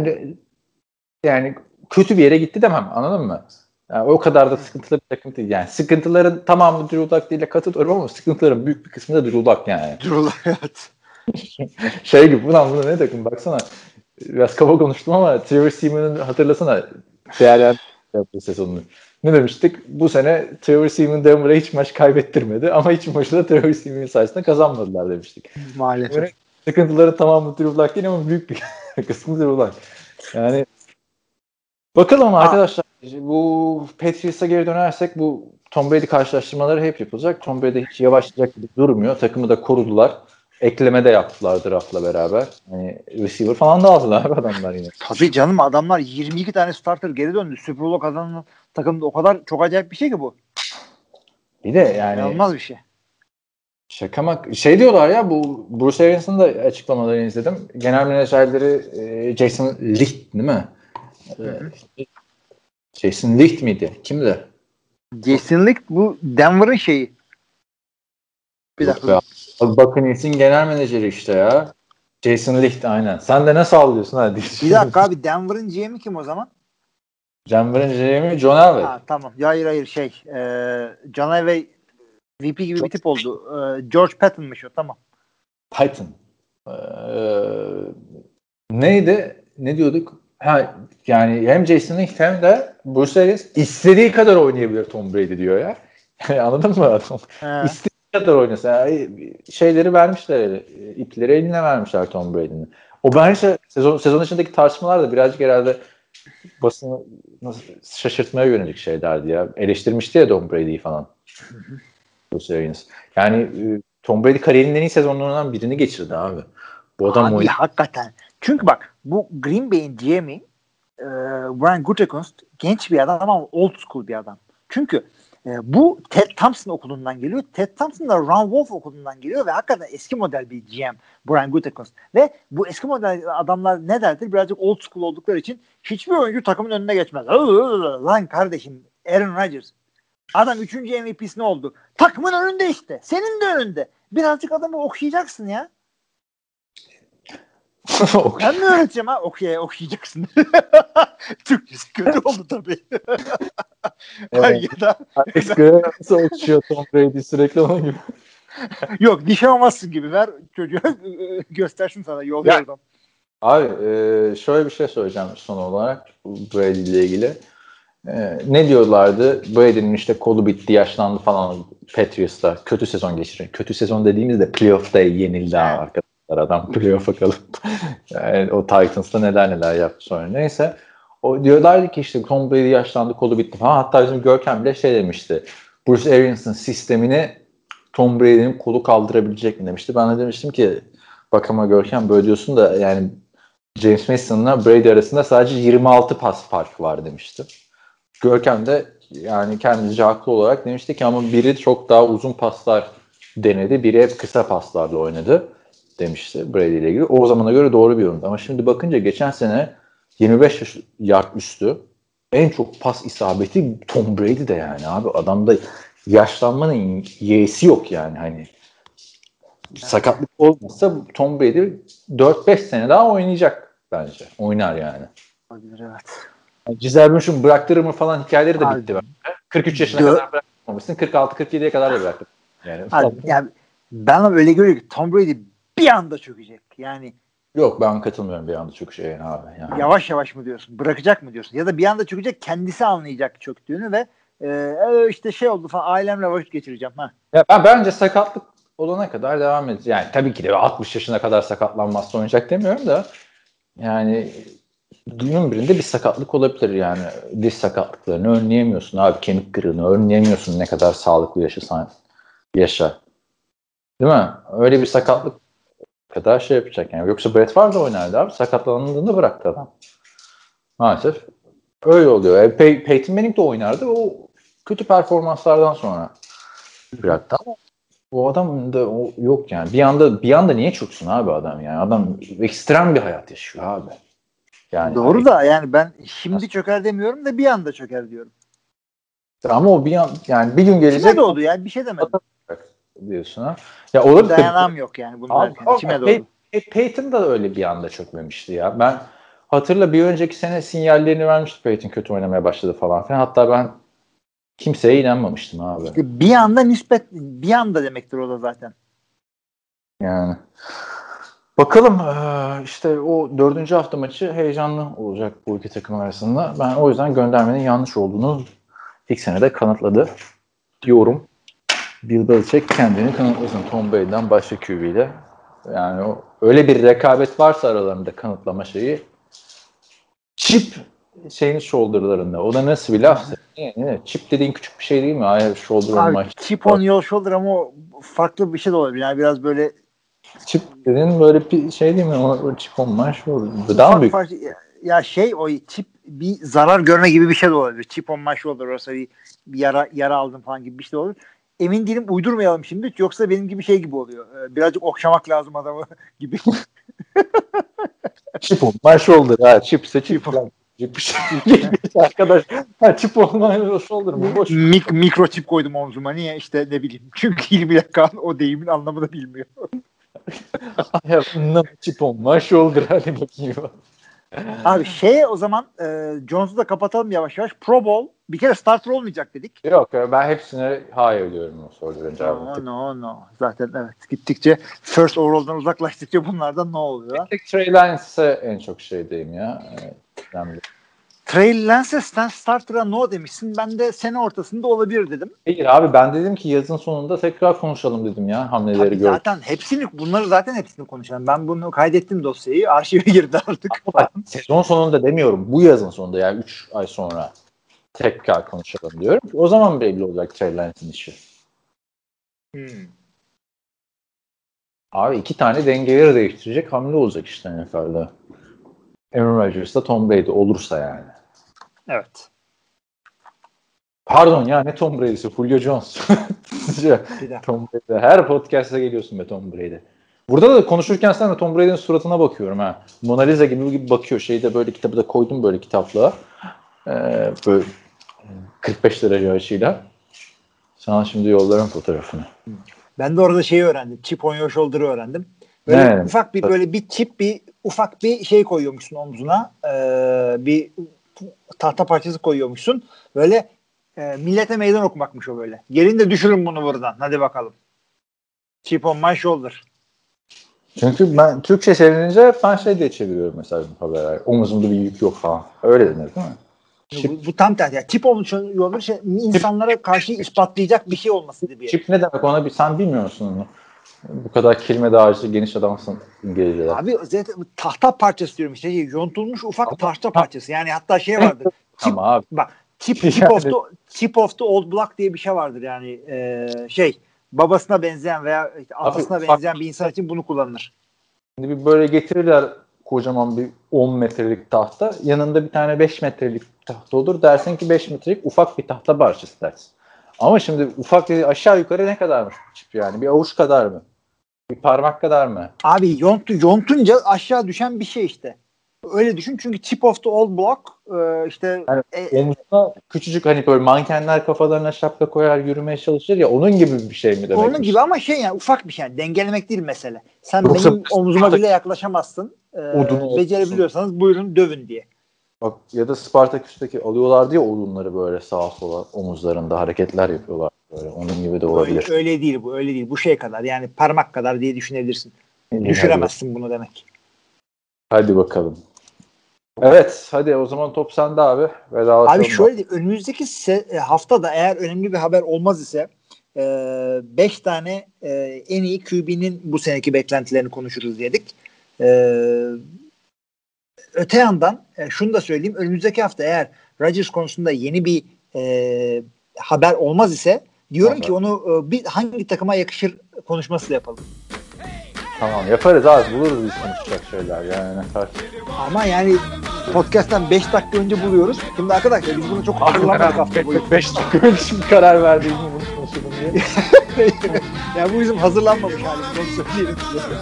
yani kötü bir yere gitti demem anladın mı? Yani o kadar da sıkıntılı bir takım değil. Yani sıkıntıların tamamı Drew Luck değil katılıyorum ama sıkıntıların büyük bir kısmı da Drew Luck yani. Drew Luck evet. şey gibi ulan bu da ne takım baksana. Biraz kaba konuştum ama Trevor Seaman'ın hatırlasana değerlendirme yaptığı sezonunu. Ne demiştik? Bu sene Trevor Seaman Denver'a hiç maç kaybettirmedi ama hiç maçı da Trevor Seaman sayesinde kazanmadılar demiştik. Maalesef. Böyle sıkıntıları tamamı Drew Luck değil ama büyük bir kısmı Drew Luck. Yani bakalım arkadaşlar bu Patriots'a geri dönersek bu Tom Brady karşılaştırmaları hep yapılacak. Tom Brady hiç yavaşlayacak gibi durmuyor. Takımı da korudular. Ekleme de yaptılar draftla beraber. Hani receiver falan da aldılar adamlar yine. Tabii canım adamlar 22 tane starter geri döndü. Super Bowl kazanan takımda o kadar çok acayip bir şey ki bu. Bir de yani İnanılmaz bir şey. şaka mak şey diyorlar ya bu Bruce Arians'ın da açıklamalarını izledim. Genel menajerleri e, Jason Licht değil mi? E, Jason Licht miydi? Kimdi? Jason Licht bu Denver'ın şeyi. Bir Yok dakika. Bakın Nets'in genel menajeri işte ya. Jason Licht aynen. Sen de ne sallıyorsun hadi. Bir dakika abi Denver'ın GM'i kim o zaman? Denver'ın GM'i John Elway. Ha, tamam. Ya hayır hayır şey. E, John Elway VP gibi bir tip oldu. E, George Patton'mış o tamam. Python. Ee, neydi? Ne diyorduk? Ha, yani hem Jason Licht hem de Bruce Arians istediği kadar oynayabilir Tom Brady diyor ya. Anladın mı adam? He. İstediği kadar oynasın. Yani şeyleri vermişler, ele, ipleri eline vermişler Tom Brady'nin. O bence sezon, sezon içindeki tartışmalar da birazcık herhalde basını nasıl şaşırtmaya yönelik şeylerdi ya. Eleştirmişti ya Tom Brady'yi falan. Bruce Arians. Yani e, Tom Brady kariyerinin en iyi sezonlarından birini geçirdi abi. Bu adam Abi oynadı. hakikaten. Çünkü bak bu Green Bay'in GM'i e, Brian Gutekunst genç bir adam ama old school bir adam. Çünkü e, bu Ted Thompson okulundan geliyor. Ted Thompson da Ron Wolf okulundan geliyor ve hakikaten eski model bir GM Brian Gutekunst. Ve bu eski model adamlar ne derdir? Birazcık old school oldukları için hiçbir oyuncu takımın önüne geçmez. Lan kardeşim Aaron Rodgers Adam 3. MVP'si ne oldu? Takımın önünde işte. Senin de önünde. Birazcık adamı okşayacaksın ya. Ben mi öğreteceğim ha? Okey, okuyacaksın. Türkçesi kötü oldu tabii. Evet. ya da Alex Graham nasıl Tom Brady sürekli onun gibi. yok nişanlamazsın gibi ver çocuğa göstersin sana yol Ya- yordam. Abi e, şöyle bir şey söyleyeceğim son olarak Brady ile ilgili. E, ne diyorlardı? Brady'nin işte kolu bitti, yaşlandı falan Patriots'ta. Kötü sezon geçiriyor. Kötü sezon dediğimizde playoff'ta yenildi Evet. arkadaşlar. Adam playoff'a kalıp yani o Titans'ta neler neler yaptı sonra. Neyse. O diyorlardı ki işte Tom Brady yaşlandı, kolu bitti falan. Hatta bizim Görkem bile şey demişti. Bruce Arians'ın sistemini Tom Brady'nin kolu kaldırabilecek mi demişti. Ben de demiştim ki bak ama Görkem böyle diyorsun da yani James Mason'la Brady arasında sadece 26 pas farkı var demişti. Görkem de yani kendince haklı olarak demişti ki ama biri çok daha uzun paslar denedi. Biri hep kısa paslarla oynadı demişti Brady ile ilgili. O zamana göre doğru bir yorumdu. Ama şimdi bakınca geçen sene 25 yaş yard üstü en çok pas isabeti Tom Brady'de yani abi. Adamda yaşlanmanın y'si yok yani hani. sakatlık olmazsa Tom Brady 4-5 sene daha oynayacak bence. Oynar yani. Olabilir evet. Giselle Bündchen bıraktırır mı falan hikayeleri de Abi, bitti bence. 43 yaşına dö- kadar bırakmamışsın. 46-47'ye kadar da bıraktın. Yani Abi, yani ben öyle görüyorum ki Tom Brady bir anda çökecek. Yani Yok ben katılmıyorum bir anda şeye abi. Yani. yavaş yavaş mı diyorsun? Bırakacak mı diyorsun? Ya da bir anda çökecek kendisi anlayacak çöktüğünü ve e, e, işte şey oldu falan ailemle vakit geçireceğim. Ha. Ya ben bence sakatlık olana kadar devam edeceğiz. Yani tabii ki de 60 yaşına kadar sakatlanmazsa oynayacak demiyorum da yani günün birinde bir sakatlık olabilir yani. Diz sakatlıklarını önleyemiyorsun abi. Kemik kırığını önleyemiyorsun ne kadar sağlıklı yaşasan yaşa. Değil mi? Öyle bir sakatlık kadar şey yapacak yani. Yoksa Brett Favre da oynardı abi. Sakatlandığında bıraktı adam. Maalesef öyle oluyor. E, Pey- Peyton Manning de oynardı. O kötü performanslardan sonra bıraktı ama o adam da o yok yani. Bir anda bir anda niye çöksün abi adam yani? Adam ekstrem bir hayat yaşıyor abi. Yani Doğru da yani ben şimdi çöker demiyorum da bir anda çöker diyorum. ama o bir an yani bir gün gelecek doğdu yani bir şey demedim. Diyorsun ha. Ya olur da Dayanam yok yani bunun Abi, bak, İçime Pey- doğdu. Pey- Peyton da öyle bir anda çökmemişti ya. Ben hatırla bir önceki sene sinyallerini vermişti Peyton kötü oynamaya başladı falan filan. Hatta ben kimseye inanmamıştım abi. İşte bir anda nispet bir anda demektir o da zaten. Yani. Bakalım işte o dördüncü hafta maçı heyecanlı olacak bu iki takım arasında. Ben o yüzden göndermenin yanlış olduğunu ilk senede kanıtladı diyorum. Bill Belichick kendini kanıtlasın Tom Brady'den başka QB ile. Yani o, öyle bir rekabet varsa aralarında kanıtlama şeyi chip şeyin shoulderlarında. O da nasıl bir laf? Yani, chip dediğin küçük bir şey değil mi? Hayır shoulder on Abi my chip on your shoulder ama farklı bir şey de olabilir. Yani biraz böyle Chip dediğin böyle bir şey değil mi? O, o chip on my shoulder. Daha büyük? parça- ya- şey o chip bir zarar görme gibi bir şey de olabilir. Chip on my shoulder olsa bir, bir yara, yara aldım falan gibi bir şey de olur. Emin değilim uydurmayalım şimdi. Yoksa benim gibi şey gibi oluyor. Ee, Birazcık okşamak lazım adamı gibi. Chip on my shoulder. Ha, bir şey. Arkadaş. Ha, on my shoulder mı? Boş. Mik, mikroçip koydum omzuma. Niye? İşte ne bileyim. Çünkü Hilmi Yakan o deyimin anlamını bilmiyor. I have no chip on my shoulder. Hadi bakayım. Abi şey o zaman e, Jones'u da kapatalım yavaş yavaş. Pro Bowl bir kere starter olmayacak dedik. Yok ben hepsine hayır diyorum o soruların No, cevabı. no, no. Zaten evet. Gittikçe first overall'dan uzaklaştıkça bunlardan ne oluyor? Tek Trey Lance'e en çok şeydeyim ya. Evet. Trey Lance sen starter'a no demişsin. Ben de sene ortasında olabilir dedim. Hayır abi ben dedim ki yazın sonunda tekrar konuşalım dedim ya hamleleri Tabii gördüm. zaten hepsini bunları zaten hepsini konuşalım. Ben bunu kaydettim dosyayı. Arşive girdi artık. Bak, Sezon sonunda demiyorum. Bu yazın sonunda yani 3 ay sonra tekrar konuşalım diyorum. O zaman belli olacak Trey Lance'in işi. Hmm. Abi iki tane dengeleri değiştirecek hamle olacak işte NFL'de. Aaron Rodgers'la Tom Brady olursa yani. Evet. Pardon ya ne Tom Brady'si? Julio Jones. Tom Brady. Her podcast'a geliyorsun be Tom Brady. Burada da konuşurken sen de Tom Brady'nin suratına bakıyorum ha. Mona Lisa gibi, gibi bakıyor. Şeyi de böyle kitabı da koydum böyle kitaplığa. Ee, böyle 45 derece açıyla. Sana şimdi yollarım fotoğrafını. Ben de orada şeyi öğrendim. Chip on your shoulder'ı öğrendim. Böyle Ne? ufak bir böyle bir chip bir ufak bir şey koyuyormuşsun omzuna. Ee, bir tahta parçası koyuyormuşsun. Böyle e, millete meydan okumakmış o böyle. Gelin de düşürün bunu buradan. Hadi bakalım. Chip on my shoulder. Çünkü ben Türkçe çevirince ben şey diye çeviriyorum mesela haberler. Omuzumda bir yük yok falan. Öyle denir değil mi? Bu, bu tam tersi. Yani chip on shoulder şey, insanlara karşı ispatlayacak bir şey olması diye. chip ne demek ona bir sen bilmiyor musun onu? Bu kadar kelime dağarcığı geniş adamsın İngilizce'de. Abi zaten tahta parçası diyorum işte. Şey, yontulmuş ufak tahta parçası. Yani hatta şey vardır. Chip, Ama abi Bak chip, Yani- chip, of the, chip of the old block diye bir şey vardır yani e, şey babasına benzeyen veya atasına Abi, benzeyen bir insan için bunu kullanılır. Şimdi bir böyle getirirler kocaman bir 10 metrelik tahta. Yanında bir tane 5 metrelik tahta olur. Dersin ki 5 metrelik ufak bir tahta parçası dersin. Ama şimdi ufak dedi aşağı yukarı ne kadarmış bu çip yani? Bir avuç kadar mı? Bir parmak kadar mı? Abi yontu, yontunca aşağı düşen bir şey işte. Öyle düşün çünkü tip of the old block e, işte Yani e, küçücük hani böyle mankenler kafalarına şapka koyar yürümeye çalışır ya onun gibi bir şey mi demek? onun gibi ama şey yani ufak bir şey. Yani dengelemek değil mesele. Sen Yoksa- benim omzuma bile yaklaşamazsın. E, becerebiliyorsanız buyurun dövün diye. Bak ya da Spartaküs'teki alıyorlardı ya odunları böyle sağa sola omuzlarında hareketler yapıyorlar böyle. Onun gibi de olabilir. Öyle, öyle değil bu. Öyle değil. Bu şey kadar. Yani parmak kadar diye düşünebilirsin. Düşüremezsin bunu demek. Hadi bakalım. Evet hadi o zaman top sende abi. Vedalaşalım. Abi şöyle değil, önümüzdeki se- e, haftada eğer önemli bir haber olmaz ise 5 tane e, en iyi QB'nin bu seneki beklentilerini konuşuruz dedik. E, öte yandan e, şunu da söyleyeyim. Önümüzdeki hafta eğer Rodgers konusunda yeni bir e, haber olmaz ise diyorum Tamam. ki onu e, bir hangi takıma yakışır konuşması da yapalım. Tamam yaparız abi buluruz biz konuşacak şeyler yani. Ama yani podcast'ten 5 dakika önce buluyoruz. Şimdi arkadaşlar biz bunu çok hazırlamadık hafta boyu. 5 dakika önce şimdi karar verdiğimi bunu konuşalım diye. yani bu bizim hazırlanmamış halimiz onu söyleyelim size.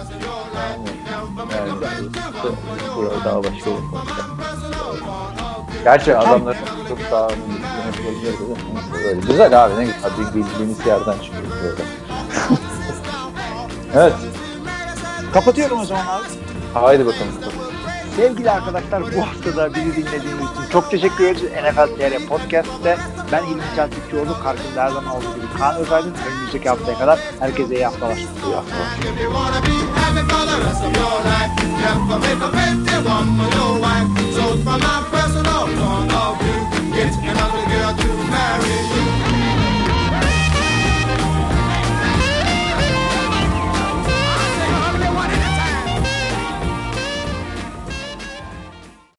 Yani işte burada daha başka olur konuşalım. Gerçi adamlar çok daha yönetilebilir değil mi? Böyle güzel abi ne güzel. Bildiğimiz yerden çıkıyoruz böyle. evet. Kapatıyorum o zaman abi. Haydi bakalım. Sevgili arkadaşlar bu haftada bizi dinlediğiniz için çok teşekkür ederiz. NFL TR Podcast'te ben İlmi Çeltikçioğlu, karşımda her zaman olduğu gibi Kaan Özaydın. Önümüzdeki haftaya kadar herkese iyi haftalar. İyi haftalar. carry you.